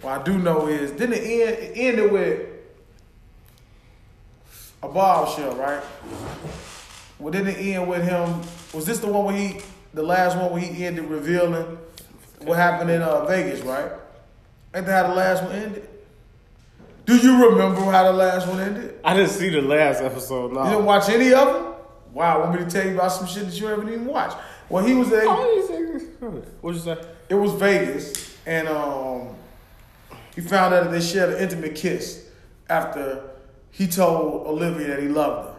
What I do know is didn't it end it ended with a bombshell, right? Well, didn't it end with him? Was this the one where he, the last one where he ended revealing what happened in uh, Vegas, right? Ain't that how the last one ended? Do you remember how the last one ended? I didn't see the last episode. No. You didn't watch any of them? Wow, want me to tell you about some shit that you haven't even watched? Well, he was a. What'd you say? It was Vegas, and um, he found out that they shared an intimate kiss after he told Olivia that he loved her.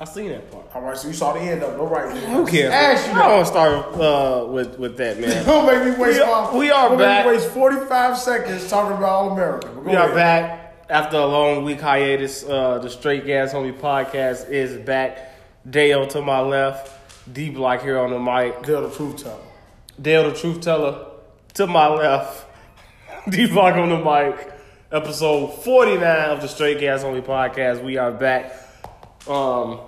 I seen that part. All right, so you saw the end of it. All right, then. Who cares? Ask you I don't want to start uh, with with that, man. Don't make me waste. We are- we are don't make me back. waste forty five seconds talking about All America. But go We are ahead. back after a long week hiatus. Uh, the Straight Gas Only podcast is back. Dale to my left, D Block here on the mic. Tell the truth, teller. Dale the Truth Teller to my left, D Block on the mic. Episode 49 of the Straight Gas Only podcast. We are back. Um,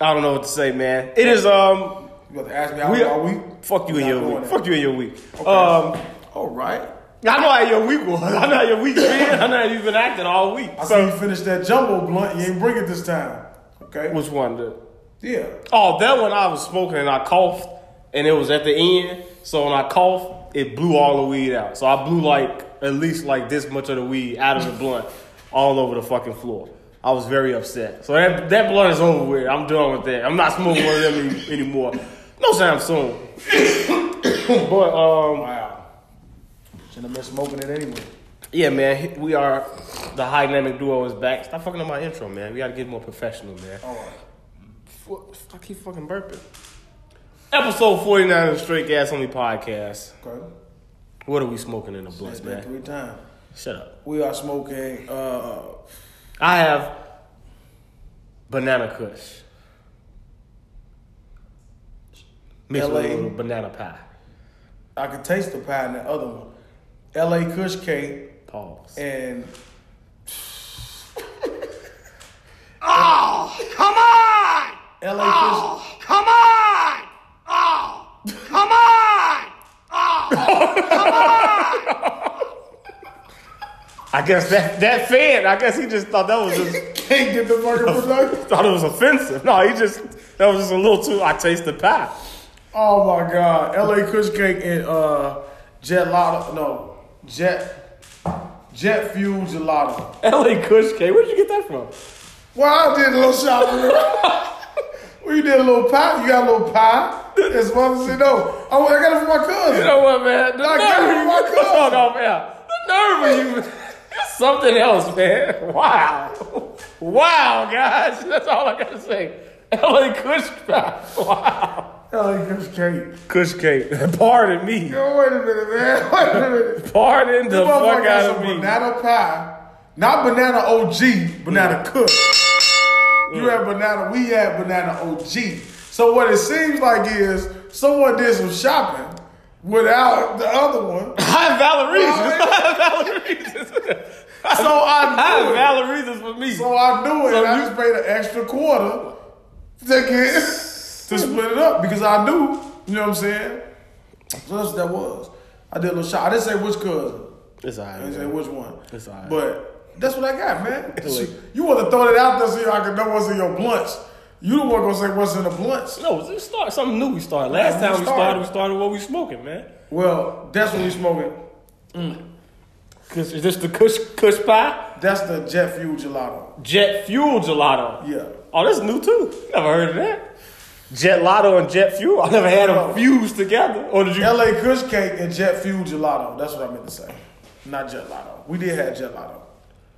I don't know what to say, man. It is um You got to ask me how We- are we? fuck you in your week. that. Fuck you in your week. Okay. Um All right. I know how your week was. I know how your week's been. I know how you've been acting all week. I see So you finished that jumbo blunt. You ain't bring it this time. Okay. which one? The, Yeah. oh, that one I was smoking and I coughed and it was at the end. So when I coughed, it blew all the weed out. So I blew like at least like this much of the weed out of the blunt all over the fucking floor. I was very upset. So that that blunt is over with. I'm done with that. I'm not smoking one of them any, anymore. No time soon. but um Wow. Shouldn't have been smoking it anyway. Yeah, man, we are the high dynamic duo is back. Stop fucking on my intro, man. We gotta get more professional, man. All right. I keep fucking burping. Episode 49 of the Straight Gas Only Podcast. Okay. What are we smoking in the blunts, Said that man? three times. Shut up. We are smoking. Uh, I have banana kush. Mixed with a LA. little banana pie. I can taste the pie in the other one. L.A. Kush cake Pause. and Oh, come on! L.A. Kush. Come on! Oh, come on! I guess that that fan, I guess he just thought that was just Can't get the fucking production. thought it was offensive. No, he just that was just a little too I taste the pie. Oh my God. L.A. Kush cake and uh, Jet Lotto. No, Jet Jet Fuel Gelato. LA Kush cake. Where'd you get that from? Well, I did a little shopping. Well, you did a little pie. You got a little pie. Well as you know. I, I got it from my cousin. You know what, man? The I got it from my cousin. Hold on, man. The nerve of you. Something else, man. Wow. Wow, guys. That's all I gotta say. LA Kush pie. Wow. L.A. Kush cake. Kush cake. Pardon me. Yo, wait a minute, man. Wait a minute. Pardon the This fuck out of me. banana pie. Not banana OG, banana Kush. You had banana, we had banana OG. So what it seems like is someone did some shopping without the other one. I have valid reasons. I have valid reasons. So I I have knew it. valid reasons for me. So I knew it. So and I just paid an extra quarter to get to split it up because I knew. You know what I'm saying? So that's what that was. I did a little shot. I didn't say which cousin. It's I didn't say which one. It's all right. But that's what I got, man. like- you want to throw it out there so I can know what's in your blunts. You don't want to say what's in the blunts. No, we start something new. We started last time. We started. started. We started what we smoking, man. Well, that's what we smoking. Mm. Cause is this the Kush Kush pie? That's the jet fuel gelato. Jet fuel gelato. Yeah. Oh, that's new too. Never heard of that. Jet lotto and jet fuel. I never had them fused together. Or did you? LA Kush cake and jet fuel gelato. That's what I meant to say. Not jet lotto. We did have jet lotto.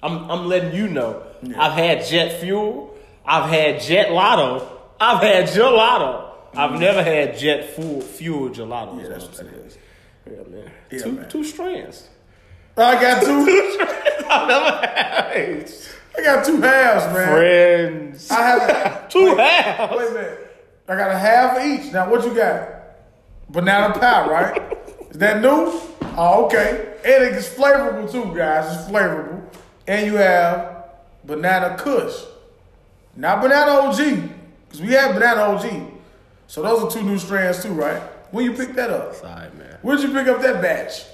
I'm I'm letting you know. Yeah. I've had jet fuel. I've had jet lotto. I've had gelato. I've never had jet fuel fuel gelato. Mm-hmm. Yeah, that's what that is. Yeah, man. Yeah, two man. two strands. I got two. I've never had I got two halves, man. friends. I have two wait, halves. Wait a minute. I got a half of each. Now what you got? Banana pie, right? Is that new? Oh, okay. And it's flavorful too, guys. It's flavorful. And you have banana kush. Not banana OG. Because we have banana OG. So those are two new strands too, right? When you pick that up? Sorry, man. Where'd you pick up that batch?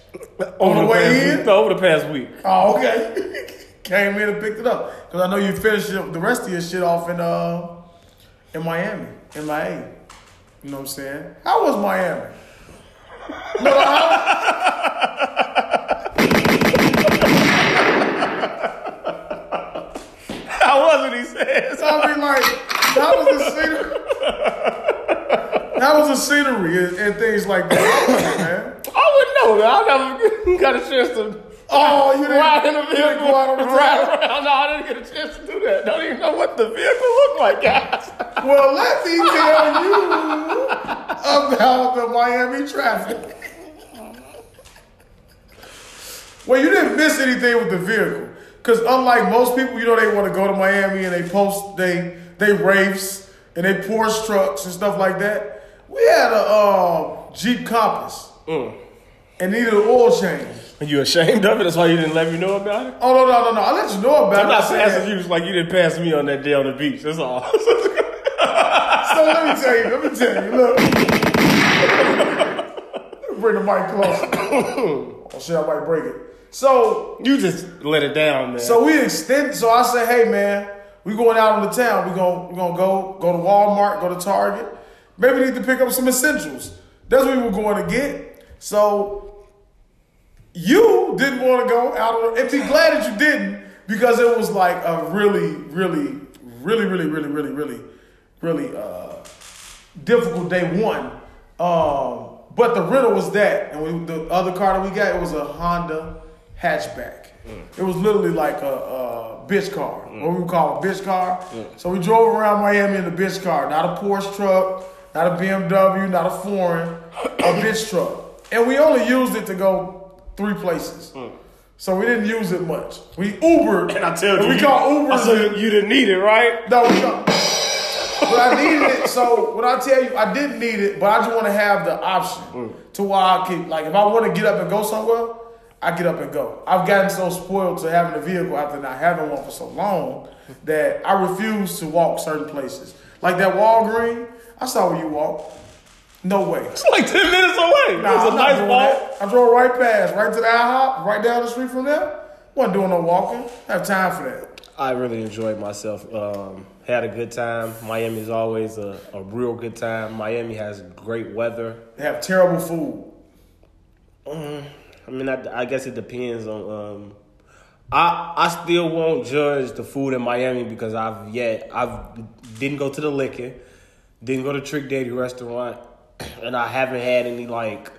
over the way past in? week, over the past week. Oh, okay. Came in and picked it up because I know you finished it- the rest of your shit off in uh in Miami, in Miami. You know what I'm saying? How was Miami? No, how, How He. I mean, like, that was the scenery? How was the scenery and, and things like that, man? I wouldn't know, man. I never got a chance to Oh, you didn't, ride in a you vehicle, go out on the ride track? around. No, I didn't get a chance to do that. Don't even know what the vehicle looked like, guys. Well, let me tell you about the Miami traffic. Well, you didn't miss anything with the vehicle. Because unlike most people, you know, they want to go to Miami and they post, they they raves and they Porsche trucks and stuff like that. We had a uh, Jeep Compass and needed an oil change. Are you ashamed of it? That's why you didn't let me know about it? Oh, no, no, no, no. I let you know about it. I'm it. not I said- passing you just like you didn't pass me on that day on the beach. That's all. So let me tell you, let me tell you, look. Bring the mic closer. oh shit, I might break it. So, you just let it down, man. so we extend. So I say, hey man, we going out on the town. We going we gonna go go to Walmart, go to Target. Maybe we need to pick up some essentials. That's what we were going to get. So you didn't want to go out on, and be glad that you didn't because it was like a really, really, really, really, really, really, really, really uh, difficult day one. Um, but the rental was that, and we, the other car that we got it was a Honda hatchback. It was literally like a, a bitch car, what we would call a bitch car. So we drove around Miami in a bitch car, not a Porsche truck, not a BMW, not a foreign, a bitch truck. And we only used it to go three places. So we didn't use it much. We Ubered. and I tell you, we called Uber. Said you didn't need it, right? No, we don't. but I needed it. So when I tell you I didn't need it, but I just want to have the option to where I can, like, if I want to get up and go somewhere, I get up and go. I've gotten so spoiled to having a vehicle after not having one for so long that I refuse to walk certain places. Like that Walgreen, I saw where you walk. No way. It's like ten minutes away. Nah, it was I'm a not nice doing walk. that. I drove right past, right to the IHOP, right down the street from there. Wasn't doing no walking. Have time for that. I really enjoyed myself. Um, had a good time. Miami is always a, a real good time. Miami has great weather. They have terrible food. I mean, I, I guess it depends on. Um, I I still won't judge the food in Miami because I've yet I've didn't go to the liquor, didn't go to Trick Daddy restaurant, and I haven't had any like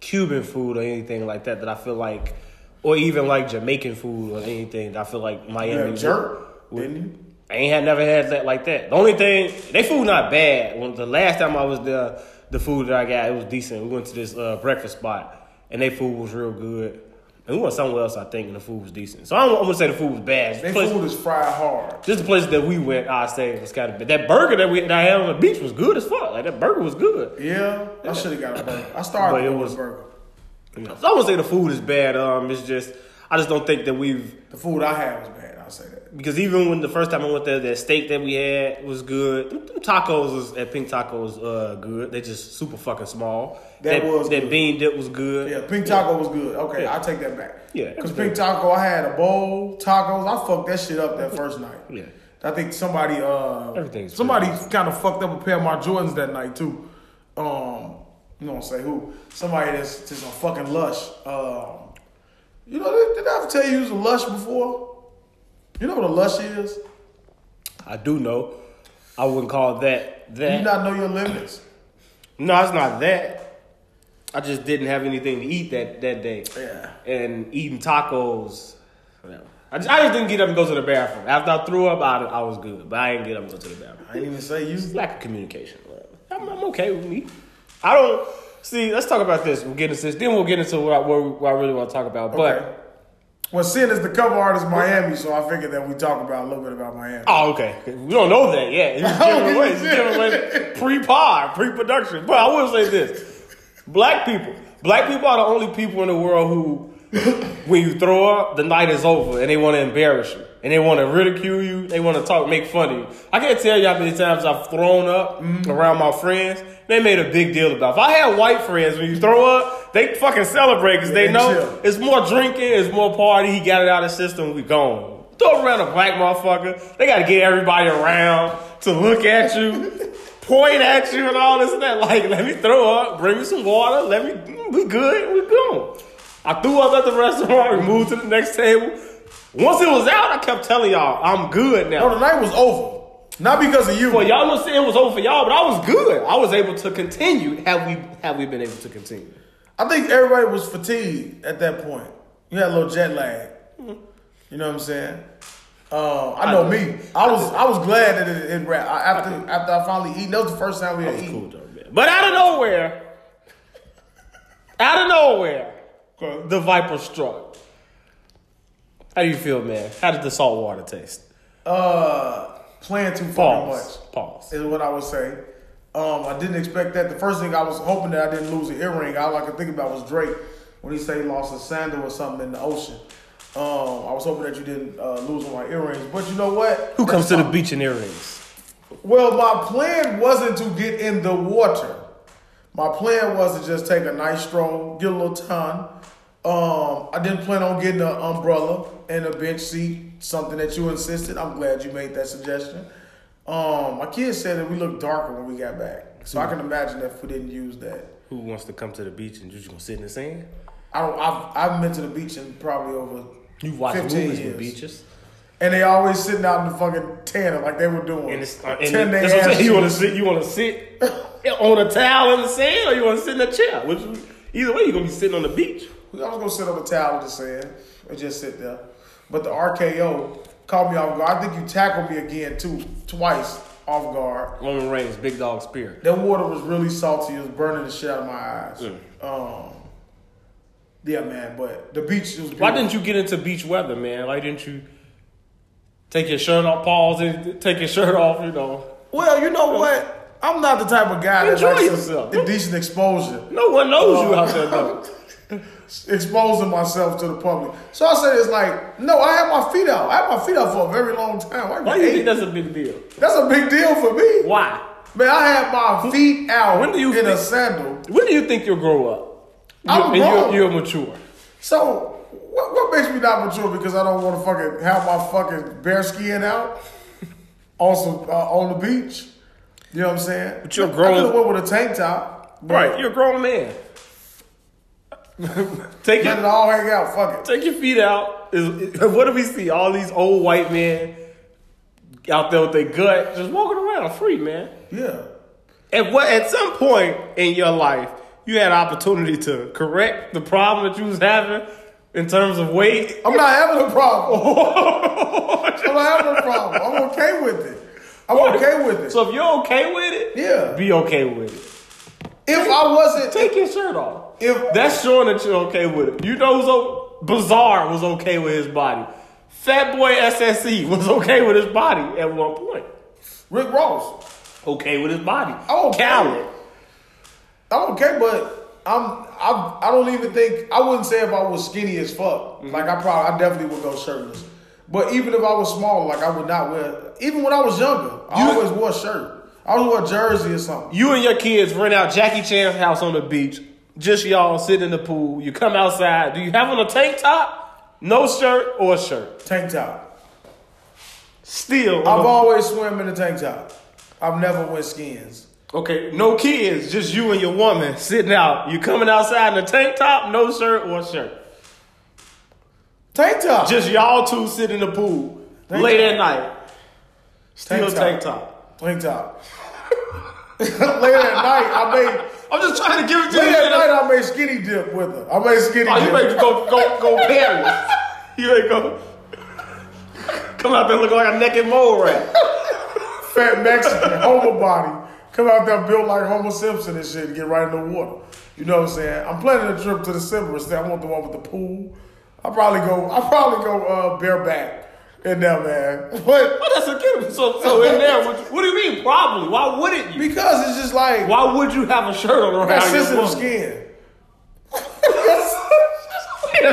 Cuban food or anything like that that I feel like, or even like Jamaican food or anything. That I feel like Miami jerk, didn't you? I ain't had never had that like that. The only thing they food not bad. When the last time I was there, the food that I got it was decent. We went to this uh, breakfast spot and they food was real good. And we went somewhere else, I think, and the food was decent. So I don't, I'm gonna say the food was bad. Their food is fried hard. just the place that we went, I say was kind of bad. That burger that we that I had on the beach was good as fuck. Like that burger was good. Yeah, I should have got a burger. I started But it with was- a burger. So I wouldn't say the food is bad. Um, it's just I just don't think that we've The food I had was bad. That. Because even when the first time I went there, that steak that we had was good. Them, them tacos was, at Pink Tacos uh, good. They just super fucking small. That was that good. bean dip was good. Yeah, pink taco was good. Okay, Yeah. I'll take that back. Yeah, because pink taco, I had a bowl tacos. I fucked that shit up that first night. Yeah. I think somebody, uh, Everything's somebody kind of fucked up a pair of my Jordans that night too. Um, you don't say who? Somebody that's just a fucking lush. Um, you know, did, did I ever tell you you was a lush before? You know what a lush is? I do know. I wouldn't call that that. you not know your limits? no, it's not that. I just didn't have anything to eat that that day. Yeah. And eating tacos. whatever. I just, I just didn't get up and go to the bathroom. After I threw up, I, I was good. But I didn't get up and go to the bathroom. I didn't even say you. lack of communication. I'm, I'm okay with me. I don't see. Let's talk about this. We'll get into this. Then we'll get into what I, what, what I really want to talk about. But Okay. Well, Sin is the cover artist Miami, so I figured that we talk about a little bit about Miami. oh, okay. We don't know that yet. He's giving away. He's giving away pre-pod, pre-production. But I will say this: black people, black people are the only people in the world who when you throw up, the night is over, and they want to embarrass you, and they want to ridicule you, they want to talk, make fun of you. I can't tell you how many times I've thrown up mm-hmm. around my friends. They made a big deal about. It. If I had white friends, when you throw up, they fucking celebrate because they know chill. it's more drinking, it's more party. He got it out of his system. We gone. Throw it around a black motherfucker. They got to get everybody around to look at you, point at you, and all this and that. Like, let me throw up, bring me some water. Let me, we good, we gone. I threw up at the restaurant. We moved to the next table. Once it was out, I kept telling y'all, I'm good now. No, the night was over. Not because of you. Well, y'all know saying it was over for y'all, but I was good. I was able to continue. Have we, have we been able to continue? I think everybody was fatigued at that point. You had a little jet lag. You know what I'm saying? Uh, I know me. I was I was glad that it, it wrapped. I- After after I finally eaten, that was the first time we had Cool eaten. though. But out of nowhere, out of nowhere, the Viper struck. How do you feel, man? How did the salt water taste? Uh, playing too fucking Pause. much Pause. is what I would say. Um, I didn't expect that. The first thing I was hoping that I didn't lose an earring. All I could think about was Drake when he said he lost a sandal or something in the ocean. Um, I was hoping that you didn't uh, lose one my earrings. But you know what? Who comes to the beach in earrings? Well, my plan wasn't to get in the water. My plan was to just take a nice stroll, get a little tan. Um, I didn't plan on getting an umbrella and a bench seat, something that you insisted. I'm glad you made that suggestion. Um, my kids said that we looked darker when we got back, so I can imagine if we didn't use that. Who wants to come to the beach and just gonna sit in the sand? I don't. I've, I've been to the beach in probably over You watch 15 movies years. with beaches. and they always sitting out in the fucking tanner like they were doing. And it's, uh, and Ten day that's what I'm saying. You want to sit? You want to sit on a towel in the sand, or you want to sit in a chair? Which, either way, you're gonna be sitting on the beach. I was gonna sit on the towel in the sand and just sit there. But the RKO caught me off guard. I think you tackled me again too, twice off guard. Roman Reigns, big dog spear. That water was really salty. It was burning the shit out of my eyes. Um, yeah, man. But the beach was. Why didn't you get into beach weather, man? Why didn't you take your shirt off, pause, and take your shirt off? You know, Well, you know what? I'm not the type of guy that Enjoy likes yourself. indecent exposure. no one knows you Oh. out there though. exposing myself to the public. So I said it's like, no, I had my feet out. I had my feet out for a very long time. I Why do you think that's a big deal? That's a big deal for me. Why? Man, I had my feet out When do you in a sandal. When do you think you'll grow up? I'm You- and grown. you're, you're mature. So what, what makes me not mature? Because I don't want to fucking have my fucking bare skin out on some uh, on the beach. You know what I'm saying? But you're I grown- could have went with a tank top. Right, you're a grown man. take Let it your all hang out. Fuck it. take your feet out. Is, what do we see? All these old white men out there with their gut just walking around free, man. Yeah. At what at some point in your life, you had opportunity to correct the problem that you was having in terms of weight. I'm not having a problem. I'm not having a problem. I'm okay with it. I'm okay with it. So if you're okay with it, Yeah. be okay with it. if I wasn't, Take your shirt off. if That's showing that you're okay with it. You know who's o- Bizarre was okay with his body. Fat boy SSE was okay with his body at one point. Rick Ross, Okay with his body. Oh, okay. Khaled. I'm okay, but I'm I I don't even think I wouldn't say if I was skinny as fuck. Mm-hmm. Like I probably I definitely would go shirtless. But even if I was small, like I would not wear. Even when I was younger, I You- always wore a shirt. I always wore a jersey or something. You and your kids rent out Jackie Chan's house on the beach. Just y'all sitting in the pool. You come outside. Do you have on a tank top, no shirt, or a shirt? Tank top. Still. I've always swam in a tank top. I've never went skins. okay, no kids, just you and your woman sitting out. You coming outside in a tank top, no shirt, or shirt. Tank top. Just y'all two sit in the pool Tank late top. at night. Still Tank tank top. top. tank top. Later at night, I made. I'm just trying to give it to you. Later at night, I made skinny dip with her. I made skinny Oh, dip. you to go go go Paris? You to go? Come out there looking like a naked mole rat. fat Mexican, homo body, come out there built like Homer Simpson and shit, and get right in the water. You know what I'm saying? I'm planning a trip to the Silverest. I want the one with the pool. I'll probably go. I'll probably go uh, bareback in there, man. But Well, that's a kid. So, so in there, what, what do you mean? Probably. Why wouldn't you? because it's just like Why would you have a shirt on around your sensitive skin. Wait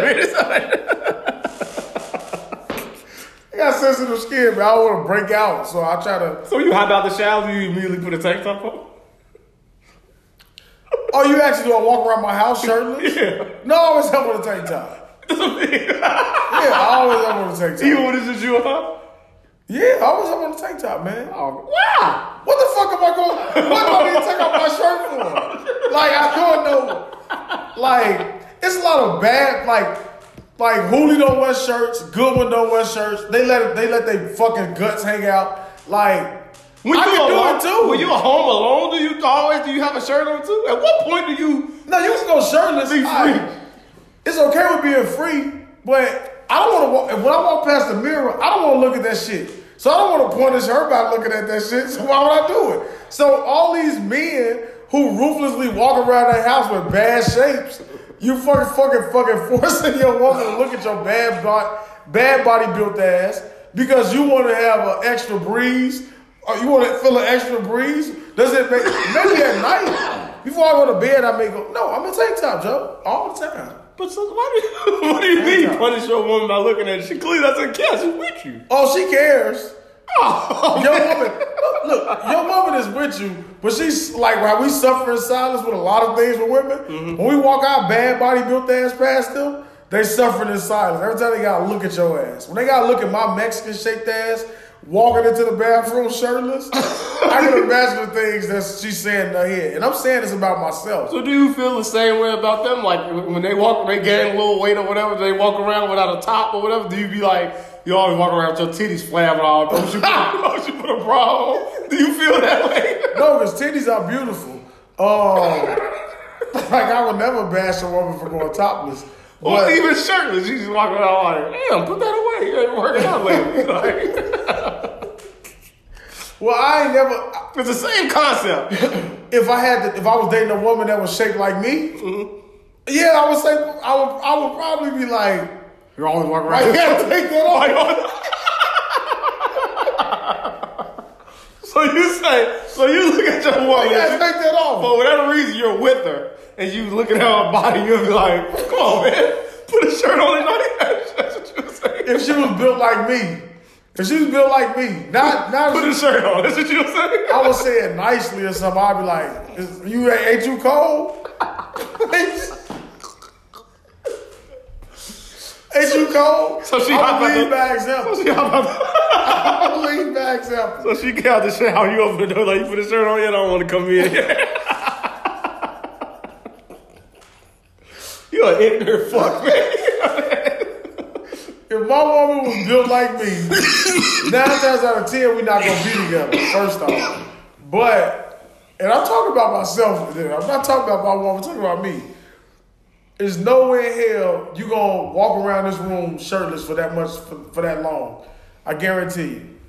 I got sensitive skin, but I don't want to break out, so I try to. so you hop out the shower, you immediately put a tank top on? Oh, you actually do I walk around my house shirtless? Yeah. No, I always have on a tank top. Yeah, I always have on a tank top. Even when it's just you and her? Yeah, I always have on a tank top, man. Oh, wow. What the fuck am I going? What am I going to take off my shirt for? Like I don't know. Like it's a lot of bad. Like like Hooli don't wear shirts. Goodwin don't wear shirts. They let they let their fucking guts hang out. Like When I you can alone, do it too. When you at home alone, do you always do you have a shirt on too? At what point do you no, you can go shirtless. Be free. It's okay with being free, but I don't want to walk. When I walk past the mirror, I don't want to look at that shit. So I don't want to punish her by looking at that shit. So why would I do it? So all these men who ruthlessly walk around their house with bad shapes, you fucking fucking fucking forcing your woman to look at your bad body, bad body built ass because you want to have an extra breeze. Or you want to feel an extra breeze? Does it make maybe at night before I go to bed? I may go. No, I'm in tank top, Joe, all the time. But so why do you, what do you mean punish your woman by looking at her? She clearly doesn't care. She's with you. Oh, she cares. Oh, Your woman, look, your woman is with you, but she's like while we suffer in silence with a lot of things with women. Mm-hmm. When we walk our bad body built ass past them, they suffering in silence. Every time they gotta look at your ass. When they gotta look at my Mexican shaped ass walking into the bathroom shirtless, I can imagine the things that she's saying in her head. And I'm saying this about myself. So do you feel the same way about them? Like when they walk, they gain a little weight or whatever, they walk around without a top or whatever. Do you be like, you always walk around with your titties flapping all? Don't you, don't you put a bra on? Do you feel that way? No, because titties are beautiful. Um, like I would never bash a woman for going topless. Or But even shirtless, you just walk around like, damn, put that away. You ain't working out lately. Like, well, I ain't never. it's the same concept. If I had to, if I was dating a woman that was shaped like me, mm-hmm. yeah, I would say I would. I would probably be like, You're always walking around. I gotta take that off. so you say, so you look at your woman, gotta take that off. for whatever reason you're with her, and you looking at her body, you'll be like, come on, man, put a shirt on and That's what you saying. If she was built like me, if she was built like me, not not. Put a shirt on. That's what you saying. I would say it nicely or something. I'd be like, is, "You ain't, ain't you cold? ain't you cold?" So she I hop would out lead the- by example. So she, hop out I would lead by example. the- so she get out the shower, you open the door, like, you put a shirt on, you don't want to come in. You're an ignorant fuck, man. If my woman was built like me, nine times out of ten, we're not gonna be together. First off, but and I'm talking about myself. I'm not talking about my woman. I'm talking about me. There's no way in hell you gonna walk around this room shirtless for that much for, for that long. I guarantee you.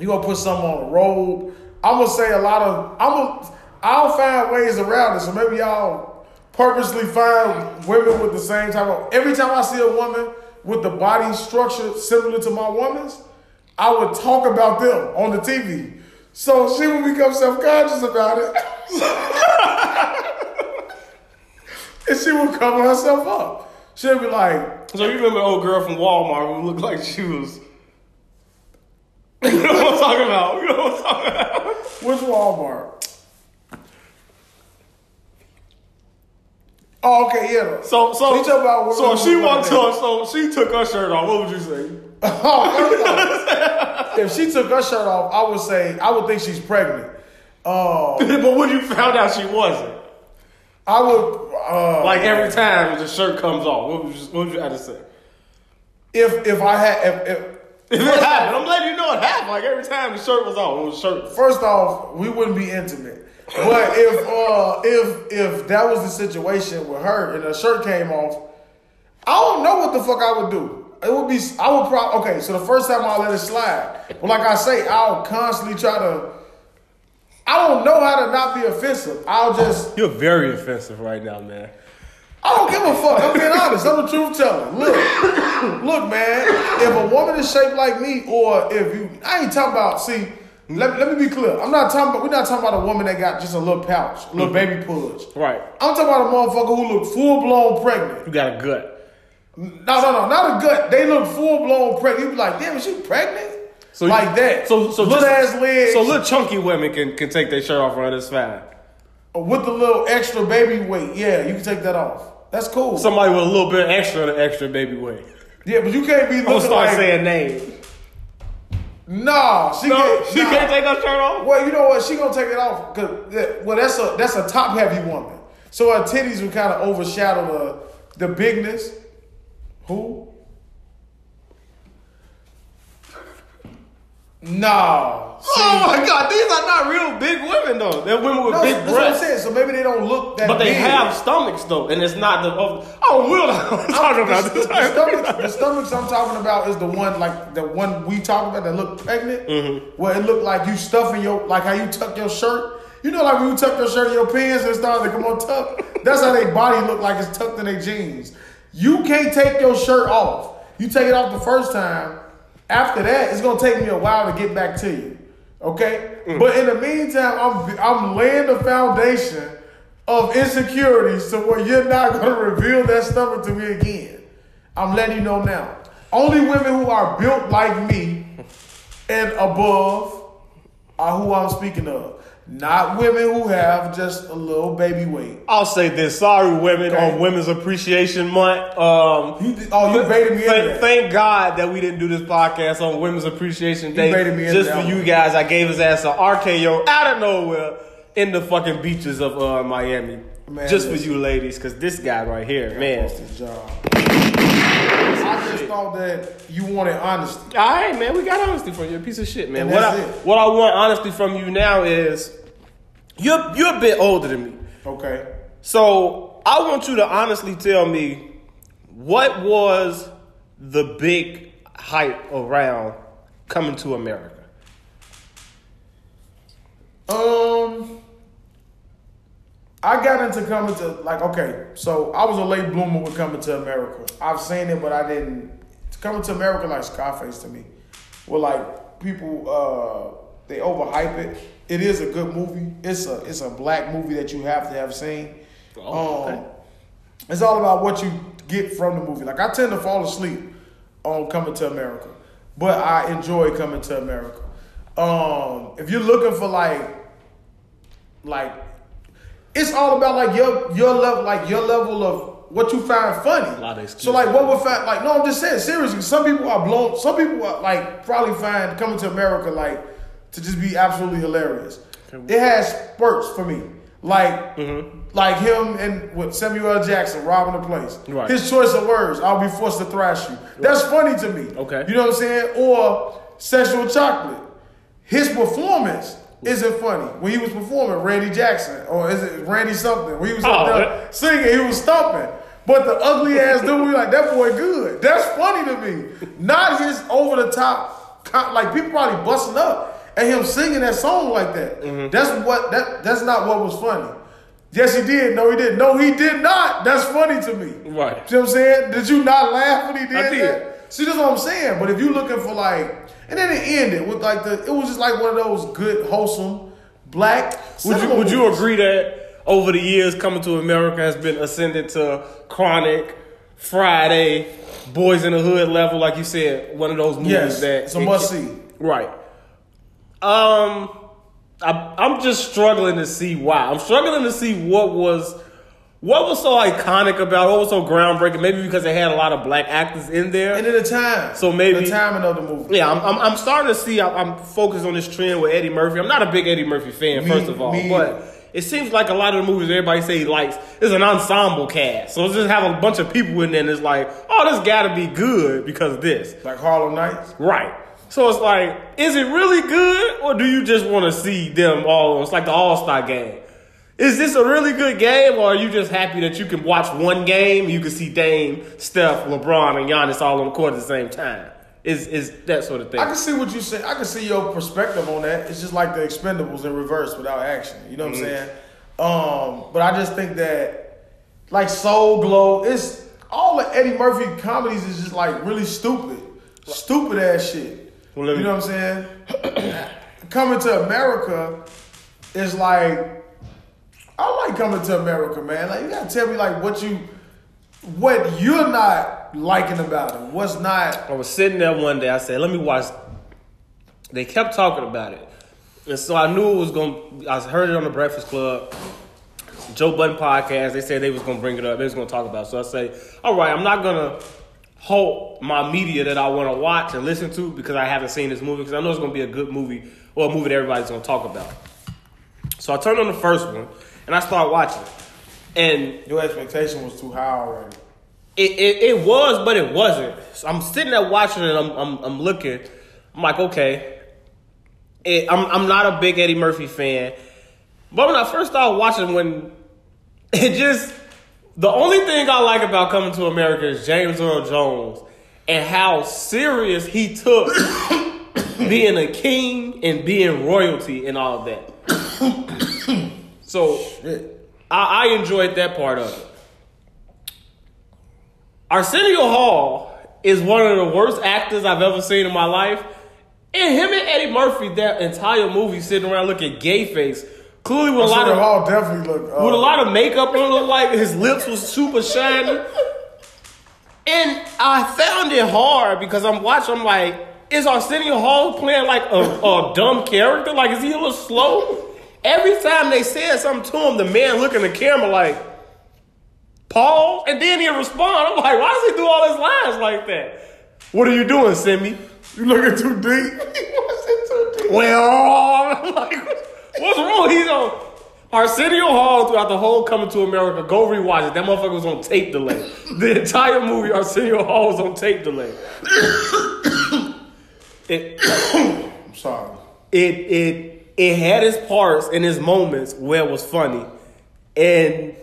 You gonna put something on a robe. I'm gonna say a lot of. I'm gonna. I'll find ways around it. So maybe y'all purposely find women with the same type of. Every time I see a woman with the body structure similar to my woman's, I would talk about them on the TV. So she would become self conscious about it. and she would cover herself up. She'd be like, So you remember the old girl from Walmart who looked like she was. You know what I'm talking about? You know what I'm talking about? which Walmart? Oh, okay, yeah. So, so, so she walked up, so she took her shirt off. What would you say? Oh, if she took her shirt off, I would say I would think she's pregnant. Uh, but when you found out she wasn't, I would uh, like every time the shirt comes off, what would you, what would you have to say? if if I had if, if If it happened, I'm letting you know it happened. Like every time the shirt was off, it was shirt. first off we wouldn't be intimate. But if uh if if that was the situation with her and her shirt came off, I don't know what the fuck I would do. It would be I would probably okay. So the first time I'll let it slide, but like I say, I'll constantly try to. I don't know how to not be offensive. I'll just You're very offensive right now, man. I don't give a fuck. I'm being honest. I'm the truth teller. Look, look, man. If a woman is shaped like me, or if you, I ain't talking about. See, let, let me be clear. I'm not talking about. We're not talking about a woman that got just a little pouch, a little mm-hmm. baby pudge. Right. I'm talking about a motherfucker who look full blown pregnant. You got a gut. No, no, no, not a gut. They look full blown pregnant. You be like, damn, is she pregnant? So like that. So so little just- ass legs. So little chunky women can, can take their shirt off and it's fine. Oh, with the little extra baby weight. Yeah, you can take that off. That's cool. Somebody with a little bit extra the extra baby weight. yeah, but you can't be I'm gonna start like. saying names. Nah, she No, can't. she nah. can't take her shirt off. Well, you know what? She gonna take it off because well, that's a that's a top heavy woman. So her titties will kind of overshadow the the bigness. Who? No. See, Oh my god, these are not real big women though. They're women with no, big that's what I'm breasts. saying. So maybe they don't look that. Big. But they big. have stomachs though, and it's not the. Oh, Will, I'm talking about the, this. the stomachs, the stomachs I'm talking about is the one like the one we talk about that look pregnant, Mm-hmm. where it looked like you stuffing your like how you tuck your shirt. You know, like when you tuck your shirt in your pants and it starts to come on tuck. That's how their body look like it's tucked in their jeans. You can't take your shirt off. You take it off the first time. After that, it's gonna take me a while to get back to you. Okay, Mm. but in the meantime, I'm I'm laying the foundation of insecurities to where you're not gonna reveal that stomach to me again. I'm letting you know now. Only women who are built like me and above are who I'm speaking of. Not women who have just a little baby weight. I'll say this. Sorry, women, Okay. on Women's Appreciation Month. Um, You, oh, you baited me into thank, God that we didn't do this podcast on Women's Appreciation Day. baited me just for you guys, I gave his ass an RKO out of nowhere in the fucking beaches of uh, Miami. Man, just for you ladies, because this guy right here, man. His job. I just thought that you wanted honesty. All right, man, we got honesty from you. A piece of shit, man. What I, it. what I want honesty from you now is you're you're a bit older than me. Okay. So I want you to honestly tell me what was the big hype around coming to America? Um, I got into coming to like okay, so I was a late bloomer with coming to America. I've seen it, but I didn't. Coming to America like Scarface to me, Well, like people uh they overhype it. It is a good movie. It's a it's a black movie that you have to have seen. Oh, okay. Um, it's all about what you get from the movie. Like I tend to fall asleep on Coming to America, but I enjoy Coming to America. Um, if you're looking for like, like, it's all about like your your level, like your level of what you find funny. A lot of excuses. so like, what would find like? No, I'm just saying seriously. Some people are blown. Some people are like probably find Coming to America like to just be absolutely hilarious. It has spurts for me. Like, Mm-hmm. like him and with Samuel L. Jackson robbing the place. Right. His choice of words, I'll be forced to thrash you. That's funny to me. Okay. You know what I'm saying? Or sexual chocolate. His performance isn't funny. When he was performing, Randy Jackson, or is it Randy something? When he was Oh, that- singing, he was stomping. But the ugly ass dude, we like, that boy good. That's funny to me. Not his over the top, like people probably busting up at him singing that song like that. Mm-hmm. That's what that that's not what was funny. Yes, he did. No, he didn't. No, he did not. That's funny to me. Right. See what I'm saying? Did you not laugh when he did, I did. that? See, that's what I'm saying. But if you're looking for like, and then it ended with like the, it was just like one of those good, wholesome, black. Would you would you movies. agree that over the years coming to America has been ascended to chronic, Friday, Boys in the Hood level, like you said, one of those movies Yes, that it's a must see. Right. Um, I, I'm just struggling to see why. I'm struggling to see what was what was so iconic about, what was so groundbreaking. Maybe because they had a lot of black actors in there. And then the time. So maybe- the timing of the movie. Yeah, I'm, I'm, I'm starting to see. I'm, I'm focused on this trend with Eddie Murphy. I'm not a big Eddie Murphy fan, Me- first of all, me but it seems like a lot of the movies everybody say he likes is an ensemble cast. So just have a bunch of people in there, and it's like, oh, this got to be good because of this, Like Harlem Nights. right? So it's like, is it really good, or do you just want to see them all? It's like the All Star game. Is this a really good game, or are you just happy that you can watch one game? and You can see Dame, Steph, LeBron, and Giannis all on the court at the same time. Is is that sort of thing? I can see what you say. I can see your perspective on that. It's just like the Expendables in reverse without action. You know what Mm-hmm. I'm saying? Um, but I just think that like Soul Glo, it's all the Eddie Murphy comedies is just like really stupid, stupid ass shit. Well, you me- know what I'm saying? coming to America is like I like coming to America, man. Like you gotta tell me like what you what you're not liking about it. What's not? I was sitting there one day. I said, "Let me watch." They kept talking about it, and so I knew it was going. to I heard it on the Breakfast Club, Joe Budden podcast. They said they was going to bring it up. They was going to talk about. it. So I say, "All right, I'm not gonna halt my media that I want to watch and listen to because I haven't seen this movie because I know it's going to be a good movie or a movie that everybody's going to talk about." So I turned on the first one and I started watching, and Your expectation was too high already. it, it, it was, but it wasn't. So I'm sitting there watching it. I'm, I'm, I'm looking. I'm like, okay. It, I'm, I'm not a big Eddie Murphy fan. But when I first started watching, when it just, the only thing I like about Coming to America is James Earl Jones and how serious he took being a king and being royalty and all of that. so I, I enjoyed that part of it. Arsenio Hall is one of the worst actors I've ever seen in my life. And him and Eddie Murphy, that entire movie sitting around looking gay face, clearly with a lot of Hall definitely look Uh, with a lot of makeup on, looked like his lips was super shiny. And I found it hard because I'm watching. I'm like, is Arsenio Hall playing like a, a dumb character? Like, is he a little slow? Every time they said something to him, the man looking the camera like, pause, and then he'll respond. I'm like, why does he do all his lines like that? What are you doing, Semmi? you looking too deep? he wasn't too deep. Well, I'm like, what's wrong? He's on Arsenio Hall throughout the whole Coming to America. Go rewatch it. That motherfucker was on tape delay. The entire movie, Arsenio Hall was on tape delay. it, I'm sorry. it, it, it had its parts and its moments where it was funny, and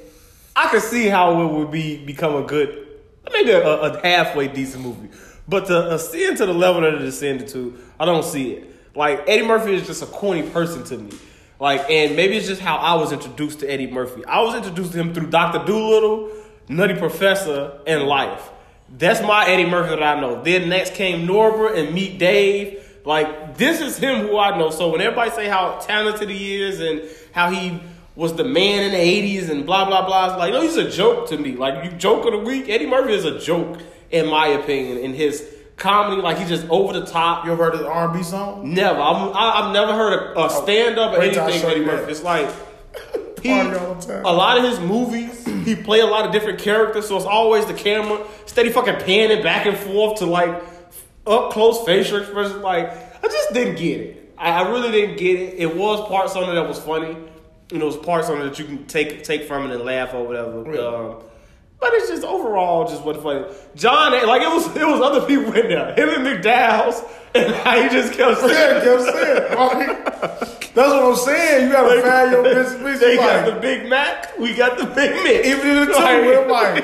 I could see how it would be become a good, maybe a, a halfway decent movie. But to ascend to the level that it ascended to, I don't see it. Like Eddie Murphy is just a corny person to me. Like, and maybe it's just how I was introduced to Eddie Murphy. I was introduced to him through Doctor Dolittle, Nutty Professor, and Life. That's my Eddie Murphy that I know. Then next came Norbit and Meet Dave. Like this is him who I know. So when everybody say how talented he is and how he was the man in the '80s and blah blah blah, it's like no, he's a joke to me. Like you joke of the week, Eddie Murphy is a joke in my opinion. In his comedy, like he's just over the top. You ever heard of the R&B song? Never. I'm, I, I've never heard a, a stand up or Wait anything Eddie Murphy. It's like he, Party all the time. a lot of his movies, he play a lot of different characters, so it's always the camera steady fucking panning back and forth to like up close facial expressions. Like I just didn't get it. I, I really didn't get it. It was parts on it that was funny. You know, it was parts on it that you can take take from it and laugh or whatever. Yeah. Um, but it's just overall just what funny. John, like it was, it was other people in there. Him and McDowell's, and how he just kept saying, Yeah, kept saying. Oh, right? That's what I'm saying. You gotta find your business. They got like, the Big Mac, we got the Big Mac. even in the two, Like- we're like,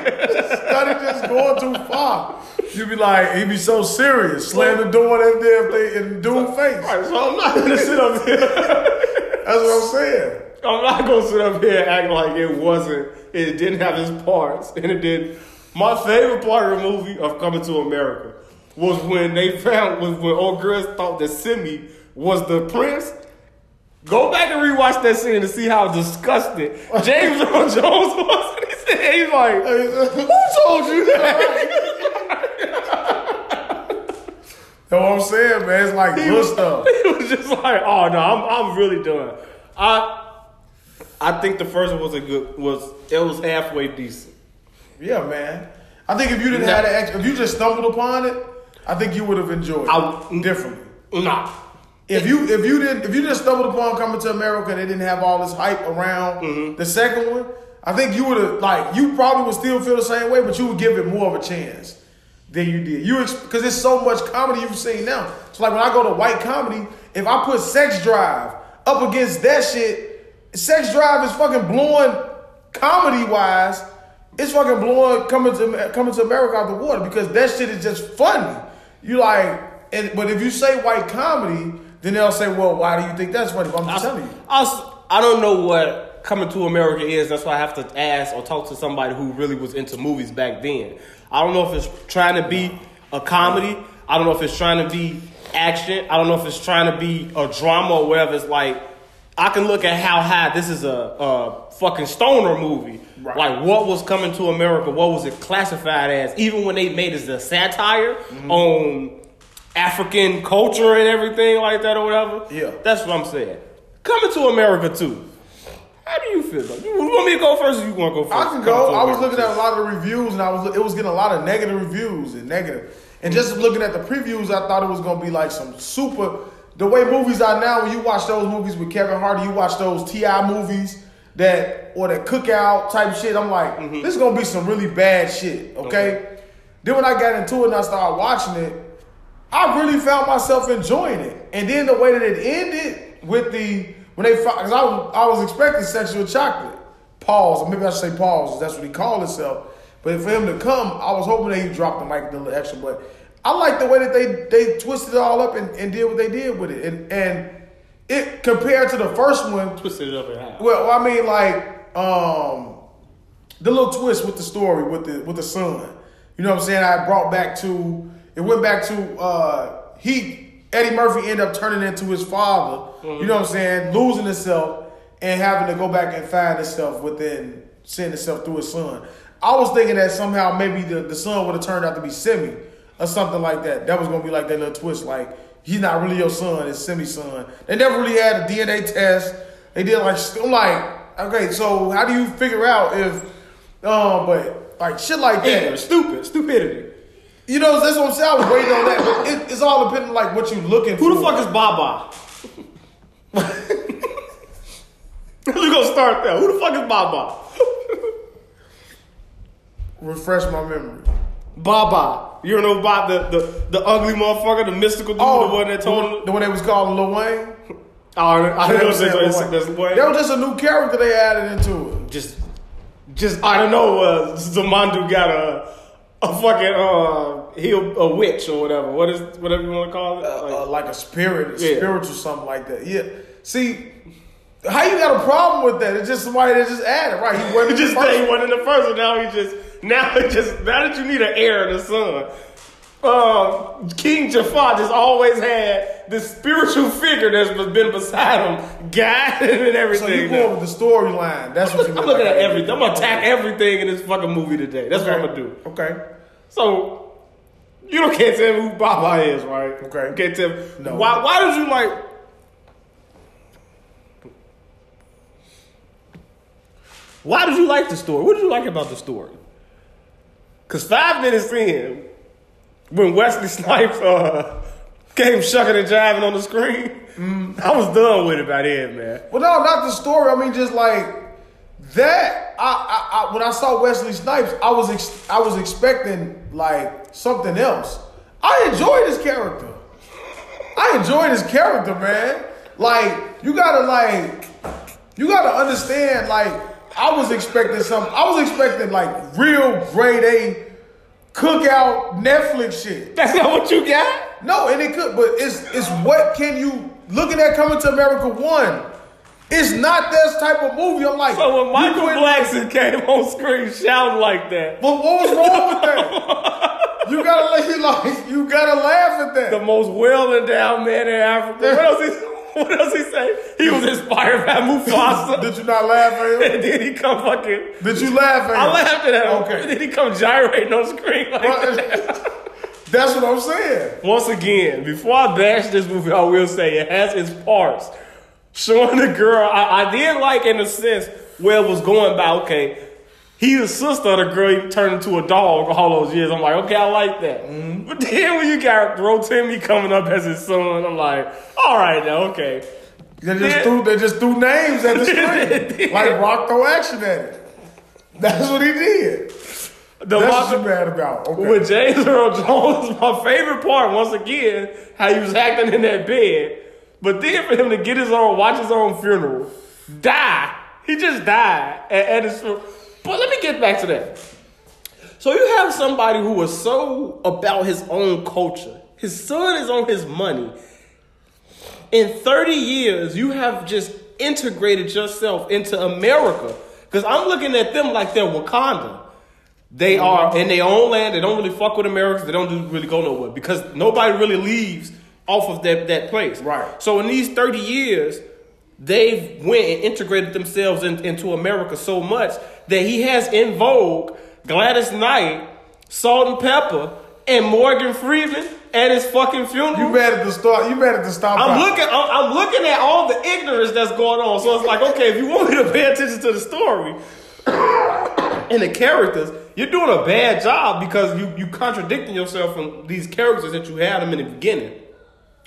started just going too far. You be like, he be so serious, slam the door in there if they in dude face. Right, so I'm not gonna sit up here. That's what I'm saying. I'm not gonna sit up here and act like it wasn't. It didn't have its parts, and it did. My favorite part of the movie of Coming to America was when they found was when old girls thought that Semmi was the prince. Go back and rewatch that scene to see how disgusted James Earl Jones was. He said, "He's like, uh, who told you that?" That's what I'm saying, man. It's like He good was, stuff. he was just like, oh no, I'm I'm really done. I I think the first one was a good was it was halfway decent. Yeah, man. I think if you didn't have the ex- if you just stumbled upon it, I think you would have enjoyed it I- differently. Nah. If you if you didn't if you just stumbled upon coming to America and they didn't have all this hype around Mm-hmm. the second one, I think you would have like you probably would still feel the same way, but you would give it more of a chance than you did. You because there's so much comedy you've seen now. So like when I go to white comedy, if I put Sex Drive up against that shit, Sex Drive is fucking blowing comedy wise. It's fucking blowing coming to coming to America out the water because that shit is just funny. You like, and but if you say white comedy, then they'll say, well, why do you think that's funny? But I'm just telling you. I, I don't know what coming to America is. That's why I have to ask or talk to somebody who really was into movies back then. I don't know if it's trying to be a comedy. I don't know if it's trying to be action. I don't know if it's trying to be a drama or whatever. It's like I can look at how high this is a, a fucking stoner movie. Right. Like what was coming to America? What was it classified as? Even when they made it as a satire Mm-hmm. on African culture and everything like that or whatever. Yeah. that's what I'm saying. Coming to America too. How do you feel? Though? You want me to go first, or you want to go first? I can go. I was looking at a lot of the reviews, and I was it was getting a lot of negative reviews and negative. And just looking at the previews, I thought it was gonna be like some super. The way movies are now, when you watch those movies with Kevin Hart, you watch those Ti movies that or the cookout type shit. I'm like, mm-hmm. this is gonna be some really bad shit. Okay? Okay. Then when I got into it and I started watching it, I really found myself enjoying it. And then the way that it ended with the when they because I was, I was expecting sexual chocolate pause or maybe I should say pause. That's what he called himself. But for him to come, I was hoping that he dropped the mic a little extra. But I like the way that they they twisted it all up and, and did what they did with it. And and it compared to the first one, twisted it up and how. well, I mean, like um, the little twist with the story with the with the son. You know what I'm saying? I brought back to it went back to uh, he Eddie Murphy ended up turning into his father. You know what I'm saying? Losing himself and having to go back and find himself within seeing himself through his son. I was thinking that somehow maybe the, the son would have turned out to be Semmi or something like that. That was gonna be like that little twist, like he's not really your son, it's Semmi's son. They never really had a DNA test. They did like I'm like, okay, so how do you figure out if um but like shit like that. Ignorant, stupid, stupidity. You know, that's what I'm saying. I was waiting on that. But it, it's all depending like what you looking for. Who the fuck is Baba? We're gonna start there. Who the fuck is Baba? Refresh my memory. Baba. You don't know about the, the, the ugly motherfucker, the mystical dude, the one that told him. the one they was calling Lil Wayne. Oh, I know was that's, Wayne. That was just a new character they added into it. just, just I don't know. Uh, Zamunda got a a fucking uh, he a, witch or whatever. What is whatever you want to call it? Like, uh, like a spirit, a Yeah. spiritual something like that. Yeah. See, how you got a problem with that? It's just somebody that just added, right? He wasn't just the first that he wasn't the first one. Now he just now it just now that you need an heir and a son. Um, King Joffer just always had this spiritual figure that's been beside him, guiding and So everything. you going with the storyline? That's what you. I'm looking at everything. I'm gonna attack everything in this fucking movie today. That's what I'm gonna do. Okay. So you don't can't tell me who Baba is, right? Okay. You can't tell me. No. Why? Why did you like? Why did you like the story? What did you like about the story? Cause five minutes in, when Wesley Snipes uh, came shucking and jiving on the screen, Mm. I was done with it by then, man. Well, no, not the story. I mean, just like that. I, I, I when I saw Wesley Snipes, I was ex- I was expecting like something else. I enjoyed his character. I enjoyed his character, man. Like you gotta like you gotta understand. Like I was expecting something. I was expecting like real grade A cookout Netflix shit. That's not what you got. No, and it could, but it's it's what can you looking at coming to America one? It's not this type of movie. I'm like, So when Michael Blackson came on screen shouting like that, but what was wrong with that? you gotta like, you gotta laugh at that. the most well endowed man in Africa. What else he what else he say? He was inspired by Mufasa. Did you not laugh at him? and then he come fucking Did you laugh at him? I laughed at him. Okay. And then he come gyrating on screen like Well, that. That's what I'm saying. Once again, before I bash this movie, I will say it has its parts. Showing the girl, I, I did like in a sense where it was going by, okay, he the sister of the girl he turned into a dog all those years. I'm like, okay, I like that. Mm-hmm. But then when you got Rotimi coming up as his son, I'm like, all right now, okay. They just Yeah. threw they just threw names at the screen. like rock throw action at it. That's what he did. The That's what mad about. Okay. With James Earl Jones, my favorite part, once again, how he was acting in that bed. But then for him to get his own, watch his own funeral, die. He just died at, at his funeral. But let me get back to that. So you have somebody who was so about his own culture. His son is on his money. In 30 years, you have just integrated yourself into America. Because I'm looking at them like they're Wakanda. They mm-hmm. are in their own land. They don't really fuck with Americans. They don't do- really go nowhere because nobody really leaves off of that, that place. Right. So in these 30 years, they've went and integrated themselves in- into America so much that he has En Vogue Gladys Knight, Salt-N-Pepa, and Morgan Freeman at his fucking funeral. You at the start? You at the stop? I'm out. looking. I'm, I'm looking at all the ignorance that's going on. So it's like, okay, if you want me to pay attention to the story and the characters, you're doing a bad job because you you contradicting yourself from these characters that you had them in the beginning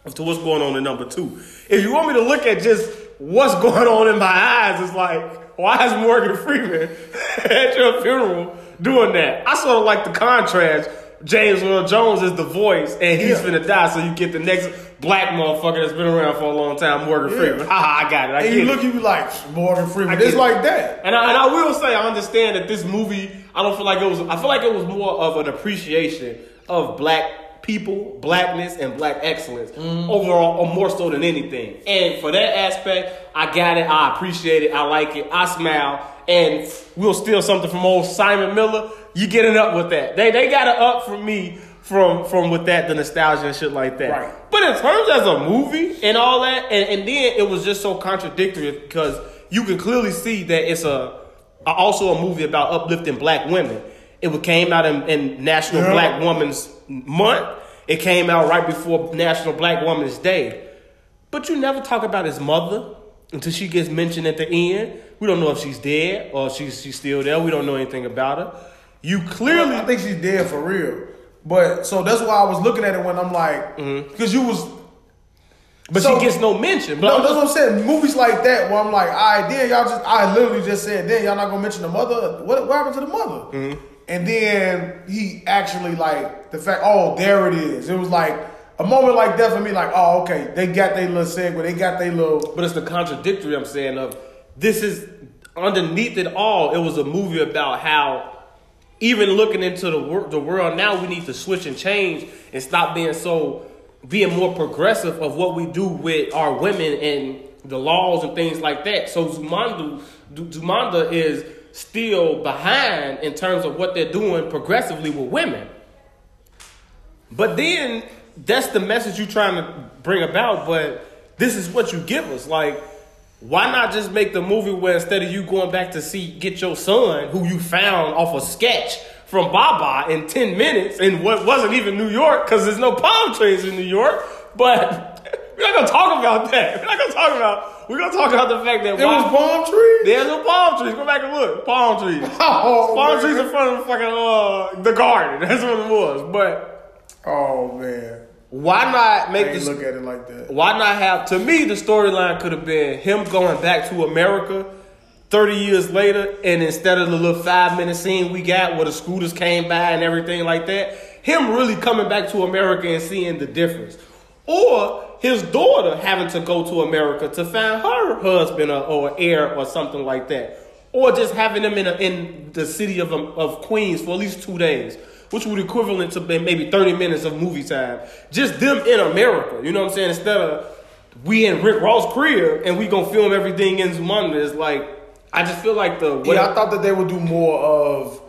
as to what's going on in number two. If you want me to look at just what's going on in my eyes, it's like, why is Morgan Freeman at your funeral doing that? I sort of like the contrast. James Earl Jones is the voice, and he's Yeah. finna die, so you get the next black motherfucker that's been around for a long time, Morgan Yeah. Freeman. Haha, I got it. I And you it. look, you be like Morgan Freeman. It's it. like that. And I, and I will say, I understand that this movie, I don't feel like it was, I feel like it was more of an appreciation of black people, blackness, and black excellence overall, or more so than anything. And for that aspect, I got it, I appreciate it, I like it, I smile, and we'll steal something from old Simon Miller. You get it up with that. They, they got it up from me from, from with that, the nostalgia and shit like that. Right. But in terms as a movie and all that, and, and then it was just so contradictory because you can clearly see that it's a- also a movie about uplifting black women. It came out in, in National Yeah. Black Women's Month. It came out right before National Black Women's Day. But you never talk about his mother until she gets mentioned at the end. We don't know if she's dead or she's she's still there. We don't know anything about her. You clearly I think she's dead for real. But so that's why I was looking at it when I'm like, because you was. but So- she gets no mention. But No, that's what I'm saying. Movies like that where I'm like, all right, then y'all just, I literally just said, then y'all not gonna mention the mother. What, what happened to the mother? Mm-hmm. And then he actually like the fact, oh, there it is. It was like a moment like that for me, like, oh, okay, they got their little segue, they got their little. But it's the contradictory I'm saying of this is underneath it all. It was a movie about how even looking into the wor- the world now, we need to switch and change and stop being so being more progressive of what we do with our women and the laws and things like that. So Zamunda Zamunda is still behind in terms of what they're doing progressively with women. But then that's the message you're trying to bring about. But this is what you give us. Like, why not just make the movie where instead of you going back to see get your son, who you found off a sketch from Baba in ten minutes in what wasn't even New York because there's no palm trees in New York. But we're not gonna talk about that. We're not gonna talk about. We're gonna talk about the fact that It was palm trees. there's no palm trees. Go back and look. Palm trees. Oh, palm man. trees in front of the fucking uh the garden. That's what it was. But Oh man, why not make this? look at it like that. Why not have? To me, the storyline could have been him going back to America. 30 years later, and instead of the little five minute scene we got where the scooters came by and everything like that, him really coming back to America and seeing the difference. Or his daughter having to go to America to find her husband or, or heir or something like that. Or just having them in, a, in the city of, of Queens for at least two days, which would equivalent to maybe 30 minutes of movie time. Just them in America, you know what I'm saying? Instead of we in Rick Ross' crib and we gonna film everything in Zamunda. It's like, I just feel like the. Yeah, I thought that they would do more of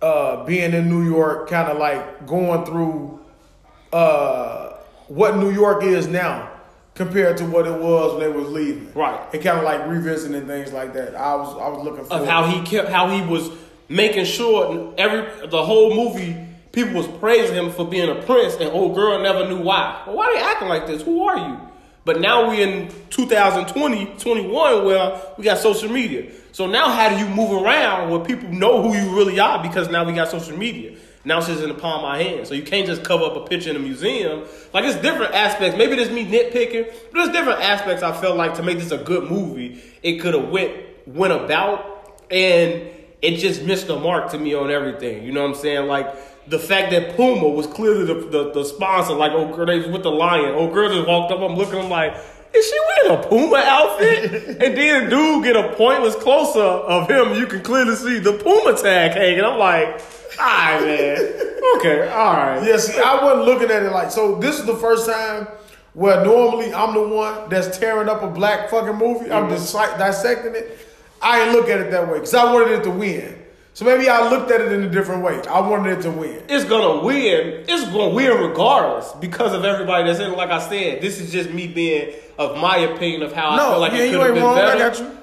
uh, being in New York, kind of like going through uh, what New York is now compared to what it was when they was leaving. Right. And kind of like revisiting things like that. I was I was looking for of how he kept how he was making sure every the whole movie people was praising him for being a prince and old girl never knew why. Well, why are they acting like this? Who are you? But now we in 2020, 21 where we got social media. So now how do you move around where people know who you really are because now we got social media. Now it's just in the palm of my hand. So you can't just cover up a picture in a museum. Like it's different aspects. Maybe there's me nitpicking, but there's different aspects I felt like to make this a good movie, it could have went went about and it just missed the mark to me on everything. You know what I'm saying? Like the fact that Puma was clearly the, the, the sponsor, like oh girl, they was with the lion. Oh girl just walked up, I'm looking, I'm like, is she wearing a Puma outfit? and then dude get a pointless close up of him, you can clearly see the Puma tag hanging. I'm like, all right, man. Okay, all right. Yeah, see, I wasn't looking at it like so. This is the first time where normally I'm the one that's tearing up a black fucking movie. I'm Mm-hmm. dissecting it. I ain't look at it that way because I wanted it to win. So maybe I looked at it in a different way. I wanted it to win. it's gonna win. It's gonna win regardless because of everybody that's in. it. Like I said, this is just me being of my opinion of how I feel like yeah, it could have been wrong. better. I got you.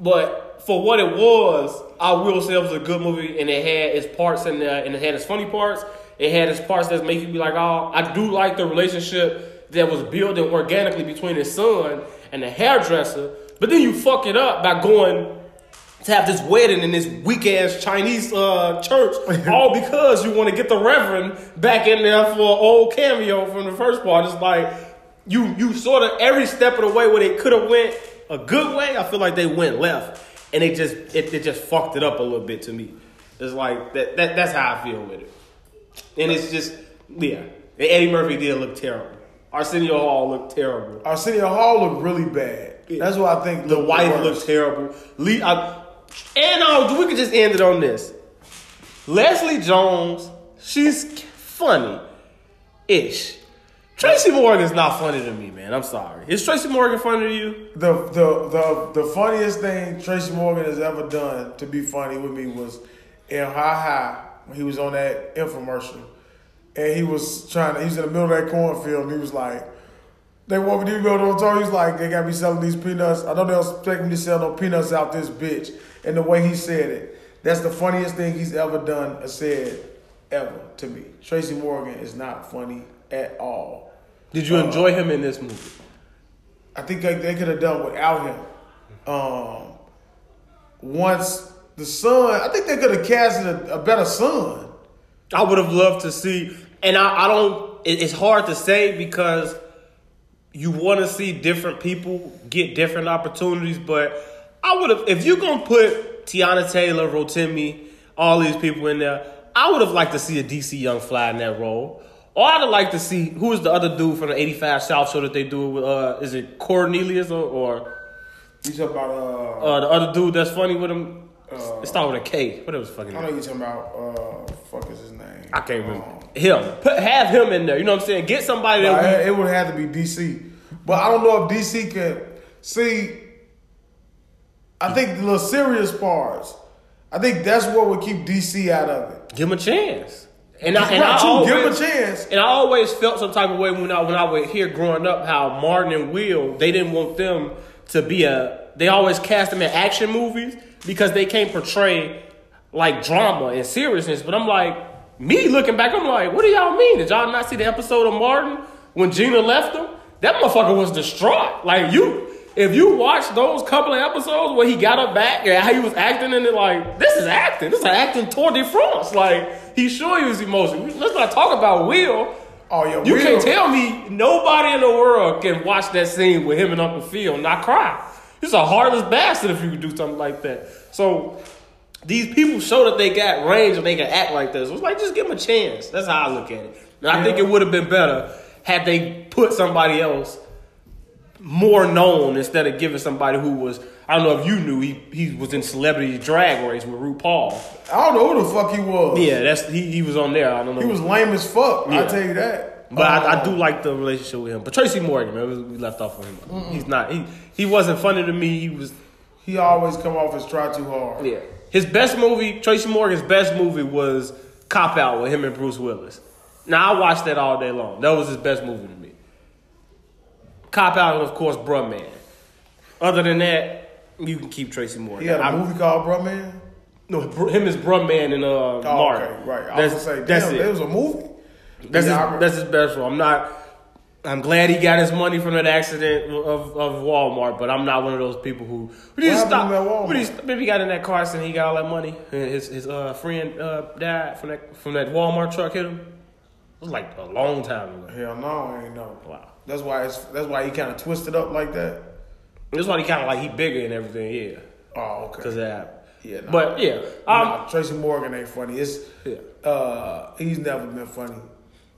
But for what it was, I will say it was a good movie, and it had its parts in there, and it had its funny parts. It had its parts that make you be like, oh, I do like the relationship that was building organically between his son and the hairdresser. But then you fuck it up by going to have this wedding in this weak ass Chinese uh, church, all because you want to get the Reverend back in there for an old cameo from the first part. It's like you you sort of every step of the way where they could have went a good way. I feel like they went left, and they just it, it just fucked it up a little bit to me. It's like that, that that's how I feel with it, and it's just yeah. Eddie Murphy did look terrible. Arsenio Hall looked terrible. Arsenio Hall looked really bad. That's what I think. The looked wife looks terrible. Lee, I, and uh, we could just end it on this. Leslie Jones, she's funny, ish. Tracy Morgan's not funny to me, man. I'm sorry. Is Tracy Morgan funny to you? The, the the the funniest thing Tracy Morgan has ever done to be funny with me was in Ha when he was on that infomercial, and he was trying to. He was in the middle of that cornfield, and he was like, "They want me to build on top." He's like, "They got me selling these peanuts. I know they'll expect me to sell no peanuts out this bitch." And the way he said it, that's the funniest thing he's ever done or said ever to me. Tracy Morgan is not funny at all. Did you enjoy him in this movie? I think they, they could have done without him. Um, once the son, I think they could have casted a, a better son. I would have loved to see, and I, I don't. It, it's hard to say because you want to see different people get different opportunities. But I would have, if you're gonna put Teyana Taylor, Rotimi, all these people in there, I would have liked to see a DC Young Fly in that role. Or I'd have liked to see who is the other dude from the '85 South show that they do with. Uh, is it Cornelius or, or You talking about? Uh, uh, the other dude that's funny with him? it started with a K. What was fucking? I know you talking about. Uh, fuck is his name? I can't remember. Um, him. Put, have him in there. You know what I'm saying? Get somebody that we Uh, it would have to be DC, but I don't know if DC can see. I think the little serious parts. I think that's what would keep DC out of it. Give him a chance. And I, and I always, give him a chance. And I always felt some type of way when I when I would hear growing up how Martin and Will they didn't want them to be a. They always cast them in action movies because they can't portray like drama and seriousness. But I'm like, me looking back, I'm like, what do y'all mean? Did y'all not see the episode of Martin when Gina left him? That motherfucker was distraught. Like you. If you watch those couple of episodes where he got up back and how he was acting and it like, this is acting. This is acting tour de France. Like, he sure he was emotional. Let's not talk about Will. Oh yeah, You Will- can't tell me nobody in the world can watch that scene with him and Uncle Phil and not cry. He's a heartless bastard if you could do something like that. So these people show that they got range and they can act like this. It's like just give them a chance. That's how I look at it. And I think it would have been better had they put somebody else more known instead of giving somebody who was I don't know if you knew he he was in Celebrity Drag Race with RuPaul. I don't know who the fuck he was. Yeah, that's he, he was on there. I don't know. he was lame as fuck. I Yeah. tell you that. But I, I Um, do like the relationship with him. But Tracy Morgan, man, we left off on him. He's not. He he wasn't funny to me. He was. He always come off as try too hard. Yeah. His best movie, Tracy Morgan's best movie was Cop Out with him and Bruce Willis. Now I watched that all day long. That was his best movie to me. Cop Out and of course Bruh Man. Other than that, you can keep Tracy Moore. He had a I'm- movie called Bro Man. No, him is Bruh Man and uh, Oh, Martin. okay, right. I That's, was gonna say, that's damn, it. there was a movie. That's Yeah, his, that's his best role. I'm not. I'm glad he got his money from that accident of, of Walmart, but I'm not one of those people who. But he What just happened stopped. Walmart? But he, maybe he got in that car and he got all that money. And his his uh, friend uh, died from that from that Walmart truck hit him. It was like a long time ago. Hell no, I ain't know. Wow. That's why it's that's why he kind of twisted up like that. That's why he kind of like he bigger and everything. Yeah, Oh, okay. because that. Yeah, nah. But yeah, um, Nah, Tracy Morgan ain't funny. It's Yeah. uh, he's never been funny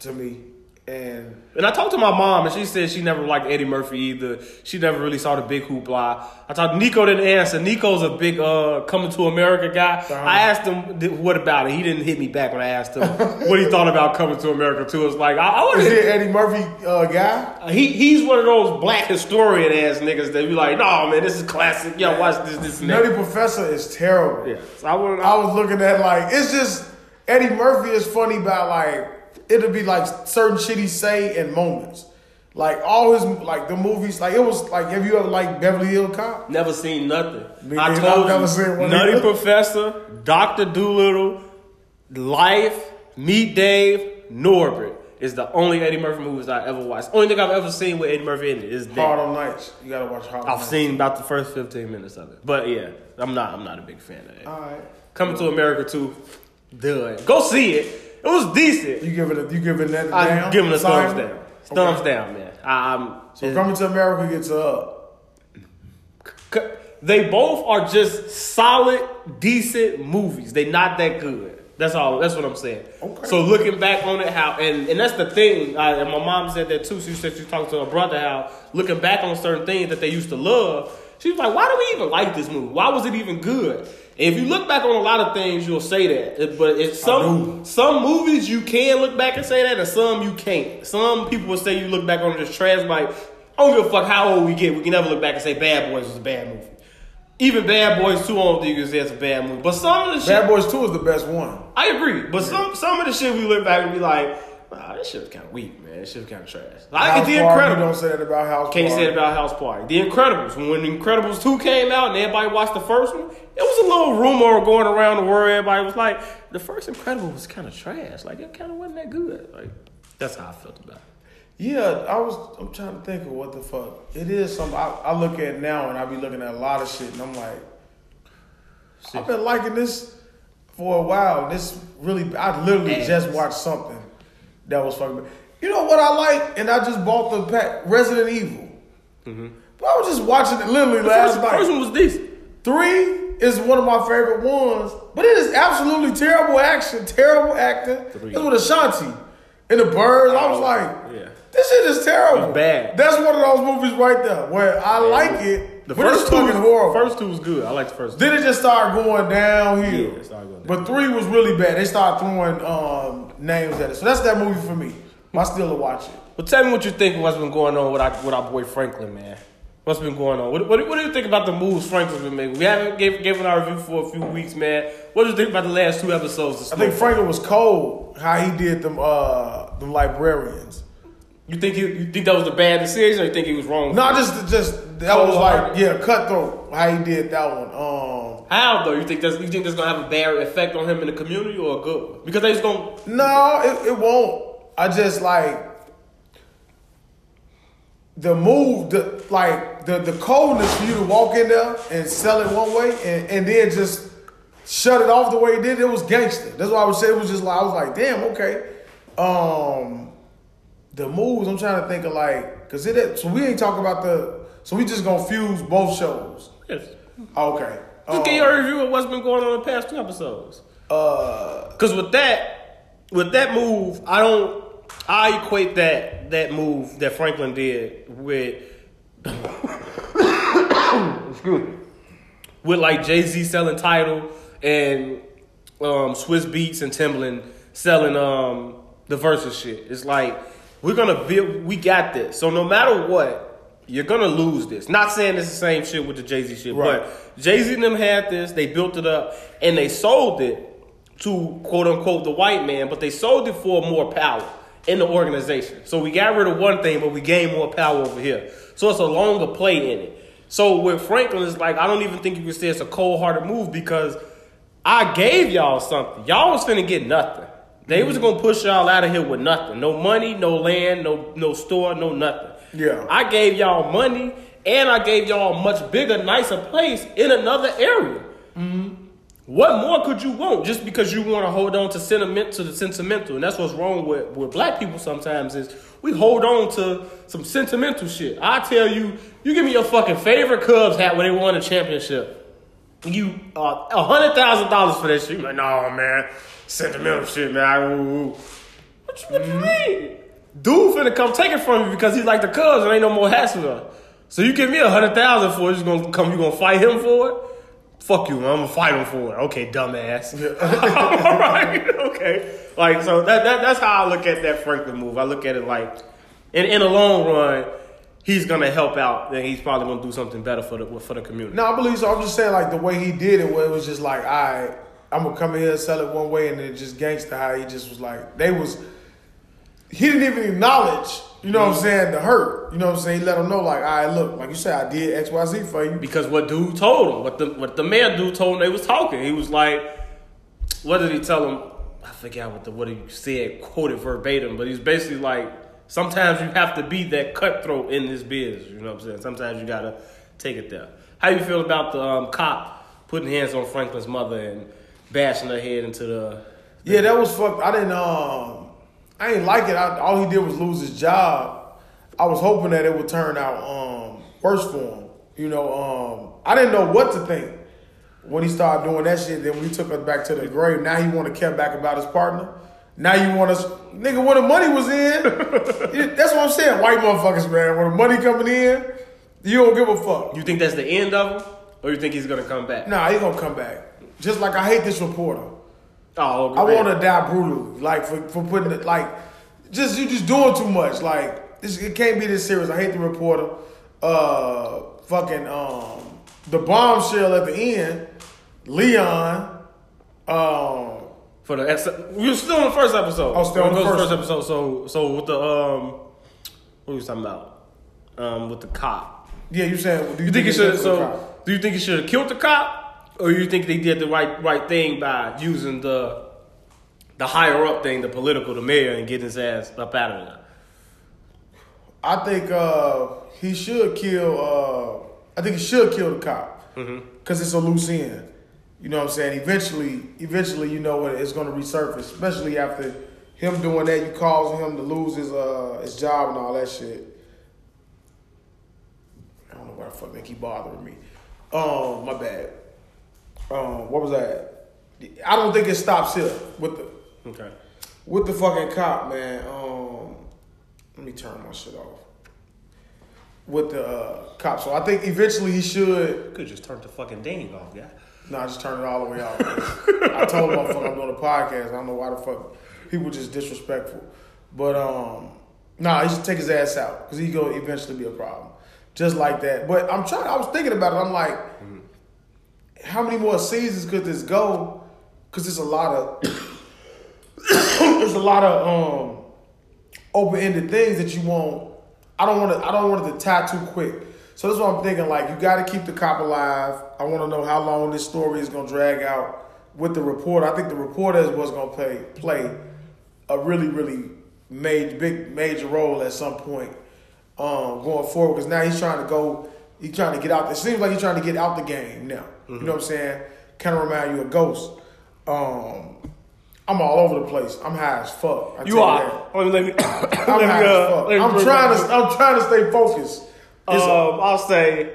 to me. And And I talked to my mom, and she said she never liked Eddie Murphy either. She never really saw the big hoopla. I talked. Nico didn't answer. Nico's a big uh, coming to America guy. Uh-huh. I asked him what about it. He didn't hit me back when I asked him what he thought about coming to America too. It's like I, I is would. an Eddie Murphy uh, guy? He he's one of those black historian ass niggas that be like, no man, this is classic. Yo, watch this this that. Professor is terrible. Yeah, so I. I was looking at like it's just Eddie Murphy is funny about like it'll be like certain shit he say in moments. Like all his like the movies, like it was like have you ever like Beverly Hills Cop? Never seen nothing. Me I told never you, seen one Nutty. Professor, Doctor Dolittle, Life, Meet Dave, Norbit is the only Eddie Murphy movies I ever watched. Only thing I've ever seen with Eddie Murphy in it is Harlem Nights. You gotta watch Harlem I've seen about the first fifteen minutes of it, but yeah, I'm not. I'm not a big fan of it. All right. Coming to America too, done. Go see it. It was decent. You give it a you give it that I'm down? giving it a thumbs down. Thumbs Okay. down, man. I, I'm. So coming to America gets up. They both are just solid, decent movies. They're not that good. That's all. That's what I'm saying. Okay. So looking back on it, how and and that's the thing. I, and my mom said that too. She said she talked to her brother how looking back on certain things that they used to love. She was like, "Why do we even like this movie? Why was it even good?" If you look back on a lot of things, you'll say that. But it's some some movies you can look back and say that, and some you can't. Some people will say you look back on it as trash. Like I don't give a fuck how old we get. We can never look back and say Bad Boys was a bad movie. Even Bad Boys 2 I don't think you can say it's a bad movie. But some of the shit Bad Boys Two is the best one. I agree, but some some of the shit we look back and be like, wow, this shit was kind of weak, man. This shit was kind of trash. Like House The Party, Incredibles. Don't say that about House Can't Party. say it about House Party. The Incredibles. When The Incredibles 2 came out and everybody watched the first one, it was a little rumor going around the world. Everybody was like, the first Incredible was kind of trash. Like, it kind of wasn't that good. Like, that's how I felt about it. Yeah, I was. I'm trying to think of what the fuck it is. Some I, I look at now and I be looking at a lot of shit and I'm like, I've been liking this for a while. This really, I literally Ass. just watched something that was fucking. You know what I like, and I just bought the pack Resident Evil. Mm-hmm. But I was just watching it literally The last first, night. first one was decent. Three is one of my favorite ones, but it is absolutely terrible action, terrible acting. It's with Ashanti and the birds. I was Oh, like, yeah. this shit is terrible. It's bad. That's one of those movies right there where I like it, The but first two, fucking horrible. first two was good. I like the first two. then it just started going downhill. Yeah, it started going down. But three was really bad. They started throwing um, names at it, so that's that movie for me. I still to watch it. Well, tell me what you think what's been going on with our, with our boy Franklin, man. What's been going on? What, what, what do you think about the moves Franklin's been making? We haven't gave, given our review for a few weeks, man. What do you think about the last two episodes? Of I think Franklin was cold how he did them uh, them librarians. You think he, you think that was a bad decision, or you think he was wrong? No, just just that was like yeah, cutthroat. How he did that one. Um, How though? You think that's you think that's gonna have a bad effect on him in the community or a good one? Because they just gonna no, it, it won't. I just like the move, the like the the coldness for you to walk in there and sell it one way and, and then just shut it off the way he did. It was gangster. That's why I would say it was just like I was like, damn, okay. Um, the moves. I'm trying to think of like because it. So we ain't talking about the. So we just gonna fuse both shows. yes. Okay. Just Um, get your review of what's been going on in the past two episodes. uh, Because with that, with that move, I don't. I equate that that move that Franklin did with. excuse me. With like Jay Z selling Tidal and um, Swizz Beatz and Timbaland selling um, the Verzuz shit. It's like we're gonna build. We got this. So no matter what, you're gonna lose this. Not saying it's the same shit with the Jay Z shit, Right. but Jay Z and them had this. They built it up and they sold it to quote unquote the white man, but they sold it for more power in the organization. So we got rid of one thing, but we gained more power over here. So it's a longer play in it. So with Franklin, it's like I don't even think you can say it's a cold hearted move because I gave y'all something. Y'all was finna get nothing. They was gonna push y'all out of here with nothing. No money, no land, no no store, no nothing. Yeah. I gave y'all money and I gave y'all a much bigger, nicer place in another area. Mm-hmm. What more could you want just because you want to hold on to sentiment to the sentimental? And that's what's wrong with, with black people sometimes is we hold on to some sentimental shit. I tell you, you give me your fucking favorite Cubs hat when they won a championship. You uh, a hundred thousand dollars for that shit. You like, no man, sentimental shit, man. I- ooh, ooh." What, you- what you mean? dude finna come take it from you because he's like the Cubs and ain't no more hassle. So you give me a hundred thousand for it, you gonna come, you gonna fight him for it? Fuck you, man. I'm gonna fight him for it. Okay, dumbass. All right, okay. Like so that, that that's how I look at that Franklin move. I look at it like in in the long run, he's gonna help out and he's probably gonna do something better for the for the community. No, I believe so. I'm just saying, like the way he did it, where it was just like, all right, I'm gonna come in here and sell it one way, and then just gangster how he just was like, they was, he didn't even acknowledge, you know what I'm mm-hmm. saying, the hurt. You know what I'm saying? He let him know, like, all right, look, like you said, I did X, Y, Z for you. Because what dude told him, what the what the man dude told him, they was talking. He was like, what did he tell him? I forget what the what he said, quoted verbatim, but he's basically like, sometimes you have to be that cutthroat in this biz. You know what I'm saying? Sometimes you gotta take it there. How you feel about the um, cop putting hands on Franklin's mother and bashing her head into the? Yeah, that was fucked. I didn't, um, I didn't like it. I, all he did was lose his job. I was hoping that it would turn out um, worse for him. You know, um, I didn't know what to think when he started doing that shit. Then we took us back to the grave. Now he want to care back about his partner. Now you want us, nigga, when the money was in. that's what I'm saying. White motherfuckers, man. When the money coming in, you don't give a fuck. You think that's the end of him, or you think he's gonna come back? Nah, he gonna come back. Just like I hate this reporter. Oh, I want to die brutally, like for, for putting it like, just you just doing too much. Like this, it can't be this serious. I hate the reporter. Uh, fucking um, the bombshell at the end, Leon. Um, For the ex- we were still in the first episode. Oh, still in the to first. episode. So so with the um, what was we talking about? Um, with the cop. yeah, you saying? Do You think he it's should? good for the So do you think he should have killed the cop, or you think they did the right right thing by using the the higher up thing, the political, the mayor, and getting his ass up out of there? I think uh, he should kill. Uh, I think he should kill the cop because it's a loose end. You know what I'm saying? Eventually, eventually, you know what it's going to resurface, especially after him doing that. You causing him to lose his uh, his job and all that shit. I don't know why the fuck they keep bothering me. Um, my bad. Um, what was that? I don't think it stops here with the Okay. with the fucking cop, man. Um, let me turn my shit off. With the uh, cop, so I think eventually he should. Could just turn the fucking dang off, yeah. Nah, just turned it all the way off. I told motherfucker I'm doing a podcast. I don't know why the fuck people just disrespectful. But um, nah, he should take his ass out because he gonna eventually be a problem, just like that. But I'm trying. I was thinking about it. I'm like, how many more seasons could this go? Because there's a lot of there's a lot of um open ended things that you won't. I don't want to. I don't want it to tie too quick. So that's what I'm thinking. Like you got to keep the cop alive. I want to know how long this story is going to drag out with the reporter. I think the reporter is what's going to play play a really really major big major role at some point um, going forward. Because now he's trying to go. He's trying to get out. It seems like he's trying to get out the game now. You know what I'm saying? Kind of remind you of Ghost. Um, I'm all over the place. I'm high as fuck. I You are. Let me. Let me, I'm let me, high as uh, fuck. I'm trying to. I'm trying to stay focused. It's Um, I'll say,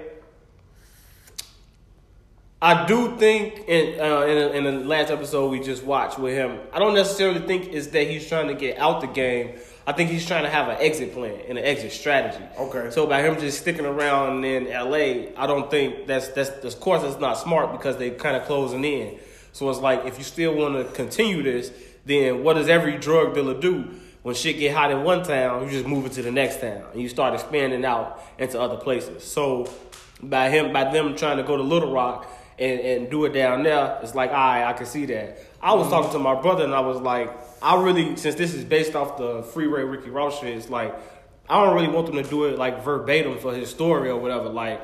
I do think in uh, in, in the last episode we just watched with him, I don't necessarily think is that he's trying to get out the game. I think he's trying to have an exit plan and an exit strategy. Okay. So by him just sticking around in LA, I don't think that's that's of course that's not smart because they kind of closing in. So it's like if you still want to continue this, then what does every drug dealer do? When shit get hot in one town, you just move it to the next town and you start expanding out into other places. So by him by them trying to go to Little Rock and, and do it down there, it's like, all right, I can see that. I was mm-hmm. talking to my brother and I was like, I really, since this is based off the Freeway Ricky Ross shit, it's like, I don't really want them to do it like verbatim for his story or whatever. Like,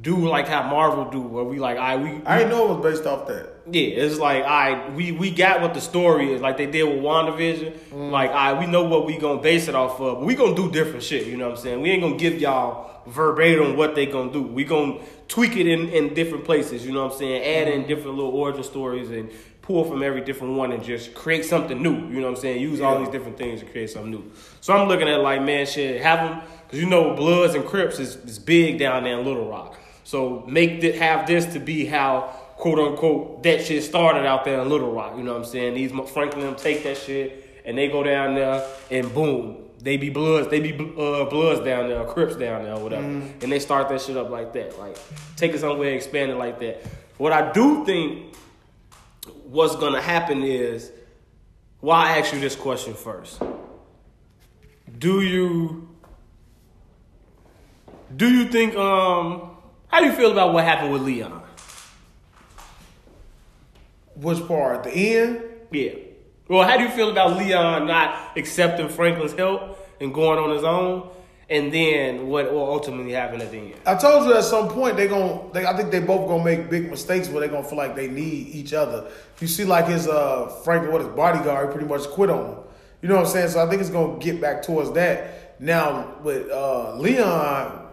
do like how Marvel do, where we like, I we, I didn't know it was based off that. Yeah, it's like I we we got what the story is, like they did with WandaVision. Mm. Like I we know what we gonna base it off of, but we gonna do different shit. You know what I'm saying? We ain't gonna give y'all verbatim what they gonna do. We gonna tweak it in in different places. You know what I'm saying? Add in mm. different little origin stories and pull from every different one and just create something new. You know what I'm saying? Use all these different things to create something new. So I'm looking at like man, shit, have them because you know Bloods and Crips is, is big down there in Little Rock. So make it have this to be how quote unquote that shit started out there in Little Rock. You know what I'm saying? These Franklin take that shit and they go down there and boom, they be bloods, they be uh, bloods down there, Crips down there, or whatever, and they start that shit up like that, like take it somewhere, expand it like that. What I do think what's gonna happen is, well, I ask you this question first. Do you do you think um how do you feel about what happened with Leon? Which part? At the end? Yeah. Well, how do you feel about Leon not accepting Franklin's help and going on his own? And then what will ultimately happen at the end? I told you at some point they gon' they I think they both gonna make big mistakes where they gonna feel like they need each other. You see like his uh Franklin what his bodyguard he pretty much quit on him. You know what I'm saying? So I think it's gonna get back towards that. Now with uh Leon,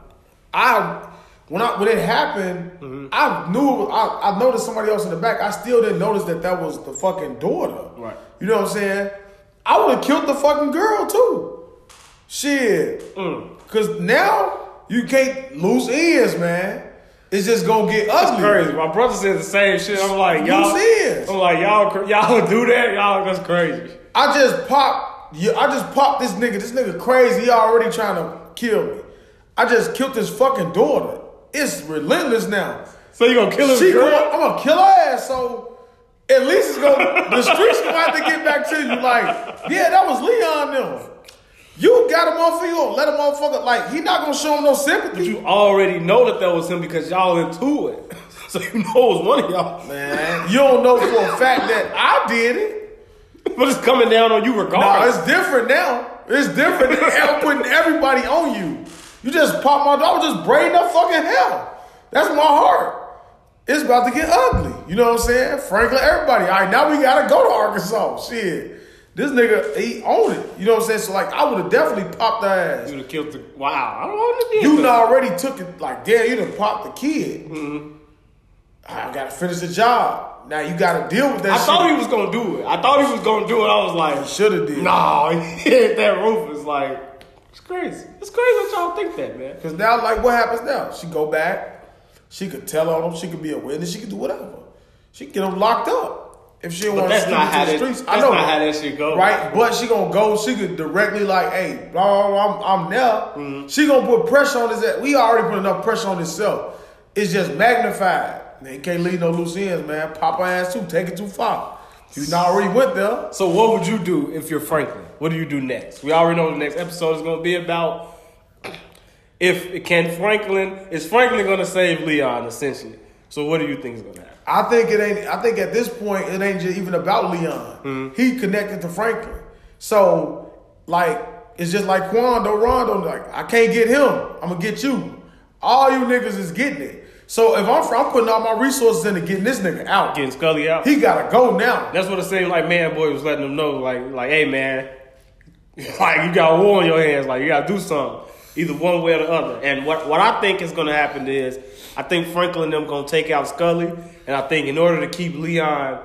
I when I when it happened, mm-hmm. I knew I, I noticed somebody else in the back. I still didn't notice that that was the fucking daughter. Right. You know what I'm saying? I would have killed the fucking girl too. Shit. Mm. Cause now you can't lose ears, man. It's just gonna get ugly. Crazy. My brother said the same shit. I'm like, y'all. I'm like, y'all, y'all do that? Y'all, that's crazy. I just popped. yeah, I just popped this nigga. This nigga crazy. He already trying to kill me. I just killed his fucking daughter. It's relentless now. So you gonna kill his She girl? I'm gonna kill her ass. So at least it's gonna the streets gonna have to get back to you. Like, yeah, that was Leon them. You got a motherfucker. You gonna let a motherfucker like he not gonna show him no sympathy. You already know that that was him because y'all into it. So you know it was one of y'all. Man, you don't know for a fact that I did it. But it's coming down on you No, regardless. it's different now. It's different. I'm putting everybody on you. You just pop my dog, just braiding up fucking hell. That's my heart. It's about to get ugly. You know what I'm saying? Franklin, everybody. All right, now we gotta go to Arkansas. Shit. This nigga, he owned it. You know what I'm saying? So like I would have definitely popped the ass. you would have killed the. Wow. I don't know what to do. You done already took it like damn, you done popped the kid. Mm-hmm. I gotta finish the job. Now you gotta deal with that I shit. thought he was gonna do it. I thought he was gonna do it. I was like, should have did. no, he hit that roof. It's like, it's crazy. It's crazy that y'all think that, man. Cause now, like, what happens now? She go back. She could tell on him. She could be a witness. She could do whatever. She could get him locked up if she want to that's sleep not how into the streets. That's I know not how that shit go. right? But she gonna go. She could directly like, hey, blah, blah, blah, I'm, I'm there. Mm-hmm. She gonna put pressure on his. We already put enough pressure on himself. It's just magnified. They can't leave no loose ends, man. Pop her ass too. Take it too far. You not already went there. So what would you do if you're Franklin? What do you do next? We already know what the next episode is going to be about. If can Franklin is Franklin going to save Leon essentially? So what do you think is going to happen? I think it ain't. I think at this point it ain't just even about Leon. Mm-hmm. He connected to Franklin, so like it's just like Quando Rondo. Like I can't get him, I'm gonna get you. All you niggas is getting it. So if I'm, I'm putting all my resources into getting this nigga out, Getting Scully out. he gotta go now. That's what it seemed like. Man, boy was letting them know, like, like, hey, man, like you got war on your hands. Like you got to do something, either one way or the other. And what what I think is going to happen is, I think Franklin and them going to take out Scully, and I think in order to keep Leon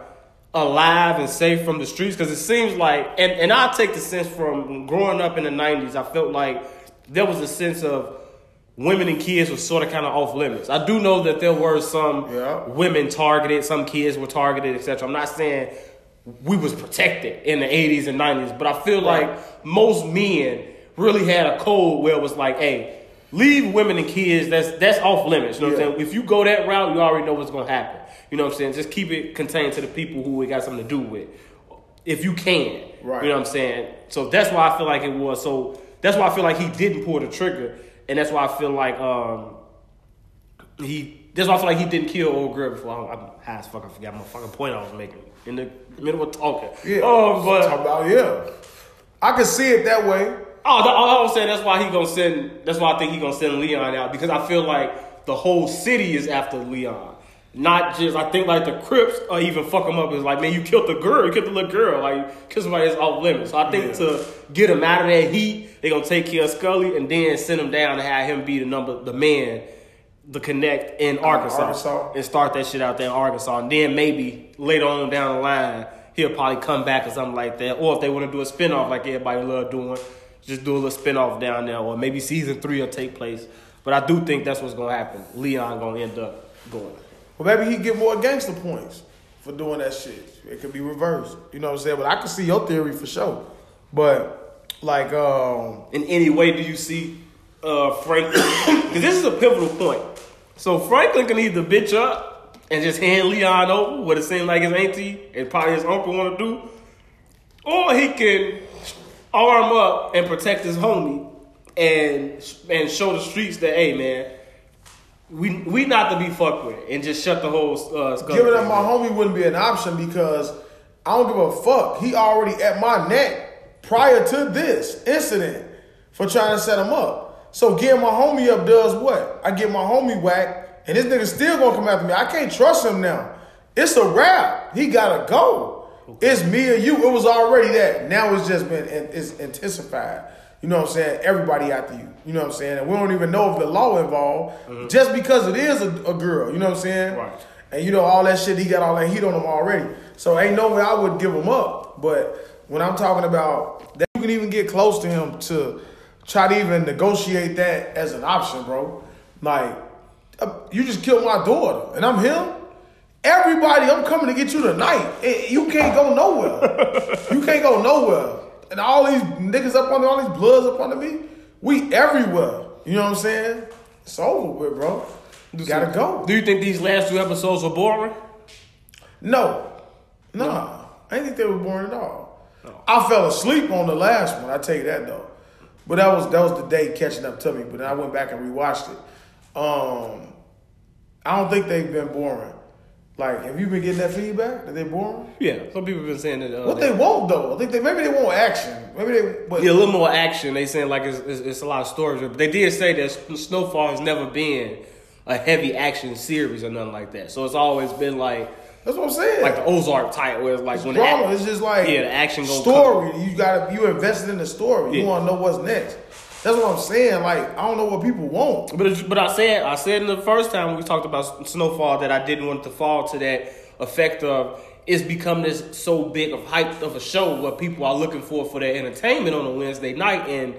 alive and safe from the streets, because it seems like, and and I take the sense from growing up in the '90s, I felt like there was a sense of women and kids were sort of kind of off limits. I do know that there were some Yeah. women targeted, some kids were targeted, etc. I'm not saying we was protected in the 80s and 90s, but I feel Right. like most men really had a code where it was like, hey, leave women and kids, that's that's off limits. You know what I'm saying? If you go that route, you already know what's gonna happen. You know what I'm saying? Just keep it contained to the people who it got something to do with. If you can. Right. You know what I'm saying? So that's why I feel like it was so that's why I feel like he didn't pull the trigger. And that's why I feel like um he that's why I feel like he didn't kill old girl before. I'm, I'm high as fuck. I forgot my fucking point I was making in the middle of talking. Yeah. Oh, but Talk about yeah. I can see it that way. Oh, that, all I was saying that's why he gonna send. That's why I think he gonna send Leon out because I feel like the whole city is after Leon. Not just I think like the Crips or even fuck them up is like man you killed the girl you killed the little girl like kill somebody that's off limits. So I think Yeah. to get him out of that heat they gonna take care of Scully and then send him down to have him be the number the man the connect in Arkansas, Arkansas. and start that shit out there in Arkansas and then maybe later on down the line he'll probably come back or something like that or if they want to do a spinoff like everybody love doing just do a little spinoff down there, or maybe season three will take place. But I do think that's what's gonna happen. Leon gonna end up going. Well, maybe he get more gangster points for doing that shit. It could be reversed. You know what I'm saying? But I can see your theory for sure. But like, um, in any way do you see uh, Franklin? Because this is a pivotal point. So Franklin can either bitch up and just hand Leon over, what it seems like his auntie and probably his uncle want to do, or he can arm up and protect his homie and and show the streets that hey man, we we not to be fucked with, and just shut the whole uh, giving up my homie wouldn't be an option because I don't give a fuck. He already at my neck prior to this incident for trying to set him up. So getting my homie up does what? I get my homie whack, and this nigga still gonna come after me. I can't trust him now. It's a wrap. He gotta go. It's me or you. It was already that. Now it's just been it's intensified. You know what I'm saying? Everybody after you. You know what I'm saying? And we don't even know if the law involved just because it is a, a girl. You know what I'm saying? Right. And you know all that shit, he got all that heat on him already. So ain't no way I would give him up. But when I'm talking about that, you can even get close to him to try to even negotiate that as an option, bro. Like uh, you just killed my daughter, and I'm him. Everybody, I'm coming to get you tonight. You can't go nowhere. you can't go nowhere. And all these niggas up under all these bloods up under me, we everywhere. You know what I'm saying? It's over with, bro. You gotta go. Do you think these last two episodes were boring? No. Nah. I didn't think they were boring at all. I fell asleep on the last one, I tell you that though. But that was that was the day catching up to me. But then I went back and rewatched it. Um I don't think they've been boring. Like, have you been getting that feedback that they boring? Yeah, some people have been saying that. Uh, What that- they want though? I think they maybe they want action. Maybe they but Yeah, a little more action. They saying like it's, it's, it's a lot of stories, but they did say that Snowfall has never been a heavy action series or nothing like that. So it's always been like that's what I'm saying. like the Ozark type, where it's like when drama. act- It's just like Yeah, the action gonna story. You got to you invested in the story. You want to know what's next. That's what I'm saying. Like I don't know what people want. But but I said I said in the first time we talked about Snowfall that I didn't want to fall to that effect of it's become this so big of hype of a show what people are looking for for their entertainment on a Wednesday night and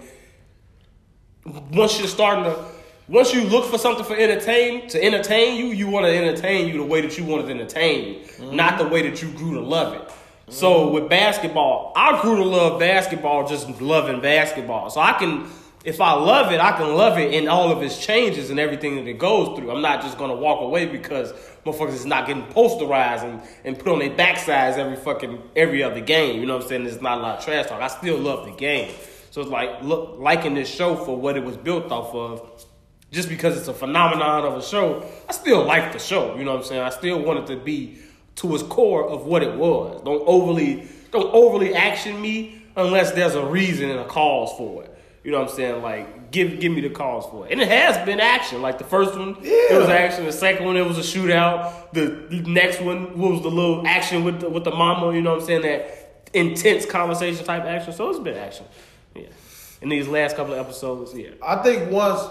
once you're starting to once you look for something for entertain to entertain you, you want to entertain you the way that you want to entertain you, not the way that you grew to love it. So with basketball, I grew to love basketball just loving basketball. So I can if I love it, I can love it in all of its changes and everything that it goes through. I'm not just gonna walk away because motherfuckers is not getting posterized and, and put on their backsides every fucking every other game. You know what I'm saying? There's not a lot of trash talk. I still love the game. So it's like look liking this show for what it was built off of. Just because it's a phenomenon of a show, I still like the show. You know what I'm saying? I still want it to be to its core of what it was. Don't overly don't overly action me unless there's a reason and a cause for it. You know what I'm saying? Like give give me the cause for it. And it has been action. Like the first one, it was Yeah. action. The second one, it was a shootout. The next one was the little action with the, with the mama. You know what I'm saying? That intense conversation type action. So it's been action. Yeah. In these last couple of episodes, yeah. I think once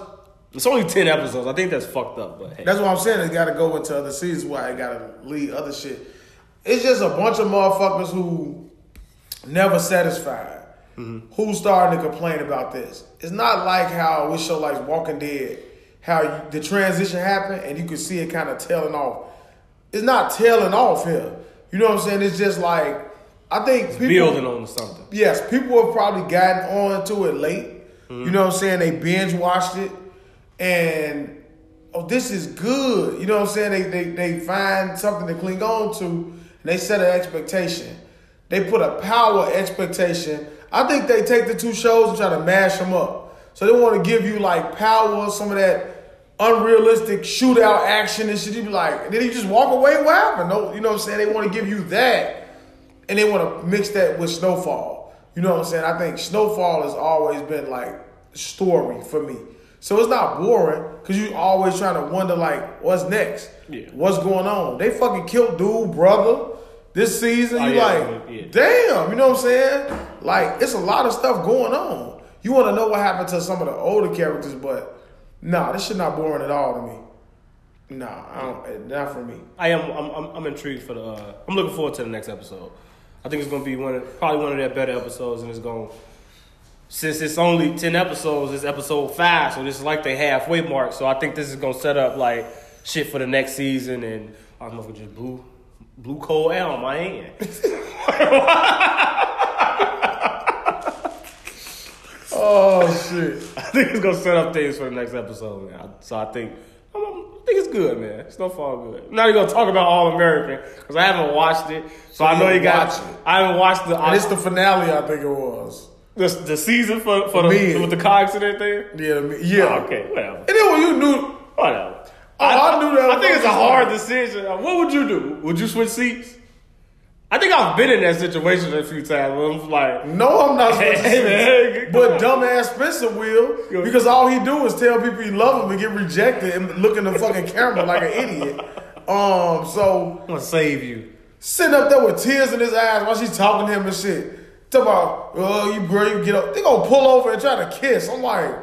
It's only ten episodes. I think that's fucked up, but hey. That's what I'm saying. It got to go into other seasons. Why it got to lead other shit. It's just a bunch of motherfuckers who never satisfied. Who starting to complain about this? It's not like how we show like Walking Dead, how you, the transition happened and you could see it kind of tailing off. It's not tailing off here. You know what I'm saying? It's just like I think people, building on something. yes, people have probably gotten on to it late. Mm-hmm. You know what I'm saying? They binge watched it and oh, this is good. You know what I'm saying? They they they find something to cling on to and they set an expectation. They put a power expectation. I think they take the two shows and try to mash them up. So they want to give you like power, some of that unrealistic shootout action and shit. You be like, and then you just walk away. What happened? No, you know what I'm saying? They want to give you that and they want to mix that with Snowfall. You know what I'm saying? I think Snowfall has always been like story for me. So it's not boring because you always trying to wonder like what's next, Yeah. what's going on. They fucking killed dude brother this season. Oh, you yeah, like, yeah. damn, you know what I'm saying? Like it's a lot of stuff going on. You want to know what happened to some of the older characters, but nah, this shit not boring at all to me. Nah, I don't, not for me. I am. I'm, I'm, I'm intrigued for the. Uh, I'm looking forward to the next episode. I think it's gonna be one of probably one of their better episodes, and it's gonna. Since it's only ten episodes, it's episode five, so this is like the halfway mark. So I think this is gonna set up like shit for the next season, and I'm gonna just blue, blue cold L on my hand. Oh shit. I think it's gonna set up things for the next episode, man. So I think I'm, I'm- think it's good, man. It's no fall good. Not even gonna talk about All American because I haven't watched it. So, I know you got. it. I haven't watched the And it's the finale, I think it was. the, the season for for the Men. with the cogs and everything. Yeah, the- yeah. Oh, okay, whatever. And then when you knew, Whatever. Oh, I knew that I think it's a hard decision. What would you do? Would you switch seats? I think I've been in that situation a few times where I'm like, no, I'm not to Hey, see man, But dumbass Spencer will because all he do is tell people he love him and get rejected and look in the fucking camera like an idiot. Um, so I'm gonna save you. sitting up there with tears in his eyes while she's talking to him and shit. Talk about, oh, you girl, you get up. They gonna pull over and try to kiss. I'm like,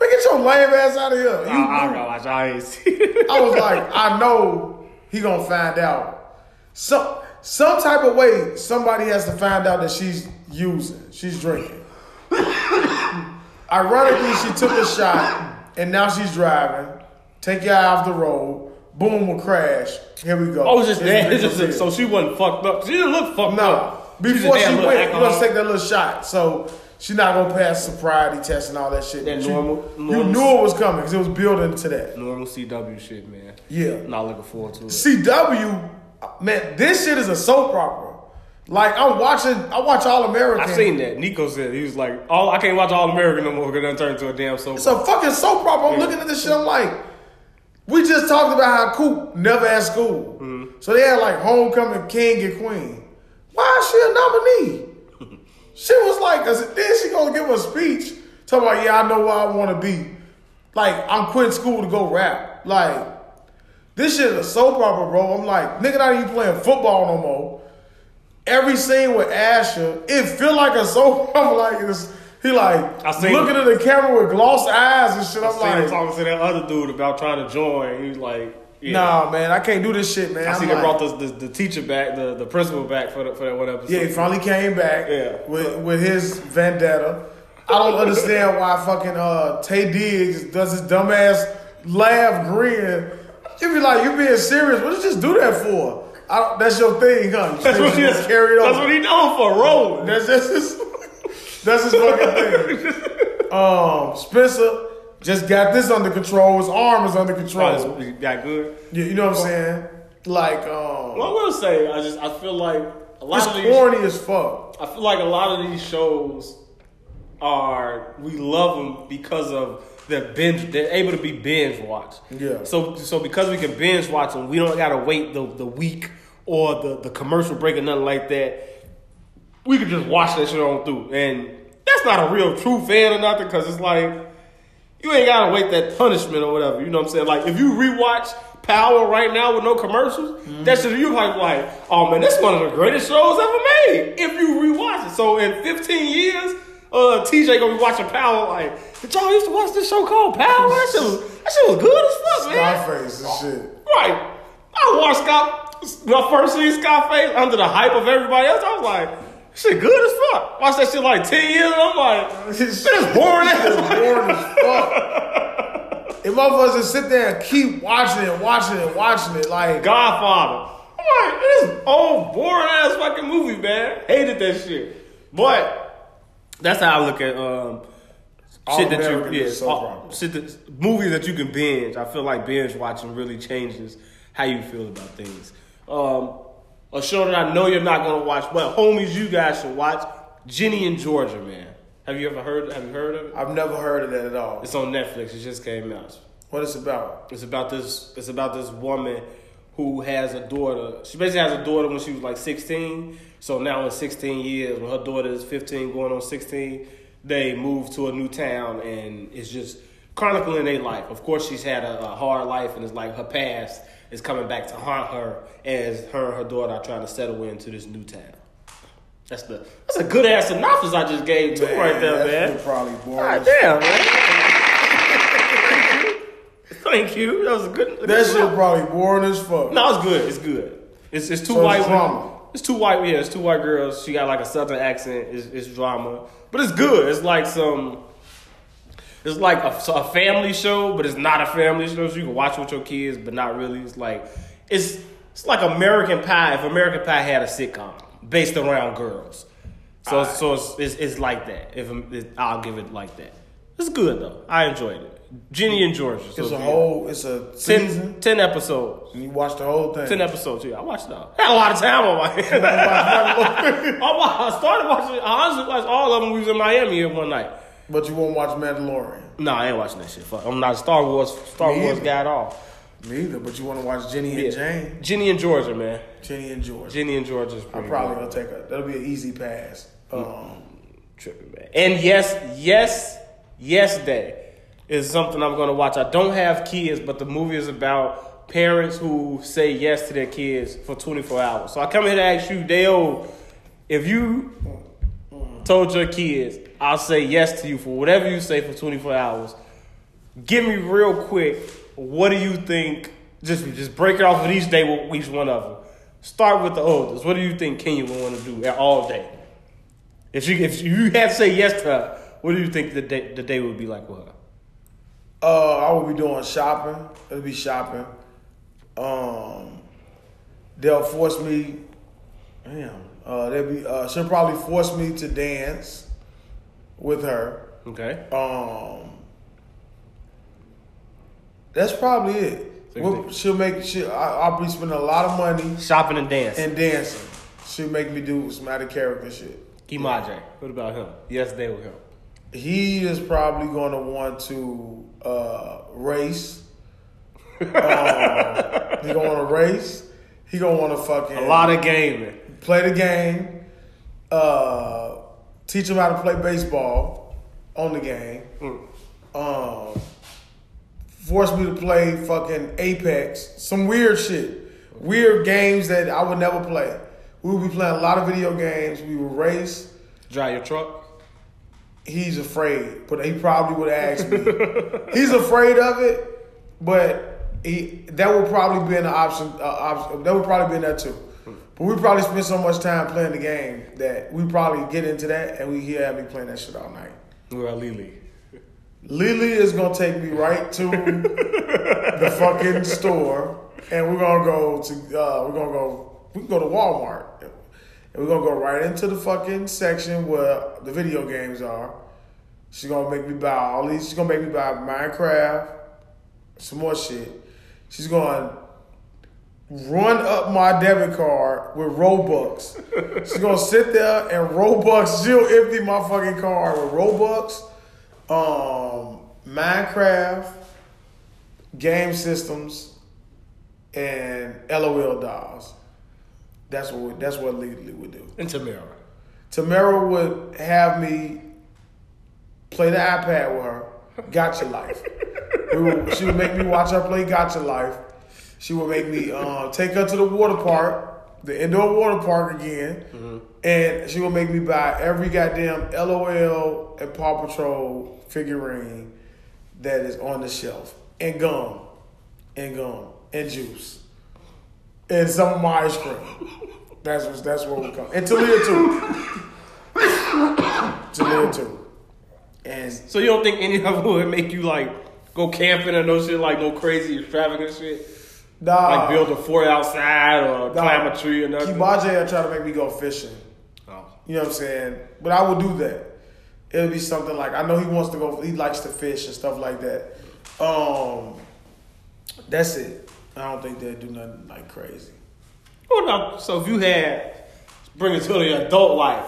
man, get your lame ass out of here. You I, I knew- gotta watch. I ain't seen it. I was like, I know he gonna find out. Some some type of way somebody has to find out that she's using, she's drinking. Ironically, she took a shot and now she's driving. Take your eye off the road. Boom, will crash. Here we go. Oh, it's just Here's that. It's just, big so she wasn't fucked up. She didn't look fucked no, up. before just she had a little went, you alcohol. gonna take that little shot. So she's not gonna pass sobriety test and all that shit. That You- normal- you knew it was coming because it was building to that. Normal CW shit, man. Yeah. Not looking forward to it. CW, man, this shit is a soap opera. Like I'm watching, I watch All American. I seen that. Nico said he was like, "Oh, I can't watch All American no more because it turned into a damn soap." It's a fucking soap opera. I'm looking at this shit. I'm like, we just talked about how Coop never at school. Mm-hmm. So they had like homecoming king and queen. Why is she a nominee? She was like, then she gonna give a speech talking about, yeah, I know where I want to be. Like I'm quitting school to go rap. Like this shit is a soap opera, bro. I'm like, nigga, not even playing football no more. Every scene with Asher, it feel like a soap opera. Like it's, he like I seen- looking at the camera with glossed eyes and shit. I'm I seen him like, talking to that other dude about trying to join. He was like, yeah. nah, man, I can't do this shit, man. I I'm see like, they brought the, the, the teacher back, the, the principal back for the, for that one episode. Yeah, he finally came back Yeah. with with his vendetta. I don't understand why fucking uh, Taye Diggs does his dumbass laugh grin. You be like, you being serious? What did you just do that for? That's your thing, huh? You That's what, he, just carry it that's what he known for, rolling. That's just his, that's his fucking thing. Um, Spencer just got this under control. His arm is under control. Oh, got good. You, you know what I'm saying? Like, um, Well, I will say, I just I feel like a lot it's of these. corny as fuck. I feel like a lot of these shows are we love them because of they're binge. They're able to be binge watched. Yeah. So so because we can binge watch them, we don't gotta wait the the week or the the commercial break or nothing like that. We could just watch that shit on through, and that's not a real true fan or nothing because it's like you ain't gotta wait that punishment or whatever. You know what I'm saying? Like if you rewatch Power right now with no commercials, that shit you like like, oh man, that's one of the greatest shows ever made. If you rewatch it, so in 15 years, uh, TJ gonna be watching Power like, did y'all used to watch this show called Power? That shit was that shit was good as fuck, man. Scarface and shit. Right. I watched Scott I first seen Scarface under the hype of everybody else. I was like, shit good as fuck. Watch that shit like 10 years and I'm like, This shit is boring as boring as fuck. If motherfuckers just sit there and keep watching it, watching it, watching it, like Godfather. I'm like, this old boring ass fucking movie, man. Hated that shit. But that's how I look at um All shit that you yeah, so all- shit that movies that you can binge. I feel like binge watching really changes how you feel about things. Um, a show that I know you're not gonna watch, but homies, you guys should watch Ginny in Georgia, man. Have you ever heard? Have you heard of it? I've never heard of that at all. It's on Netflix. It just came out. What it's about? It's about this. It's about this woman who has a daughter. She basically has a daughter when she was like 16. So now in 16 years, when her daughter is 15, going on 16, they move to a new town, and it's just chronicling their life. Of course, she's had a, a hard life, and it's like her past is coming back to haunt her as her and her daughter are trying to settle into this new town. That's the that's a good ass synopsis I just gave too right there, that's man. Probably boring. God as- ah, damn, man. Thank you. That was a good. That good shit job. probably boring as fuck. No, it's good. It's good. It's it's two So white drama. women. It's two white. Yeah, it's two white girls. She got like a southern accent. It's, it's drama, but it's good. It's like some. It's like a, so a family show, but it's not a family show. So you can watch with your kids, but not really. It's like it's it's like American Pie. If American Pie had a sitcom based around girls, So so it's, it's it's like that. If it, I'll give it like that. It's good though. I enjoyed it. Ginny and Georgia. So It's a whole. It's a season. 10, 10 episodes. And you watch the whole thing. Ten episodes, yeah. I watched it all. Had a lot of time on my hands. I I started watching. I honestly watched all of them. We was in Miami here one night. But you won't watch Mandalorian. No, I ain't watching that shit. Fuck. I'm not a Star Wars Star Me Wars either. guy at all. Me either. But you want to watch Jenny and. Jane. Ginny and Georgia, man. Jenny and George. Ginny and Georgia's I'm pretty probably good. gonna take a. That'll be an easy pass. Mm. Um, tripping, man. And yes, yes, yes, day is something I'm gonna watch. I don't have kids, but the movie is about parents who say yes to their kids for 24 hours. So I come here to ask you, Dale, if you mm, mm. told your kids, I'll say yes to you for whatever you say for 24 hours. Give me real quick, what do you think? Just just break it off with each day with each one of them. Start with the oldest. What do you think Kenya would want to do all day? If you if you had to say yes to her, what do you think the day the day would be like with her? uh, I would be doing shopping. It'll be shopping. Um, they'll force me. Damn. Uh, they'll be. Uh, she'll probably force me to dance with her. Okay. Um, that's probably it. So We'll- she'll make. She, I, I'll be spending a lot of money Shopping and dancing. and dancing. She'll make me do some out of character shit. Kimaje. What about him? Yes, day with him. He is probably going to want to uh, race. um, he gonna want to race. He gonna want to fucking A lot of gaming. play the game. Uh, teach him how to play baseball on the game. Um, force me to play fucking Apex. Some weird shit. Weird games that I would never play. We would be playing a lot of video games. We would race. Drive your truck. He's afraid, but he probably would ask me. He's afraid of it, but he that would probably be an option. Uh, option that would probably be in there too. But we probably spend so much time playing the game that we probably get into that, and we hear have me playing that shit all night. What about Lily? Lily is gonna take me right to the fucking store, and we're gonna go to uh, we're gonna go we can go to Walmart, and we're gonna go right into the fucking section where the video games are. She's gonna make me buy all these. She's gonna make me buy Minecraft, some more shit. She's gonna run up my debit card with Robux. She's gonna sit there and Robux. She'll empty my fucking card with Robux, um, Minecraft, game systems, and LOL dolls. That's what we- that's what legally would do. And Tamara. Tamara would have me play the iPad with her. Gacha Life. Would, she would make me watch her play Gacha Life. She would make me uh, take her to the water park, the indoor water park again, and she would make me buy every goddamn LOL and Paw Patrol figurine that is on the shelf, and gum, and gum, and juice, and some of my ice cream. That's what that's what we come. And Talia too. Talia too. And So you don't think any of them would make you like go camping or no shit like no crazy extravagant shit? Nah, Like build a fort outside or nah, climb a tree or nothing? Kibaje will try to make me go fishing. Oh. You know what I'm saying? But I will do that. It'll be something like I know he wants to go. He likes to fish and stuff like that. Um, that's it. I don't think they'll do nothing like crazy. What about, so if you had, bring it to the adult life.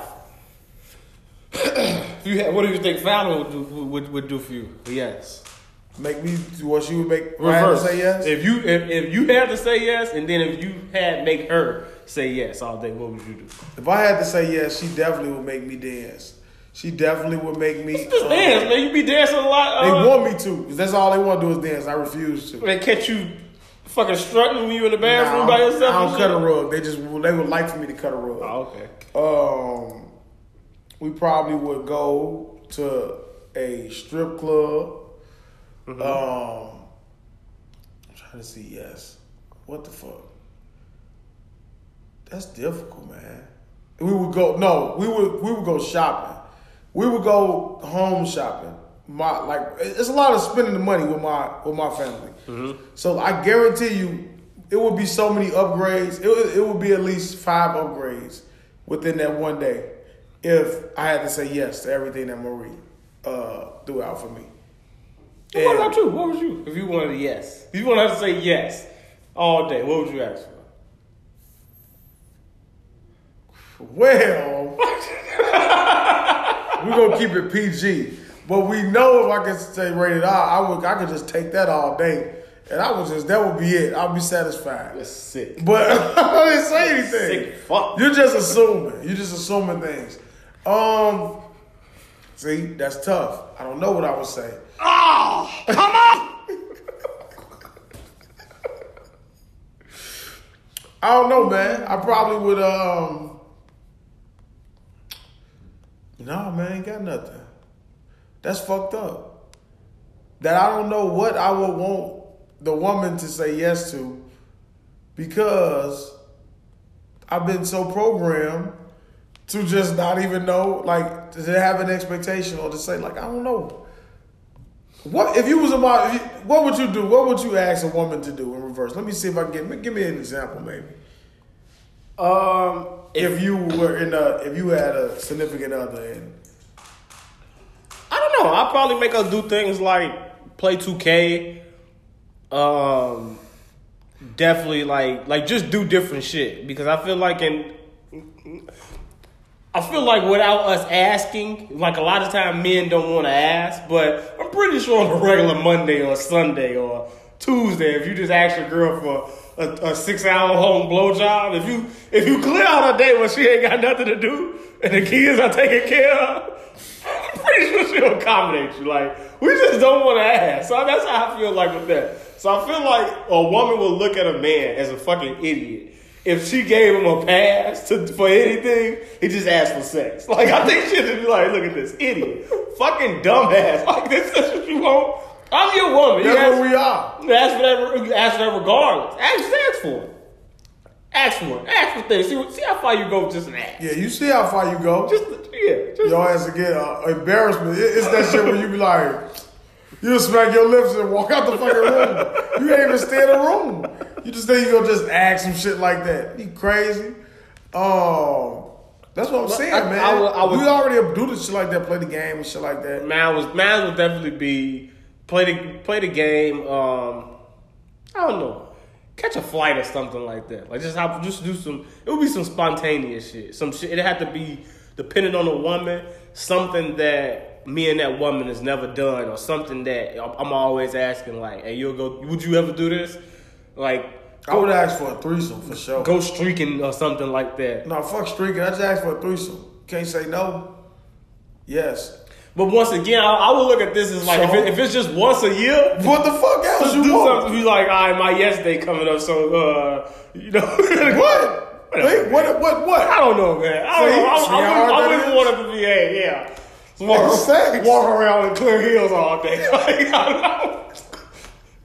if you had, what do you think Fallon would do, would, would do for you? Yes. Make me what she would make. I Reverse. say yes. If you if, if you had to say yes, and then if you had make her say yes all day, what would you do? If I had to say yes, she definitely would make me dance. She definitely would make me. Just um, dance, man. You be dancing a lot. They Uh, want me to. that's all they want to do is dance. I refuse to. They catch you fucking strutting when you in the bathroom Nah, by I yourself. don't and cut a rug. They just they would like for me to cut a rug. Oh, okay. Um, we probably would go to a strip club. Mm-hmm. Um, I'm trying to see. Yes. What the fuck? That's difficult, man. We would go. No, we would. We would go shopping. We would go home shopping. My like, it's a lot of spending the money with my with my family. Mm-hmm. So I guarantee you, it would be so many upgrades. It would, it would be at least five upgrades within that one day. if I had to say yes to everything that Marie uh, threw out for me. What And- about you? What was you? If you wanted a yes, if you wanted to say yes all day, what would you ask for? Well, we're gonna keep it PG. But we know if I could say rated R, I would I could just take that all day. And I would just that would be it. I'll be satisfied. That's sick. But I didn't say anything. Sick fuck. You're just assuming. You're just assuming things. Um see, that's tough. I don't know what I would say. Oh, come on! I don't know, man. I probably would um No, man, ain't got nothing. That's fucked up. That I don't know what I would want the woman to say yes to because I've been so programmed to just not even know, like to have an expectation or to say, like, I don't know. What if you was a mo- if you, what would you do? What would you ask a woman to do in reverse? Let me see if I can get give me an example, maybe. Um, If you were in a if you had a significant other and I don't know. I'll probably make her do things like play 2K. Um, definitely like like just do different shit because I feel like in I feel like without us asking, like a lot of time men don't want to ask, but I'm pretty sure on a regular Monday or Sunday or Tuesday, if you just ask your girl for a, a six hour home blowjob, if you if you clear out a day when she ain't got nothing to do and the kids are taken care of, I'm pretty sure she'll accommodate you. Like we just don't want to ask. So that's how I feel like with that. So I feel like a woman will look at a man as a fucking idiot if she gave him a pass to, for anything, he just asked for sex. Like I think she should be like, look at this idiot, fucking dumbass. Like this is what you want. I'm your woman. You that's ask, what we are. you ask for that. You ask for that regardless. Ask, ask for it. Ask for it. Ask for things. See, see how far you go with just an ask. Yeah, you see how far you go. Just yeah. Just Your ass to get uh, embarrassment. It- It's that shit where you be like, you smack your lips and walk out the fucking room. You ain't even stay in the room. You just think you gonna just ask some shit like that. You crazy? Oh. that's what I'm saying, I- man. I I would- we already do the shit like that, play the game and shit like that. Man was man would definitely be play the play the game. Um, I don't know, catch a flight or something like that. Like just have just do some. It would be some spontaneous shit. Some shit. It had to be dependent on the woman. Something that me and that woman has never done, or something that I'm I'm always asking. Like, hey, you'll go. Would you ever do this? Like, I would ask for a threesome for sure. go streaking or something like that. No, fuck streaking. I just asked for a threesome. Can't say no. Yes. But once again, I, I would look at this as like if, it, if it's just once a year. What the fuck else you do want? something. Be like, all right, my yes day coming up, so uh, you know. What? Wait, what? What? What? I don't know, man. I don't See? know. I, See I, wouldn't, I wouldn't is? want it to be, hey, yeah. Walk, walk around in clear heels all day. Like, I don't know.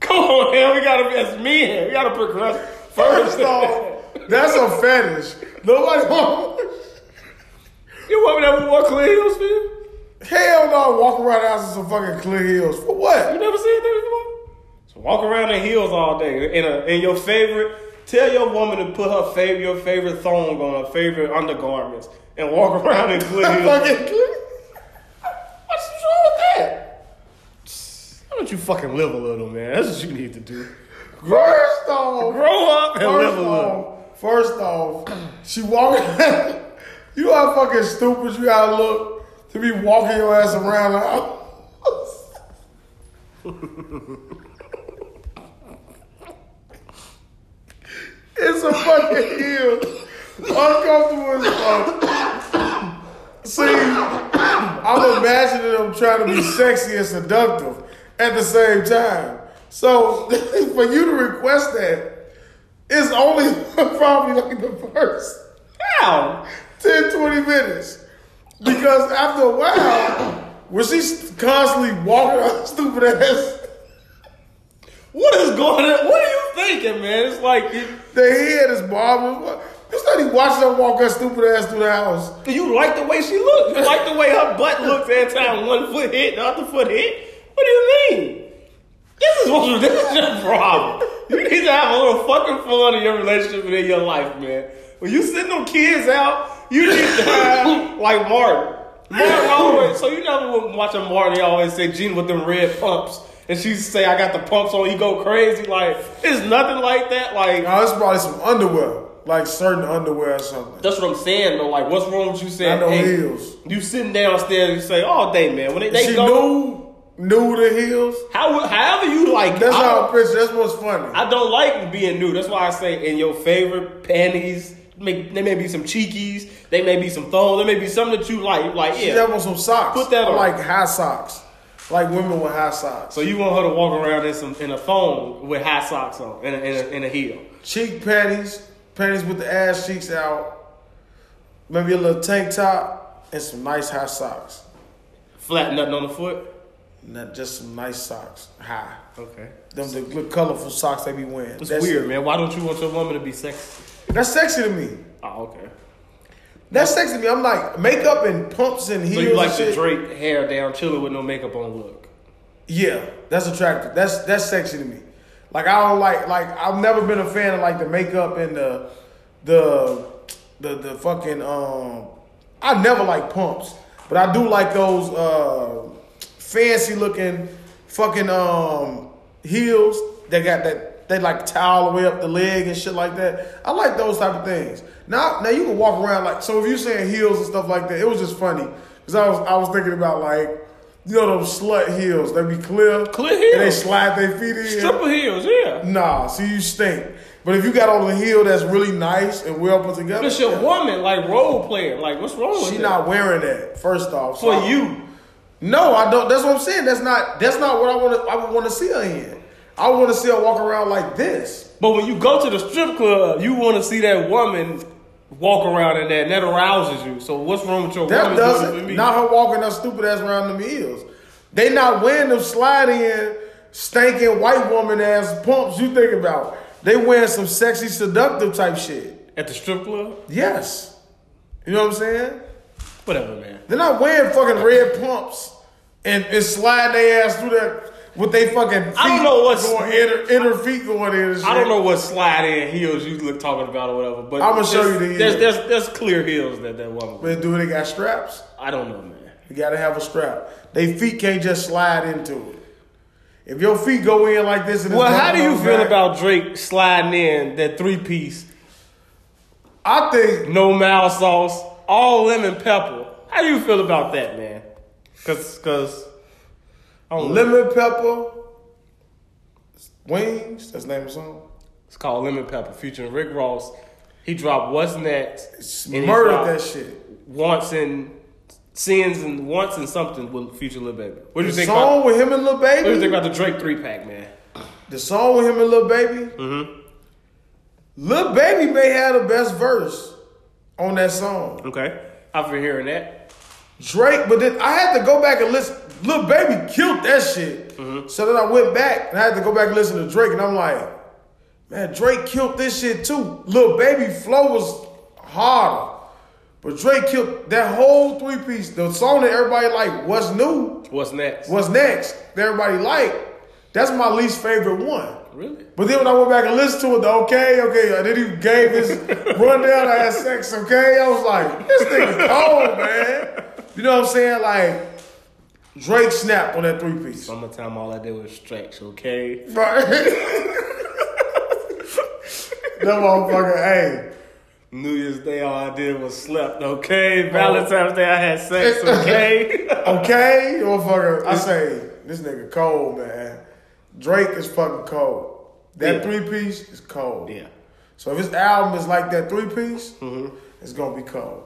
Come on, man. We gotta be as men. We gotta progress first. First off, that's a fetish. Nobody wants. you want me with more clear heels, man? Hell no, walk around the house in some fucking clear heels. For what? You never seen that before? So walk around in heels all day. In, a, in your favorite, tell your woman to put her favorite, your favorite thong on her favorite undergarments and walk around in clear heels. fucking clear. What's wrong with that? Don't you fucking live a little, man? That's what you need to do. First off, Grow up and live first a little. off, first off, she walking. you how fucking stupid you gotta look to be walking your ass around it's a fucking heel. Uncomfortable as fuck. See, I'm imagining them trying to be sexy and seductive at the same time. So for you to request that, it's only probably like the first How? 10, 20 minutes. Because after a while, when she's constantly walking her stupid ass, What is going on? What are you thinking, man? It's like the head is bobbing. You study watching her walk her stupid ass through the house. you like the way she looks. You like the way her butt looks every time one foot hit, the other foot hit. What do you mean? This is what you, this is your problem. You need to have a little fucking fun in your relationship and in your life, man. When you send them kids out, You need to have like Martin. Martin always. So you never would watch a Martin. He always say Gene with them red pumps, and she say I got the pumps on. you go crazy. Like it's nothing like that. Like No, it's probably some underwear, like certain underwear or something. that's what I'm saying though. Like what's wrong with you saying? I know hey, heels. You sitting downstairs and you say all day, man. When they, they she go, knew, knew to heels. how however you like. That's I how I picture. That's what's funny. I don't like being new. That's why I say in your favorite panties. May, they may be some cheekies. They may be some thongs. There may be something that you like. Like She yeah. have on some socks. Put that I on. like high socks. Like women with high socks. So you want her to walk around in some in a thong with high socks on and a, and a, and a heel. Cheek panties, panties with the ass cheeks out, maybe a little tank top, and some nice high socks. Flat nothing on the foot. Not just some nice socks, high. Okay. Them the little colorful socks they be wearing. It's That's weird, man. Why don't you want your woman to be sexy? That's sexy to me. Oh, okay. That's sexy to me. I'm like makeup and pumps and heels. So you like the. Drake hair down, chilling with no makeup on look. Yeah, that's attractive. That's that's sexy to me. Like I don't like like I've never been a fan of like the makeup and the the the the fucking um I never like pumps, but I do like those uh fancy looking fucking um heels that got that they like tie all the way up the leg and shit like that. I like those type of things. Now now you can walk around like so if you're saying heels and stuff like that, it was just funny because I was I was thinking about like you know those slut heels they be clear Clear and they slide their feet in. Stripper heels, yeah. Nah, see you stink. But if you got on a heel that's really nice and well put together, It's your woman, like role player. Like, what's wrong with she that? not wearing that. First off, for So- you. No, I don't. That's what I'm saying. That's not. That's not what I want to. I would want to see her in. I want to see her walk around like this. But when you go to the strip club, you want to see that woman walk around in that, and that arouses you. So what's wrong with your That doesn't. Not her walking her stupid ass around the heels. They not wearing them slide in, stinking white woman ass pumps. You think about? They wearing some sexy seductive type shit. At the strip club? Yes. You know what I'm saying? Whatever, man. They're not wearing fucking red pumps and, and slide their ass through that with they fucking feet I don't know what's- going inner, inner feet going in. I don't know what slide in heels you look talking about or whatever, but I'ma show you the There's, heels. there's, there's clear heels that that woman. But do they got straps? I don't know, man. You gotta have a strap. They feet can't just slide into it. If your feet go in like this, and Well, how do you feel back, about Drake sliding in that three piece, I think no mouth sauce, all lemon pepper? How do you feel about that, man? Cause, cause, know. lemon pepper wings. That's the name of the song. It's called Lemon Pepper, featuring Rick Ross. He dropped What's Next. and he Murdered that shit. Once in sins and once in something with Future Lil Baby. What do you The think song about? with him and Lil Baby. What do you think about the Drake three pack, man? The song with him and Lil Baby. Mm-hmm. Lil Baby may have the best verse on that song. Okay, I've been hearing that. Drake, but then I had to go back and listen. Lil Baby killed that shit. Mm-hmm. So then I went back and I had to go back and listen to Drake, and I'm like, man, Drake killed this shit too. Lil Baby flow was harder, but Drake killed that whole three piece. The song that everybody like, what's new, What's next? what's next, that everybody like. That's my least favorite one. Really? But then when I went back and listened to it, the okay, okay, and then he gave his rundown. I had sex, okay. I was like, this nigga cold, man. You know what I'm saying? Like Drake snapped on that three piece. Summertime, all I did was stretch. Okay. Right. that motherfucker, hey. New Year's Day, all I did was slept. Okay. Valentine's oh. Day, I had sex. Okay. Okay, motherfucker. I say this nigga cold, man. Drake is fucking cold. That Yeah. three piece is cold. yeah. So if his album is like that three piece, Mm-hmm. it's gonna be cold.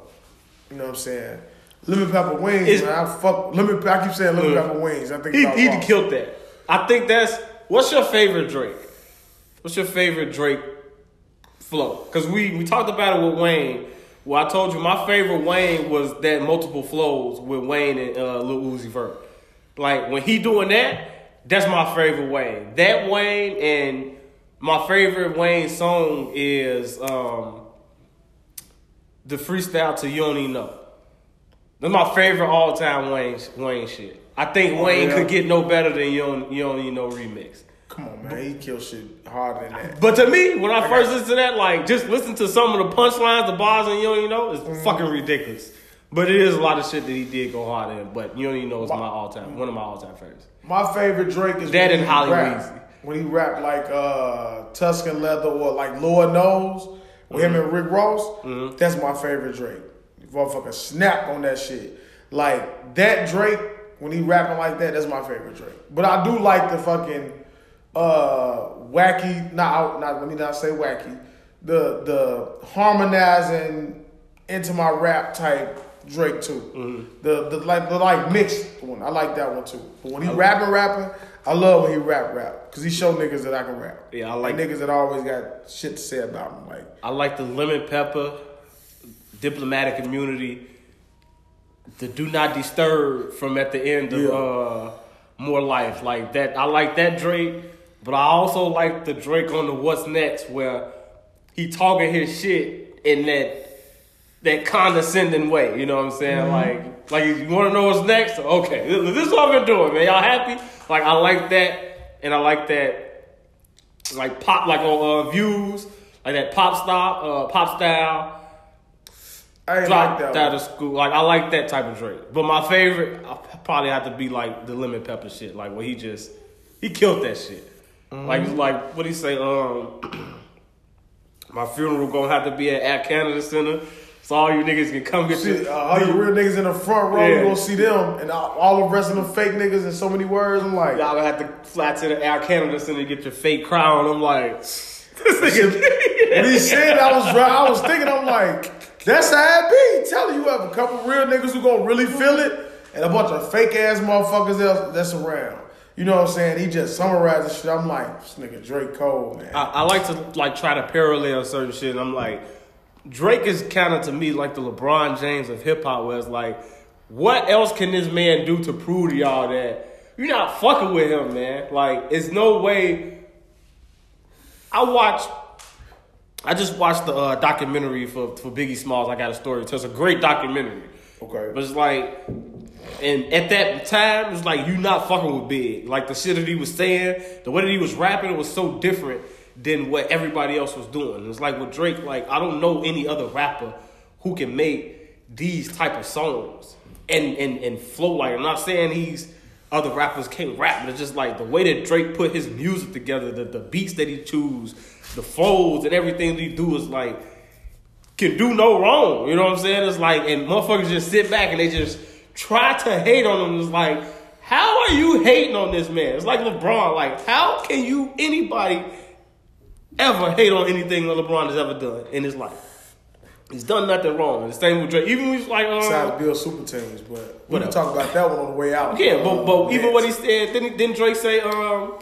You know what I'm saying? Lemon pepper wings, Is- man. I fuck lemon. I keep saying lemon Look, pepper wings. I think He he Ross. killed that. I think that's. What's your favorite Drake? What's your favorite Drake flow? Because we we talked about it with Wayne. Well, I told you my favorite Wayne was that multiple flows with Wayne and uh, Lil Uzi Vert. Like when he doing that, that's my favorite Wayne. That Wayne and my favorite Wayne song is um, the freestyle to You Don't Even Know. That's my favorite all time Wayne Wayne shit. I think Wayne Oh, yeah. could get no better than You Don't, you don't Even Know remix. Come on, man. He killed shit harder than that. But to me, when I first listened to that, like just listen to some of the punchlines, the bars, and you don't even know, it's Mm-hmm. fucking ridiculous. But it is a lot of shit that he did go hard in. But you don't even know it's my all time, one of my all time favorites. My favorite Drake is That and Holly. Weezy. When he rapped like uh, Tuscan Leather or like Lord Knows with him Mm-hmm. and Rick Ross. That's my favorite Drake. Motherfucker snap on that shit. Like that Drake when he rapping like that. That's my favorite Drake. But I do like the fucking uh, wacky. Not not let me not say wacky. The the harmonizing into my rap type Drake too. The the like the like mixed one. I like that one too. But when he rapping rapping, I love when he rap rap because he show niggas that I can rap. Yeah, I like- And niggas that always got shit to say about him. Like I like the lemon pepper, diplomatic immunity, the do not disturb from at the end of Yeah. uh, more life like that. I like that Drake, but I also like the Drake on the what's next where he talking his shit and that that condescending way. You know what I'm saying? Like like you want to know what's next? Okay, this is what I've been doing, man. Y'all happy? Like I like that, and I like that like pop like on uh, views like that pop style uh, pop style I ain't like that. out of school like I like that type of Drake but my favorite I probably have to be like the lemon pepper shit like where he just he killed that shit Mm-hmm. like like what he say um my funeral gonna have to be at, at Canada Center so all you niggas can come get Shit, your uh, all you real niggas in the front row, Yeah. you gonna see them, and all, all the rest of them fake niggas in so many words. I'm like, y'all gonna have to fly to the Air Canada Center to get your fake crown I'm like this nigga when he said I was I was thinking, I'm like, that's how it be. Telling you have a couple real niggas who gonna really feel it, and a bunch of fake ass motherfuckers else that's around. You know what I'm saying? He just summarizes shit. I'm like, this nigga Drake Cole, man. I, I like to like try to parallel certain shit. And I'm like, Drake is kind of to me like the LeBron James of hip hop, where it's like, what else can this man do to prove to y'all that you're not fucking with him, man? Like, it's no way. I watched. I just watched the uh, documentary for for Biggie Smalls. I got a story. So it's a great documentary. Okay. But it's like, and at that time, it's like you not fucking with Big. Like the shit that he was saying, the way that he was rapping it was so different than what everybody else was doing. It's like with Drake, like I don't know any other rapper who can make these type of songs and and and flow like. I'm not saying he's other rappers can't rap, but it's just like the way that Drake put his music together, the, the beats that he choose, the flows and everything he do is like can do no wrong. You know what I'm saying? It's like, and motherfuckers just sit back and they just try to hate on him. It's like, how are you hating on this man? It's like LeBron. Like, how can you, anybody, ever hate on anything LeBron has ever done in his life? He's done nothing wrong. And the same with Drake. Even when he's like, Besides um, build super teams, but we can talk about that one on the way out. yeah, but, but Uh, even what he said, didn't, didn't Drake say, um,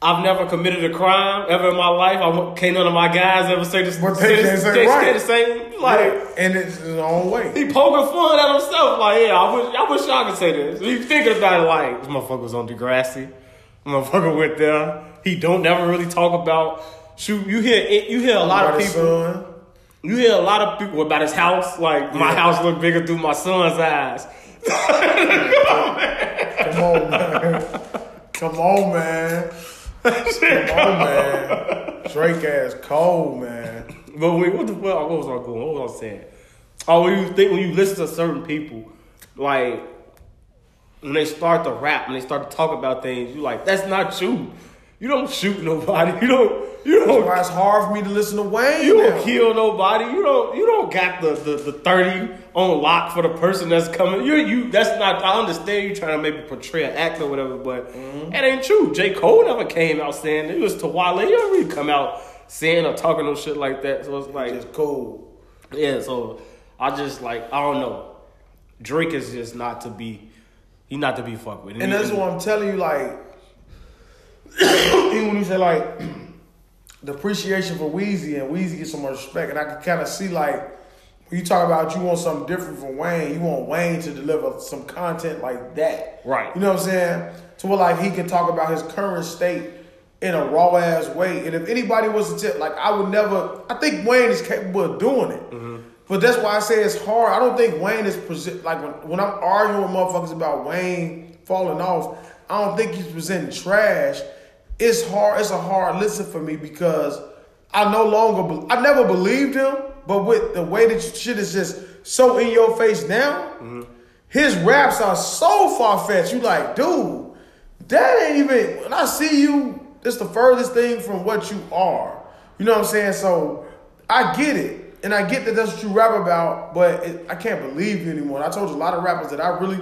I've never committed a crime ever in my life. I can't none of my guys ever say this. But they can't say right. the same. Like, Yeah, and it's his own way. He poking fun at himself, like, yeah, I wish, I wish y'all could say this. He thinking about it like, this motherfucker was on Degrassi. Motherfucker went there. He don't never really talk about, shoot, you hear, you hear a lot of people, you hear a lot of people about his house, like, my house look bigger through my son's eyes. Come on, man. Come on, man. Come on, man. Drake ass cold, man. But wait, what the fuck, what was I going, what was I saying? Oh, when you think, when you listen to certain people, like, when they start to rap and they start to talk about things, you like, that's not you. You don't shoot nobody. You don't. You don't. why it's hard for me to listen to Wayne. You now. don't kill nobody. You don't. You don't got the, the, the thirty on lock for the person that's coming. You you. That's not. I understand you trying to maybe portray an act or whatever, but mm-hmm. that ain't true. J Cole never came out saying it was to Wale. He don't really come out saying or talking no shit like that. So it's like it's cool. yeah, so I just like I don't know. Drake is just not to be he not to be fucked with. And that's what I'm telling you, like, even when you say like the appreciation for Weezy and Weezy gets so much respect, and I can kind of see like when you talk about you want something different from Wayne, you want Wayne to deliver some content like that, Right. You know what I'm saying? To where like he can talk about his current state in a raw ass way, and if anybody was to tell, like I would never, I think Wayne is capable of doing it. Mm-hmm. But that's why I say it's hard. I don't think Wayne is present like when, when I'm arguing with motherfuckers about Wayne falling off. I don't think he's presenting trash. It's hard. It's a hard listen for me because I no longer. be- I never believed him, but with the way that shit is just so in your face now, mm-hmm. his raps are so far fetched. You like, dude, that ain't even. When I see you, it's the furthest thing from what you are. You know what I'm saying? So I get it, and I get that that's what you rap about, but it, I can't believe you anymore. And I told you a lot of rappers that I really,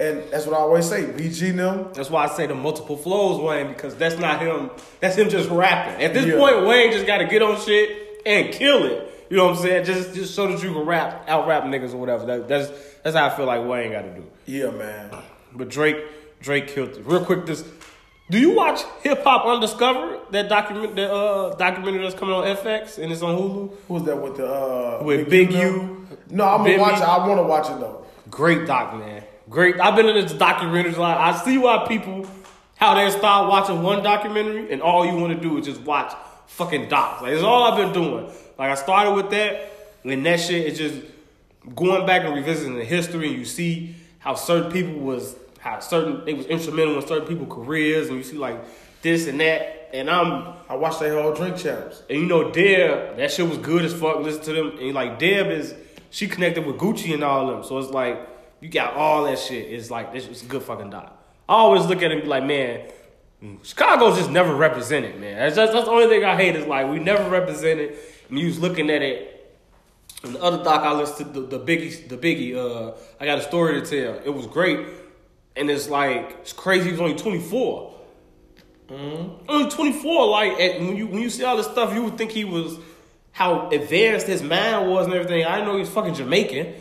and that's what I always say, BG them. That's why I say the multiple flows, Wayne, because that's not him. That's him just rapping. At this Yeah. point, Wayne just got to get on shit and kill it. You know what I'm saying? Just just so that you can rap, out rap niggas or whatever. That, that's that's how I feel like Wayne got to do. Yeah, man. But Drake, Drake killed it. Real quick, this. Do you watch Hip Hop Uncovered? That document, that uh, documentary that's coming on FX and it's on Hulu. Who's that with the uh With Big now? U, No, I'm gonna Big watch it. I want to watch it though. Great doc, man. Great. I've been in this documentaries a lot. I see why people how they start watching one documentary and all you want to do is just watch fucking docs. Like it's all I've been doing. Like I started with that, and that shit is just going back and revisiting the history. And you see how certain people was how certain they was instrumental in certain people's careers, and you see like this and that. And I'm I watched their whole drink champs. and you know, Deb, that shit was good as fuck. Listen to them. And like Deb is she connected with Gucci and all them. So it's like you got all that shit. It's like this it's a good fucking doc. I always look at it and be like, man, Chicago's just never represented, man. That's just, that's the only thing I hate is like we never represented. And you was looking at it. And the other doc I listened to the, the Biggie, the Biggie. Uh, I got a story to tell. It was great, and it's like it's crazy. He was only twenty four. Only 24, like at, when you when you see all this stuff, you would think he was how advanced his mind was and everything. I didn't know he was fucking Jamaican.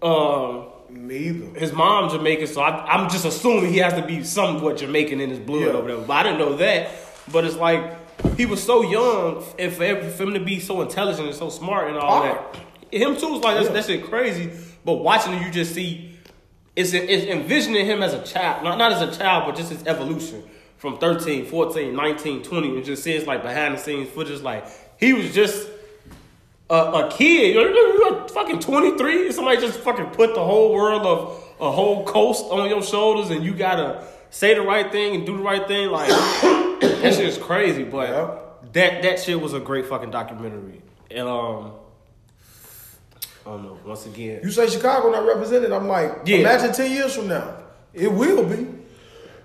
Um, Neither. his mom Jamaican, so I, I'm just assuming he has to be somewhat Jamaican in his blood Yeah. or whatever. But I didn't know that. But it's like he was so young, and for, every- for him to be so intelligent and so smart and all that, him too was like that's, Yeah. that shit crazy. But watching it, you just see it's, it's envisioning him as a child, not, not as a child, but just his evolution from 13, 14, 19, 20, and just seeing like behind the scenes footage. Like he was just a, a kid. You're, you're fucking 23. Somebody just fucking put the whole world of a whole coast on your shoulders, and you gotta say the right thing and do the right thing. Like that shit is crazy, but Yeah. that that shit was a great fucking documentary. And um, I don't know. Once again, You say Chicago not represented? I'm like, Yeah. imagine ten years from now, it will be. did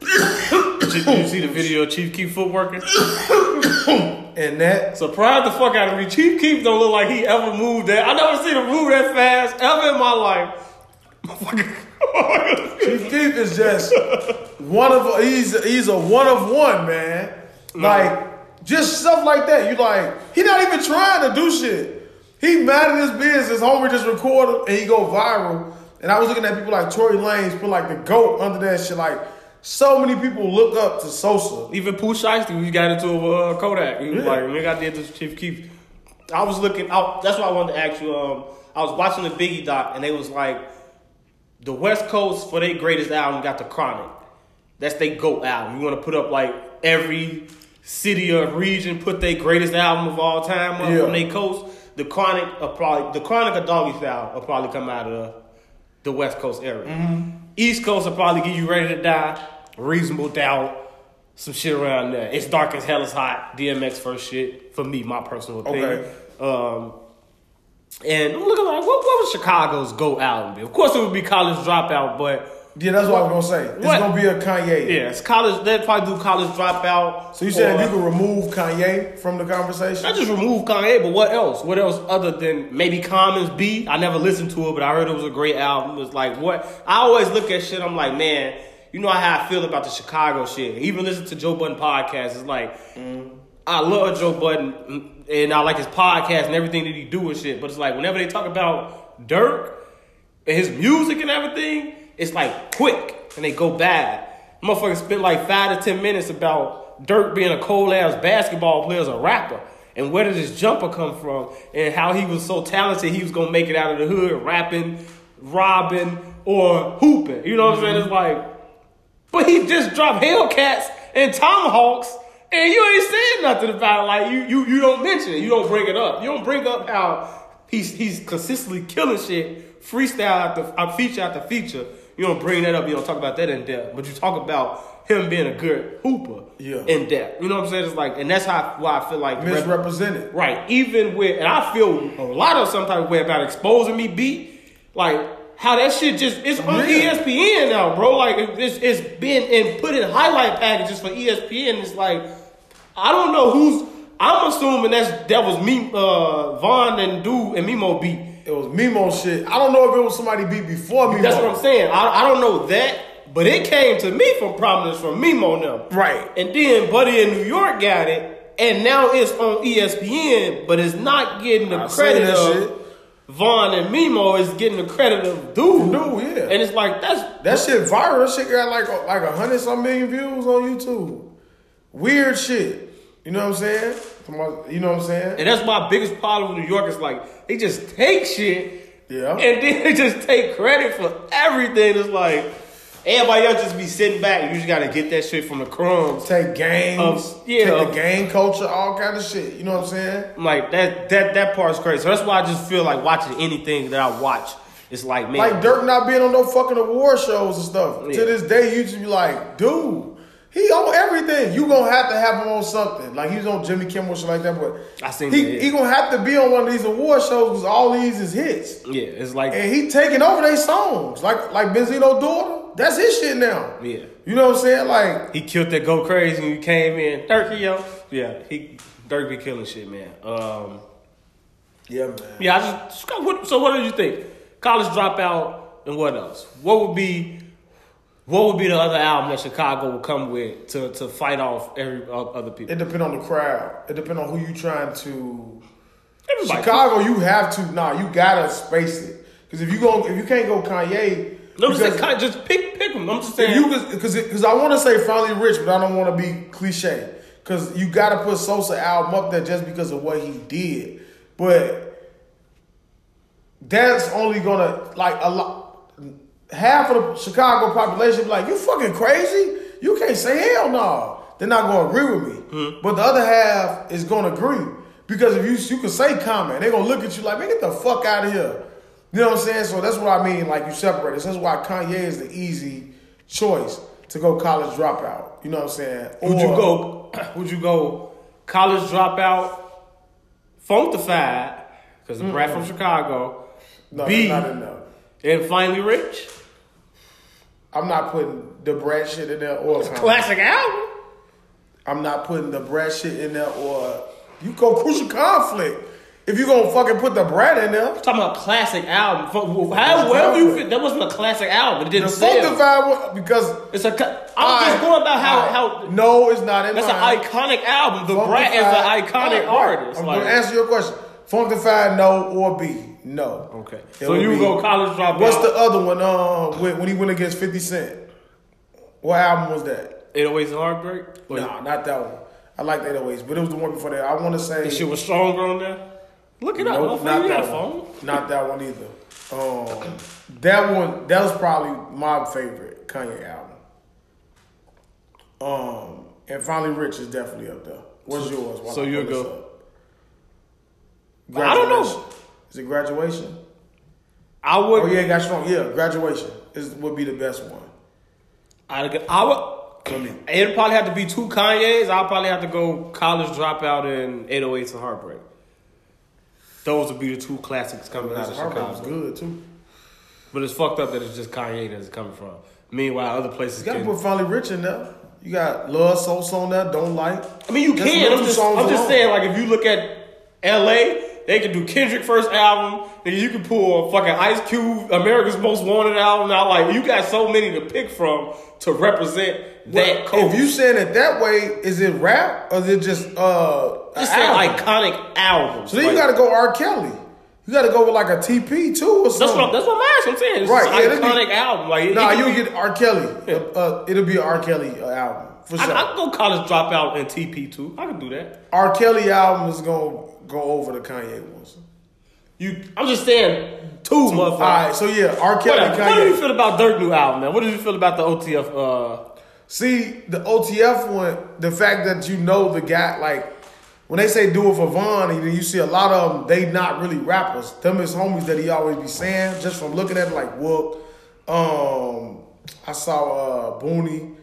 you, see the video of Chief Keef footworking? And that Surprised the fuck out of me. Chief Keef don't look like he ever moved that. I never seen him move that fast ever in my life. Chief Keef is just one of he's he's a one of one man. Like just stuff like that. You like he not even trying to do shit. He mad at his business. Homie just record him and he go viral. And I was looking at people like Tory Lanez put like the goat under that shit. Like so many people look up to Sosa. Even Pooh Shiesty, we got into uh, Kodak. He was Yeah. like, nigga, I did this Chief Keef. I was looking out. That's why I wanted to ask you. Um, I was watching the Biggie doc, and they was like, the West Coast for their greatest album got the Chronic. That's their GOAT album. You want to put up like every city or region put their greatest album of all time up Yeah. on their coast. The Chronic, probably the Chronic of Doggystyle will probably come out of the West Coast area. East Coast will probably get you Ready to Die, Reasonable Doubt, some shit around there. It's Dark and Hell is Hot, DMX first shit, for me, my personal opinion. Okay. Um, and I'm looking like, what, what would Chicago's GO album be? Of course, it would be College Dropout, but Yeah, that's what I was gonna say. It's What? gonna be a Kanye. yeah, it's college. They'd probably do College Dropout. So you said or- you can remove Kanye from the conversation? I just removed Kanye, but what else? What else other than maybe Common's Be? I never listened to it, but I heard it was a great album. It was like what I always look at shit. I'm like, man, you know how I feel about the Chicago shit. Even listen to Joe Budden podcast. It's like I love Joe Budden and I like his podcast and everything that he do and shit. But it's like whenever they talk about Dirk and his music and everything, it's like quick and they go bad. Motherfuckers spent like five to ten minutes about Dirk being a cold ass basketball player as a rapper. And where did his jumper come from? And how he was so talented, he was gonna make it out of the hood, rapping, robbing, or hooping. You know what I'm saying? It's like, but he just dropped Hellcats and Trackhawks, and you ain't saying nothing about it. Like you, you, you don't mention it. You don't bring it up. You don't bring up how he's he's consistently killing shit, freestyle after uh, feature after feature. You don't bring that up. You don't talk about that in depth. But you talk about him being a good hooper Yeah. in depth. You know what I'm saying? It's like, and that's how why I feel like rep- Misrepresented. Right. Even with, and I feel a lot of some type of way about exposing me beat, like how that shit just it's on Yeah. ESPN now, bro. Like it- it's it's been and put in highlight packages for ESPN. It's like I don't know who's. I'm assuming that's that was me, uh, Von and Dude and Mimo beat. It was Mimo shit. I don't know if it was somebody beat before Mimo. That's what I'm saying. I, I don't know that, but it came to me from prominence from Mimo now. Right. And then Buddy in New York got it, and now it's on ESPN, but it's not getting the I credit of shit. Von and Mimo. is getting the credit of Dude. Dude, yeah. And it's like that's That shit viral. That shit got like a, like a hundred some million views on YouTube. Weird shit. You know what I'm saying? You know what I'm saying? and that's my biggest problem with New York. Is like they just take shit, Yeah. and then they just take credit for everything. It's like everybody else just be sitting back. You just got to get that shit from the crumbs. Take games, Um, yeah. take the game culture, all kind of shit. You know what I'm saying? Like that that that part's crazy. So that's why I just feel like watching anything that I watch. It's like man, Like Dirk not being on no fucking award shows and stuff. Yeah. To this day, you just be like, dude, he on everything. You gonna have to have him on something. Like he was on Jimmy Kimmel shit like that, but I seen he, that, he gonna have to be on one of these award shows because all these is hits. yeah, it's like And he taking over their songs. Like like Benzino daughter. That's his shit now. Yeah. You know what I'm saying? Like he killed that go crazy when he came in. Dirk, yo, yeah, he Dirk be killing shit, man. Um, Yeah, man. yeah, I just so what did you think? College dropout and what else? What would be what would be the other album that Chicago would come with to to fight off every other people? It depend on the crowd. It depend on who you trying to Everybody. Chicago, you have to nah, you gotta space it. Cause if you go if you can't go Kanye, No, just because- of just pick pick them. I'm just saying. you because because I want to say finally rich, but I don't want to be cliche. Because you got to put Sosa album up there just because of what he did, but that's only gonna like a lot. Half of the Chicago population be like, "You fucking crazy? You can't say hell no." They're not gonna agree with me, hmm. but the other half is gonna agree because if you you can say comment, they're gonna look at you like, "Man, get the fuck out of here." You know what I'm saying? So that's what I mean. Like you separate it. That's why Kanye is the easy choice to go college dropout. You know what I'm saying? Would you Or- go? Would you go? College dropout, Funkdafied, because the brat from Chicago. No, B not enough. and finally rich. I'm not putting the Brat shit in there or. Classic album. I'm not putting the Brat shit in there or you go crucial conflict. If you gonna fucking put the Brat in there, I'm talking about classic album. Fu- How wherever you fit, that wasn't a classic album. It didn't sell. Funkdafied one because It's a. I'm just going about how how. no, it's not in That's mine. an iconic album. The Brat is an iconic artist. I'm Like, gonna answer your question. Funkdafied, no or B, no. okay, It so you be- go college dropout. What's the other one? Uh, when, when he went against Fifty Cent, what album was that? 808s and Heartbreak? Or Nah, not that one. I like that always, but it was the one before that. I want to say That shit was stronger on there. Look it up. Nope, motherfucker. not you that a phone. one. Not that one either. Um, that one, that was probably my favorite Kanye album. Um, and finally, Rich is definitely up there. What's yours? So this go- I don't know. Is it graduation? I would. Oh yeah, got strong. Yeah, graduation is would be the best one. I'd go- I would. It'd probably have to be two Kanyes. I'll probably have to go college dropout and 808s and Heartbreak. Those would be the two classics coming out of Heartbreak was Chicago. good too. But it's fucked up that it's just Kanye that's coming from. Meanwhile, other places You gotta can. put finally Rich in there. You got Love Sosa on there. Don't like. I mean, you Just can. I'm just, I'm just saying, like, if you look at L.A., they can do Kendrick first album, and you can pull a fucking Ice Cube, America's Most Wanted album. Now, like, you got so many to pick from to represent that Well, coast. if you saying it that way, is it rap or is it just uh? just an say album? So then you got to go R. Kelly. You got to go with like a TP too or That's something. what, that's what I'm asking. I'm saying. It's Right, just yeah, that'd be- iconic album. Like, nah, you'll get R. Kelly. Uh, uh, it'll be an R. Kelly uh, album for I, sure. I can go college dropout and TP too. I can do that. R. Kelly album is gonna go over the Kanye ones. You, I'm just saying two, motherfuckers. All right, so yeah, R. Kelly, What, what do you feel about Dirk new album, man? What did you feel about the OTF? Uh, See the OTF one, the fact that you know the guy, like when they say do it for Von, and you see a lot of them, they not really rappers. Them is homies that he always be saying. Just from looking at it, like Whoop. Um, I saw uh Booney.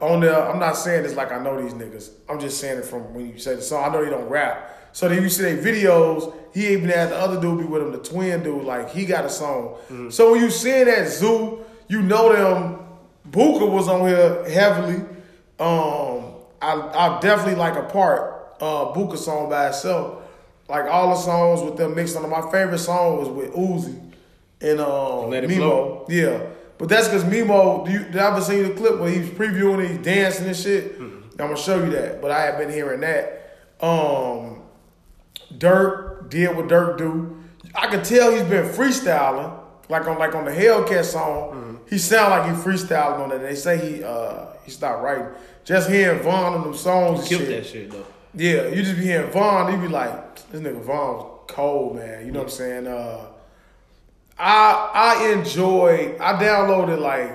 on there. I'm not saying this like I know these niggas. I'm just saying it from when you say the song. I know they don't rap. So then you see their videos. He even had the other dude be with him, the twin dude. Like he got a song. So when you seeing that zoo, you know them. Booker was on here heavily. Um, I I definitely like a part uh Booker song by itself. Like all the songs with them mixed on them. My favorite song was with Uzi and um Let Mimo. Flow? Yeah. But that's because Mimo, do you, did I ever see the clip where he's previewing and he's dancing and shit? I'm gonna show you that. But I have been hearing that. Um Dirk did what Dirk do. I could tell he's been freestyling, like on like on the Hellcat song. He sound like he freestyling on it. They say he uh he stopped writing. Just hearing Von on them songs, and Killed shit. that shit though. Yeah, you just be hearing Von, you be like, this nigga Von was cold, man. You know what I'm saying? Uh, I I enjoyed. I downloaded like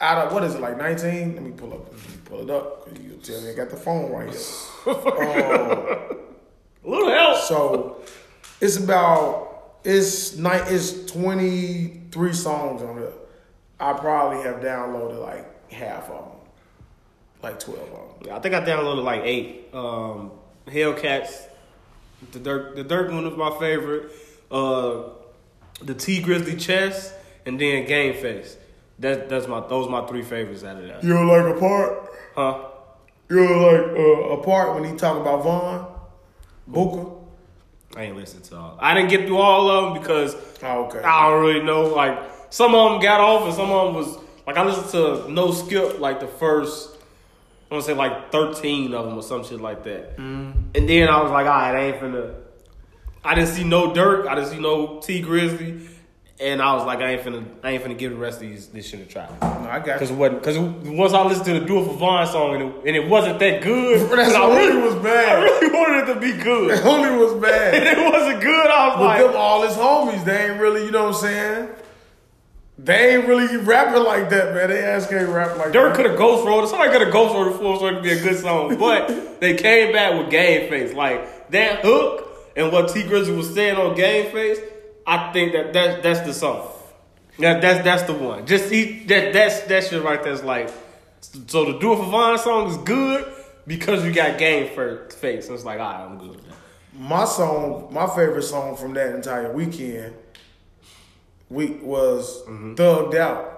out of what is it like 19? Let me pull up. Pull it up. You tell me I got the phone right here. Um, Little help. so it's about it's night. It's 23 songs on here. I probably have downloaded like half of them, like 12 of them. I think I downloaded like eight. Um, Hellcats, the Dirk, the Dirk one was my favorite. Uh, the Tee Grizzley Chess, and then Game Face. That that's my those my three favorites out of that. You like a part? Huh? You like uh, a part when he talk about Von, Booker. I ain't listened to all. I didn't get through all of them because Oh, okay. I don't really know. Like some of them got off, and some of them was like I listened to No Skip like the first. I want to say like thirteen of them or some shit like that. Mm-hmm. And then I was like, all right, I ain't finna. I didn't see no Dirk. I didn't see no Tee Grizzley. And I was like, I ain't finna, I ain't finna give the rest of these this shit a try. No, I got Cause you. it wasn't, cause once I listened to the Do It for Von song and it, and it wasn't that good, That's I really was bad. I really wanted it to be good, Only was bad. and it wasn't good. I was With like, them all his homies, they ain't really, you know what I'm saying? They ain't really rapping like that, man. They ass can't rap like Dirk that. could have ghost rolled it. Somebody could have ghost rolled it for so it could be a good song. But they came back with Game Face. Like that hook and what Tee Grizzley was saying on Game Face, I think that that's that's the song. That that's that's the one. Just eat that that's that shit right there's like so the Do It for Von song is good because you got Game for Face. And it's like, alright, I'm good. My song, my favorite song from that entire weekend week was Mm-hmm. Thugged Out.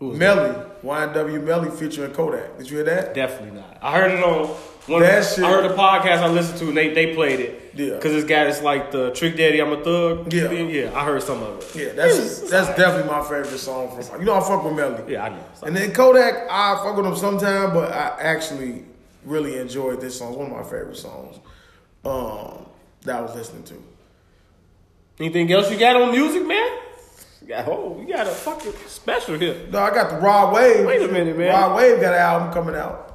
Melly, YNW Melly featuring Kodak. Did you hear that? Definitely not. I heard it on one. That Of, shit- I heard the podcast I listened to, and they, they played it. Yeah. Because this guy got it's like the Trick Daddy, I'm a Thug. Yeah. thing. yeah. I heard some of it. Yeah, that's that's definitely my favorite song from. You know, I fuck with Melly. Yeah, I know. And then Kodak, I fuck with him sometime, but I actually really enjoyed this song. It's one of my favorite songs um, that I was listening to. Anything else you got on music, man? You got oh, you got a fucking special here. No, I got the Rod Wave. Wait a minute, man. Rod Wave got an album coming out.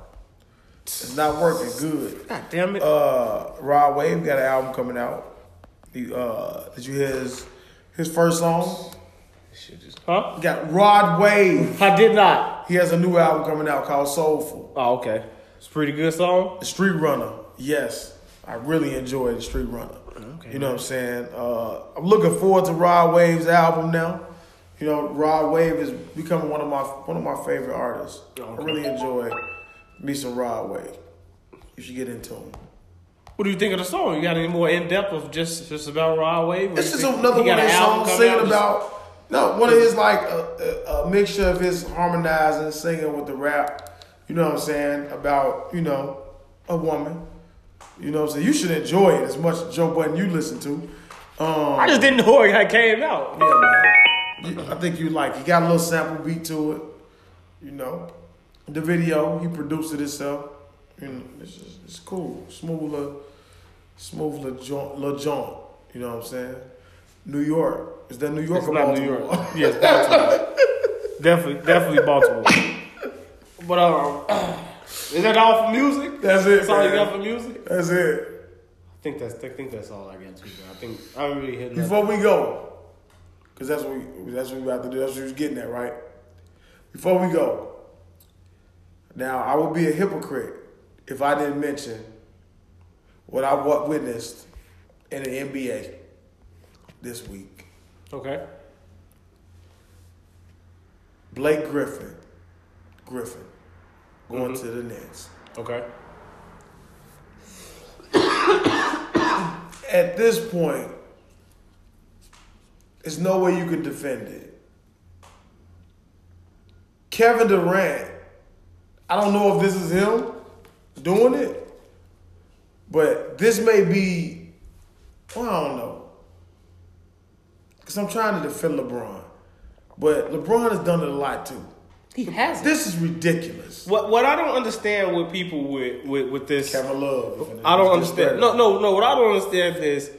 It's not working good. God damn it. Uh, Rod Wave got an album coming out. He, uh, did you hear his his first song? Shit just, huh? He got Rod Wave. I did not. He has a new album coming out called SoulFly. Oh, okay. It's a pretty good song. Street Runner, yes. I really enjoyed the Street Runner. Okay. You know what I'm saying? Uh, I'm looking forward to Rod Wave's album now. You know, Rod Wave is becoming one of my one of my favorite artists. I really enjoy me some Rod Wave. You should get into him. What do you think of the song? You got any more in depth of just just about Rod Wave? It's just another he one of his songs singing about. No, one of his like a, a, a mixture of his harmonizing, singing with the rap. You know what I'm saying about you know a woman. You know what I'm saying. You should enjoy it as much as Joe Budden you listen to. Um, I just didn't know it came out. yeah, man. I think you like. He got a little sample beat to it. You know, the video he produced it himself. You know, it's just, it's cool, smooth little, smooth little joint. You know what I'm saying? New York. Is that New York It's or not New York. Yes, Baltimore. definitely, definitely Baltimore. But um, is that all for music? That's it. That's all you got for music? That's it. I think that's I think that's all I got too. man. I think I don't really hit nothing. Before we go, because that's what we that's what we about to do. That's what you was getting at, right? Before we go, now I would be a hypocrite if I didn't mention what I what witnessed in the NBA this week. Okay. Blake Griffin, Griffin, going mm-hmm. to the Nets. Okay. At this point, there's no way you could defend it. Kevin Durant, I don't know if this is him doing it, but this may be, well, I don't know. Because I'm trying to defend LeBron. But LeBron has done it a lot too. He has This is ridiculous. What what I don't understand with people with with, with this Kevin Love. I don't understand. No, no, no. What I don't understand is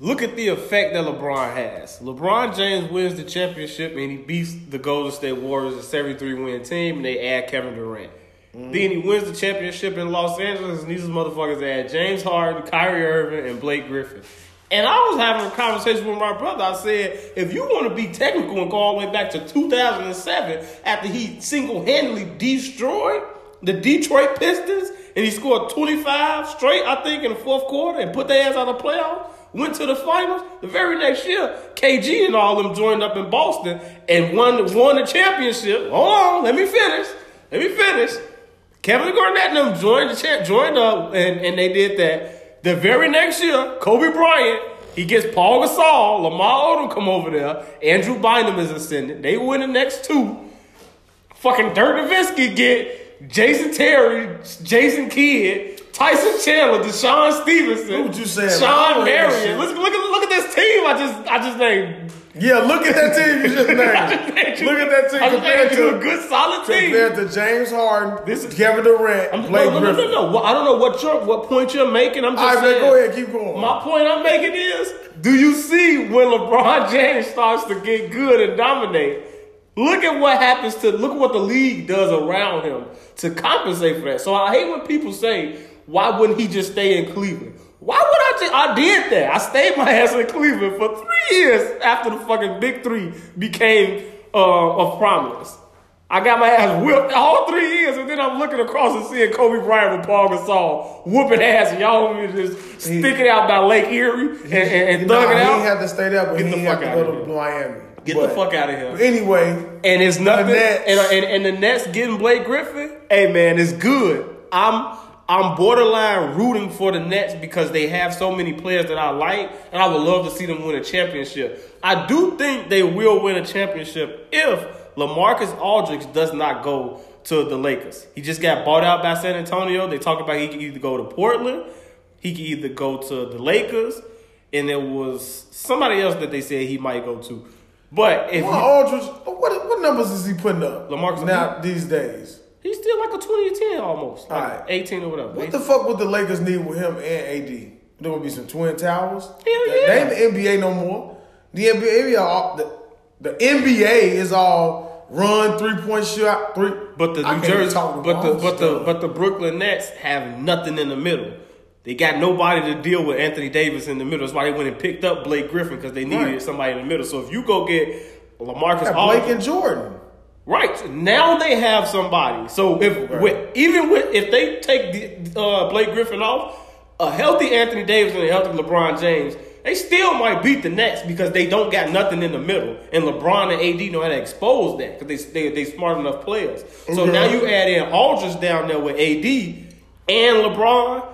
look at the effect that LeBron has. LeBron James wins the championship and he beats the Golden State Warriors, a 73 win team, and they add Kevin Durant. Mm-hmm. Then he wins the championship in Los Angeles, and these motherfuckers add James Harden, Kyrie Irving, and Blake Griffin. And I was having a conversation with my brother. I said, if you want to be technical and go all the way back to 2007, after he single handedly destroyed the Detroit Pistons, and he scored 25 straight, I think, in the fourth quarter, and put their ass out of the playoffs, went to the finals. The very next year, KG and all them joined up in Boston and won, won the championship. Hold on, let me finish. Let me finish. Kevin Garnett and them joined the champ, joined up, and, and they did that. The very next year, Kobe Bryant, he gets Paul Gasol, Lamar Odom come over there, Andrew Bynum is ascending. They win the next two. Fucking Dirk Nowitzki get Jason Terry, Jason Kidd, Tyson Chandler, DeShawn Stevenson, What would you say Shawn Marion. Look, look at look at this team. I just I just named. Yeah, look at that team you just named. look at that team compared to a good solid team. compared to James Harden, This is- Kevin Durant, I'm, Blake no, no, no, no, no. I don't know what your what point you're making. I'm just All right, man, saying. go ahead, keep going. My point I'm making is, do you see when LeBron James starts to get good and dominate? Look at what happens to look at what the league does around him to compensate for that. So I hate when people say, "Why wouldn't he just stay in Cleveland?" Why would I just? I did that. I stayed my ass in Cleveland for three years after the fucking Big Three became uh, of prominence. I got my ass whipped all three years, and then I'm looking across and seeing Kobe Bryant with Paul Gasol whooping ass, and y'all want me to just stick it out by Lake Erie and, and, and Nah, thug it he out. had to stay there, but Get he the have to go to. Miami. Get But the fuck out of here. Anyway, And it's nothing. And, and and the Nets getting Blake Griffin. Hey man, it's good. I'm I'm borderline rooting for the Nets because they have so many players that I like, and I would love to see them win a championship. I do think they will win a championship if Lamarcus Aldridge does not go to the Lakers. He just got bought out by San Antonio. They talk about he could either go to Portland, he could either go to the Lakers, and there was somebody else that they said he might go to. But if well, Aldridge, what what numbers is he putting up? LaMarcus now these days. He's still like a 20 to 10 almost. Like Alright. 18 or whatever. What the fuck would the Lakers need with him and AD? There gonna be some twin towers. Hell They yeah. ain't the NBA no more. The NBA, all, the, the NBA is all run three point shot three. but the I New Jersey, but the but the but the Brooklyn Nets have nothing in the middle. They got nobody to deal with Anthony Davis in the middle. That's why they went and picked up Blake Griffin because they needed Right. somebody in the middle. So if you go get Lamarcus Aldridge, Blake and Jordan. Right now they have somebody. So if Right. with, even with if they take the, uh, Blake Griffin off, a healthy Anthony Davis and a healthy LeBron James, they still might beat the Nets because they don't got nothing in the middle. And LeBron and AD know how to expose that because they, they they smart enough players. So now you add in Aldridge down there with AD and LeBron.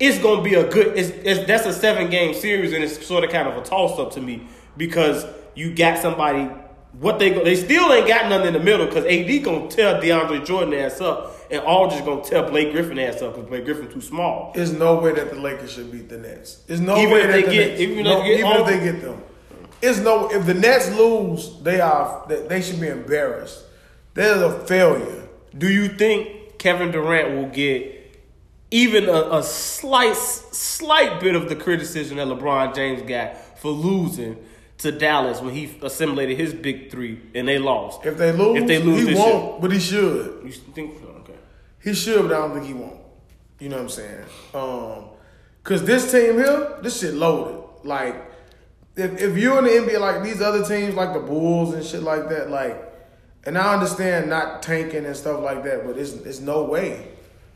It's gonna be a good. It's, it's that's a seven game series, and it's sort of kind of a toss up to me because you got somebody. What they go, they still ain't got nothing in the middle because AD gonna tell DeAndre Jordan ass up, and Aldridge gonna tell Blake Griffin ass up because Blake Griffin too small. There's no way that the Lakers should beat the Nets. There's no Even way that they the get- Nets, even if no, they get even if they get them. It's no if the Nets lose, they are they, they should be embarrassed. They're a failure. Do you think Kevin Durant will get even a, a slight slight bit of the criticism that LeBron James got for losing to Dallas when he assimilated his big three and they lost? If they lose, If they lose he won't, but he should. You think? Okay. He should, but I don't think he won't. You know what I'm saying? Um, cause this team here, this shit loaded. Like, if if you're in the NBA like these other teams, like the Bulls and shit like that, like, and I understand not tanking and stuff like that, but it's it's no way.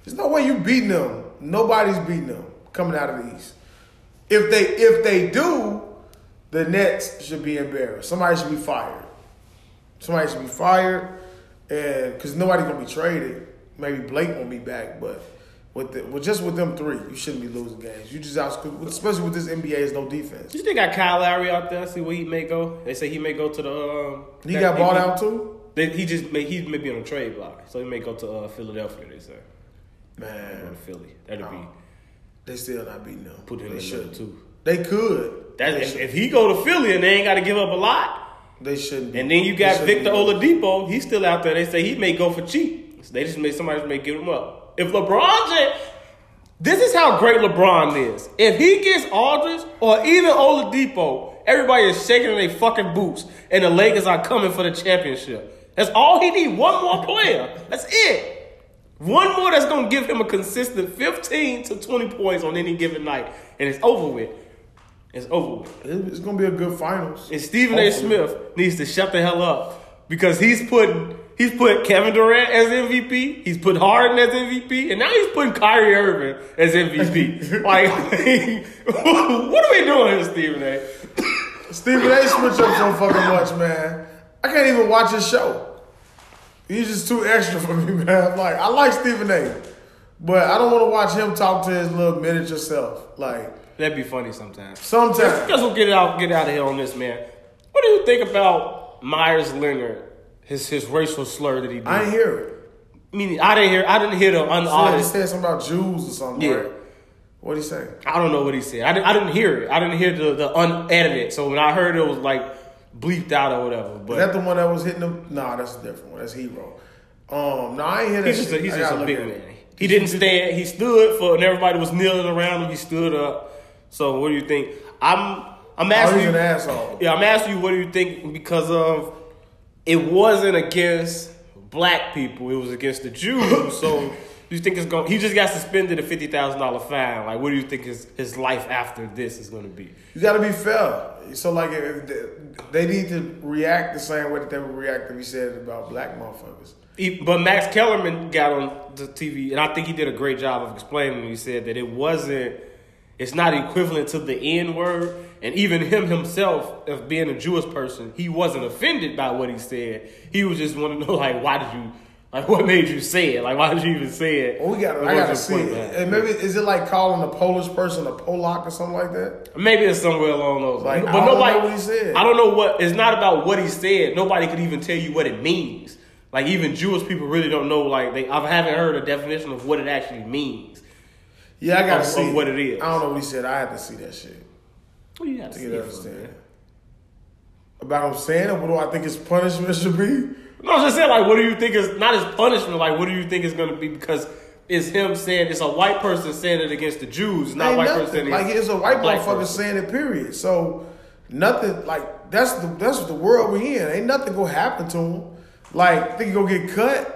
There's no way you beating them. Nobody's beating them coming out of the East. If they if they do, the Nets should be embarrassed. Somebody should be fired. Somebody should be fired, and because nobody's gonna be traded. maybe Blake won't be back, but with the, with just with them three, you shouldn't be losing games. You just out, especially with this NBA, is no defense. You think got Kyle Lowry out there? See where he may go. They say he may go to the. Um, He that- got bought may- out too. They, he just may he may be on a trade block, so he may go to uh, Philadelphia. They say Man go to Philly. That'd be they still not beating them. put him they in should. two. They could. That if, if he go to Philly and they ain't got to give up a lot, they shouldn't. Be. and then you got Victor. Oladipo, he's still out there. They say he may go for cheap. So they just may somebody just may give him up. If LeBron, James, this is how great LeBron is. If he gets Aldridge or even Oladipo, everybody is shaking in their fucking boots, and the Lakers are coming for the championship. That's all he need. One more player. That's it. One more that's gonna give him a consistent 15 to 20 points on any given night, and it's over with. It's over with. It's gonna be a good finals. And Stephen A. Smith needs to shut the hell up because he's putting he's put Kevin Durant as MVP, he's put Harden as MVP, and now he's putting Kyrie Irving as MVP. like, what are we doing here, Stephen A? Stephen A. switch up so fucking much, man. I can't even watch his show. He's just too extra for me, man. Like, I like Stephen A. But I don't want to watch him talk to his little miniature self. Like, That'd be funny sometimes. sometimes. Guess we'll get out get out of here on this, man. What do you think about Meyers Leonard? His his racial slur that he did. I didn't hear it. mean, I didn't hear. I didn't hear the He said, he unaudited. said something about Jews or something, Yeah. right? What'd he say? I don't know what he said. I didn't, I didn't hear it. I didn't hear the, the unedited. So when I heard it, it was like bleeped out or whatever. Is But that the one that was hitting him? Nah, that's a different one. That's Hero. Um, no, I ain't hear that he's just a, he's I just a big man. it. He didn't stand. He stood for, and everybody was kneeling around him. He stood up. So what do you think? I'm I'm Oh, asking you. an asshole. Yeah, I'm asking you. What do you think? Because of it wasn't against black people. It was against the Jews. so you think it's going? He just got suspended a fifty thousand dollar fine. Like, what do you think his his life after this is going to be? You got to be fair. So, like, if they, they need to react the same way that they would react if he said about black motherfuckers. He, but Max Kellerman got on the TV, and I think he did a great job of explaining. He said that it wasn't, it's not equivalent to the N word, and even him himself, of being a Jewish person, he wasn't offended by what he said. He was just want to know, like, why did you, like, what made you say it? Like, why did you even say it? Well, we got. I got to see point it. And maybe is it like calling a Polish person a Polak or something like that? Maybe it's somewhere along those lines. Like, but I don't nobody, know what he said. I don't know what. It's not about what he said. Nobody could even tell you what it means. Like even Jewish people really don't know. Like they, I haven't heard a definition of what it actually means. Yeah, I got to Of- see of what it is. I don't know what he said. I had to see that shit What do you got to to see get it to for, understand. man? About him saying. What do I think his punishment should be? No, I'm just saying. Like, what do you think is not his punishment? Like, what do you think is going to be? Because it's him saying it's a white person saying it against the Jews, not a Ain't white nothing. person. Like it's a white motherfucker saying it. Period. So nothing. Like that's the that's the world we in. Ain't nothing gonna happen to him. Like think he gonna get cut.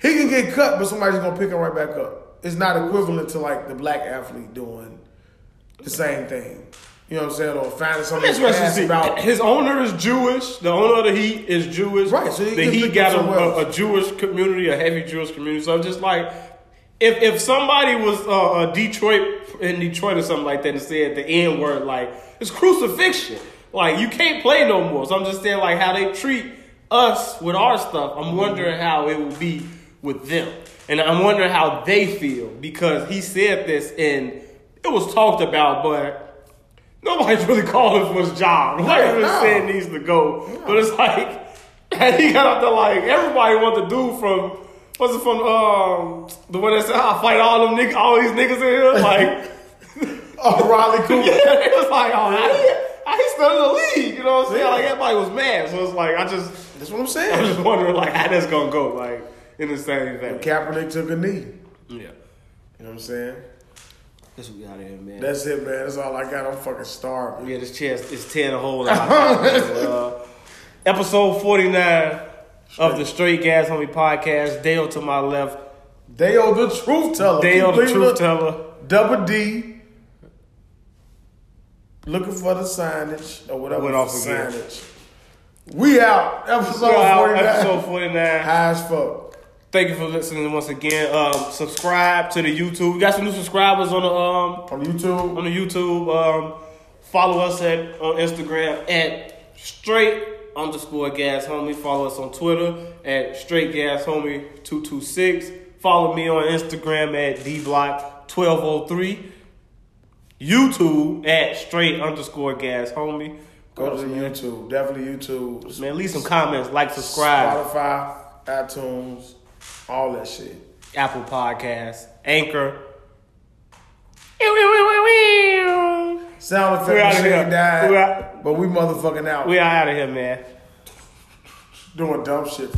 He can get cut, but somebody's gonna pick him right back up. It's not equivalent to like the black athlete doing the same thing. You know what I'm saying? Or finding something to see. about. His owner is Jewish. The owner of the Heat is Jewish. Right, so he the Heat got a, a, a Jewish community, a heavy Jewish community. So I'm just like, if if somebody was uh, a Detroit in Detroit or something like that and said the N word, like it's crucifixion. Like you can't play no more. So I'm just saying, like how they treat us with our stuff. I'm wondering how it will be with them, and I'm wondering how they feel because he said this and it was talked about, but. Nobody's really calling for his job. Nobody No, really no. saying he needs to go. But it's like, and he got up there like everybody want to do from what's it from um the one that said I fight all them niggas, all these niggas in here. Like Oh, Riley Cooper. yeah, it was like, oh, he, how still in the league? You know what I'm saying? Like everybody was mad. So it's like I just That's what I'm saying. I'm just wondering like how that's gonna go. Like in the same vein. Kaepernick took a knee. Yeah. You know what I'm saying? That's what we got here, man. That's it, man. That's all I got. I'm fucking starving. Yeah, this chest is tearing a hole in my uh, Episode 49 of the Straight Gas Homie Podcast. Dale to my left. Dale the truth teller. Dale Keep the truth teller. Double D. Looking for the signage or whatever Went the off again. signage. We out. Episode We're out, 49. episode 49. High as fuck. Thank you for listening once again. Um, subscribe to the YouTube. We got some new subscribers on the um, On YouTube. on the YouTube. Um, follow us at on Instagram at straight underscore gas homie. Follow us on Twitter at straight gas homie two two six. Follow me on Instagram at dblock1203. YouTube at straight underscore gas homie. Go to YouTube. Definitely YouTube. Man, leave some comments, like, subscribe. Spotify, iTunes, all that shit. Apple Podcasts, Anchor. Sound We effect outta here. machine died, We out- but we motherfucking out. We are out of here, man. doing dumb shit.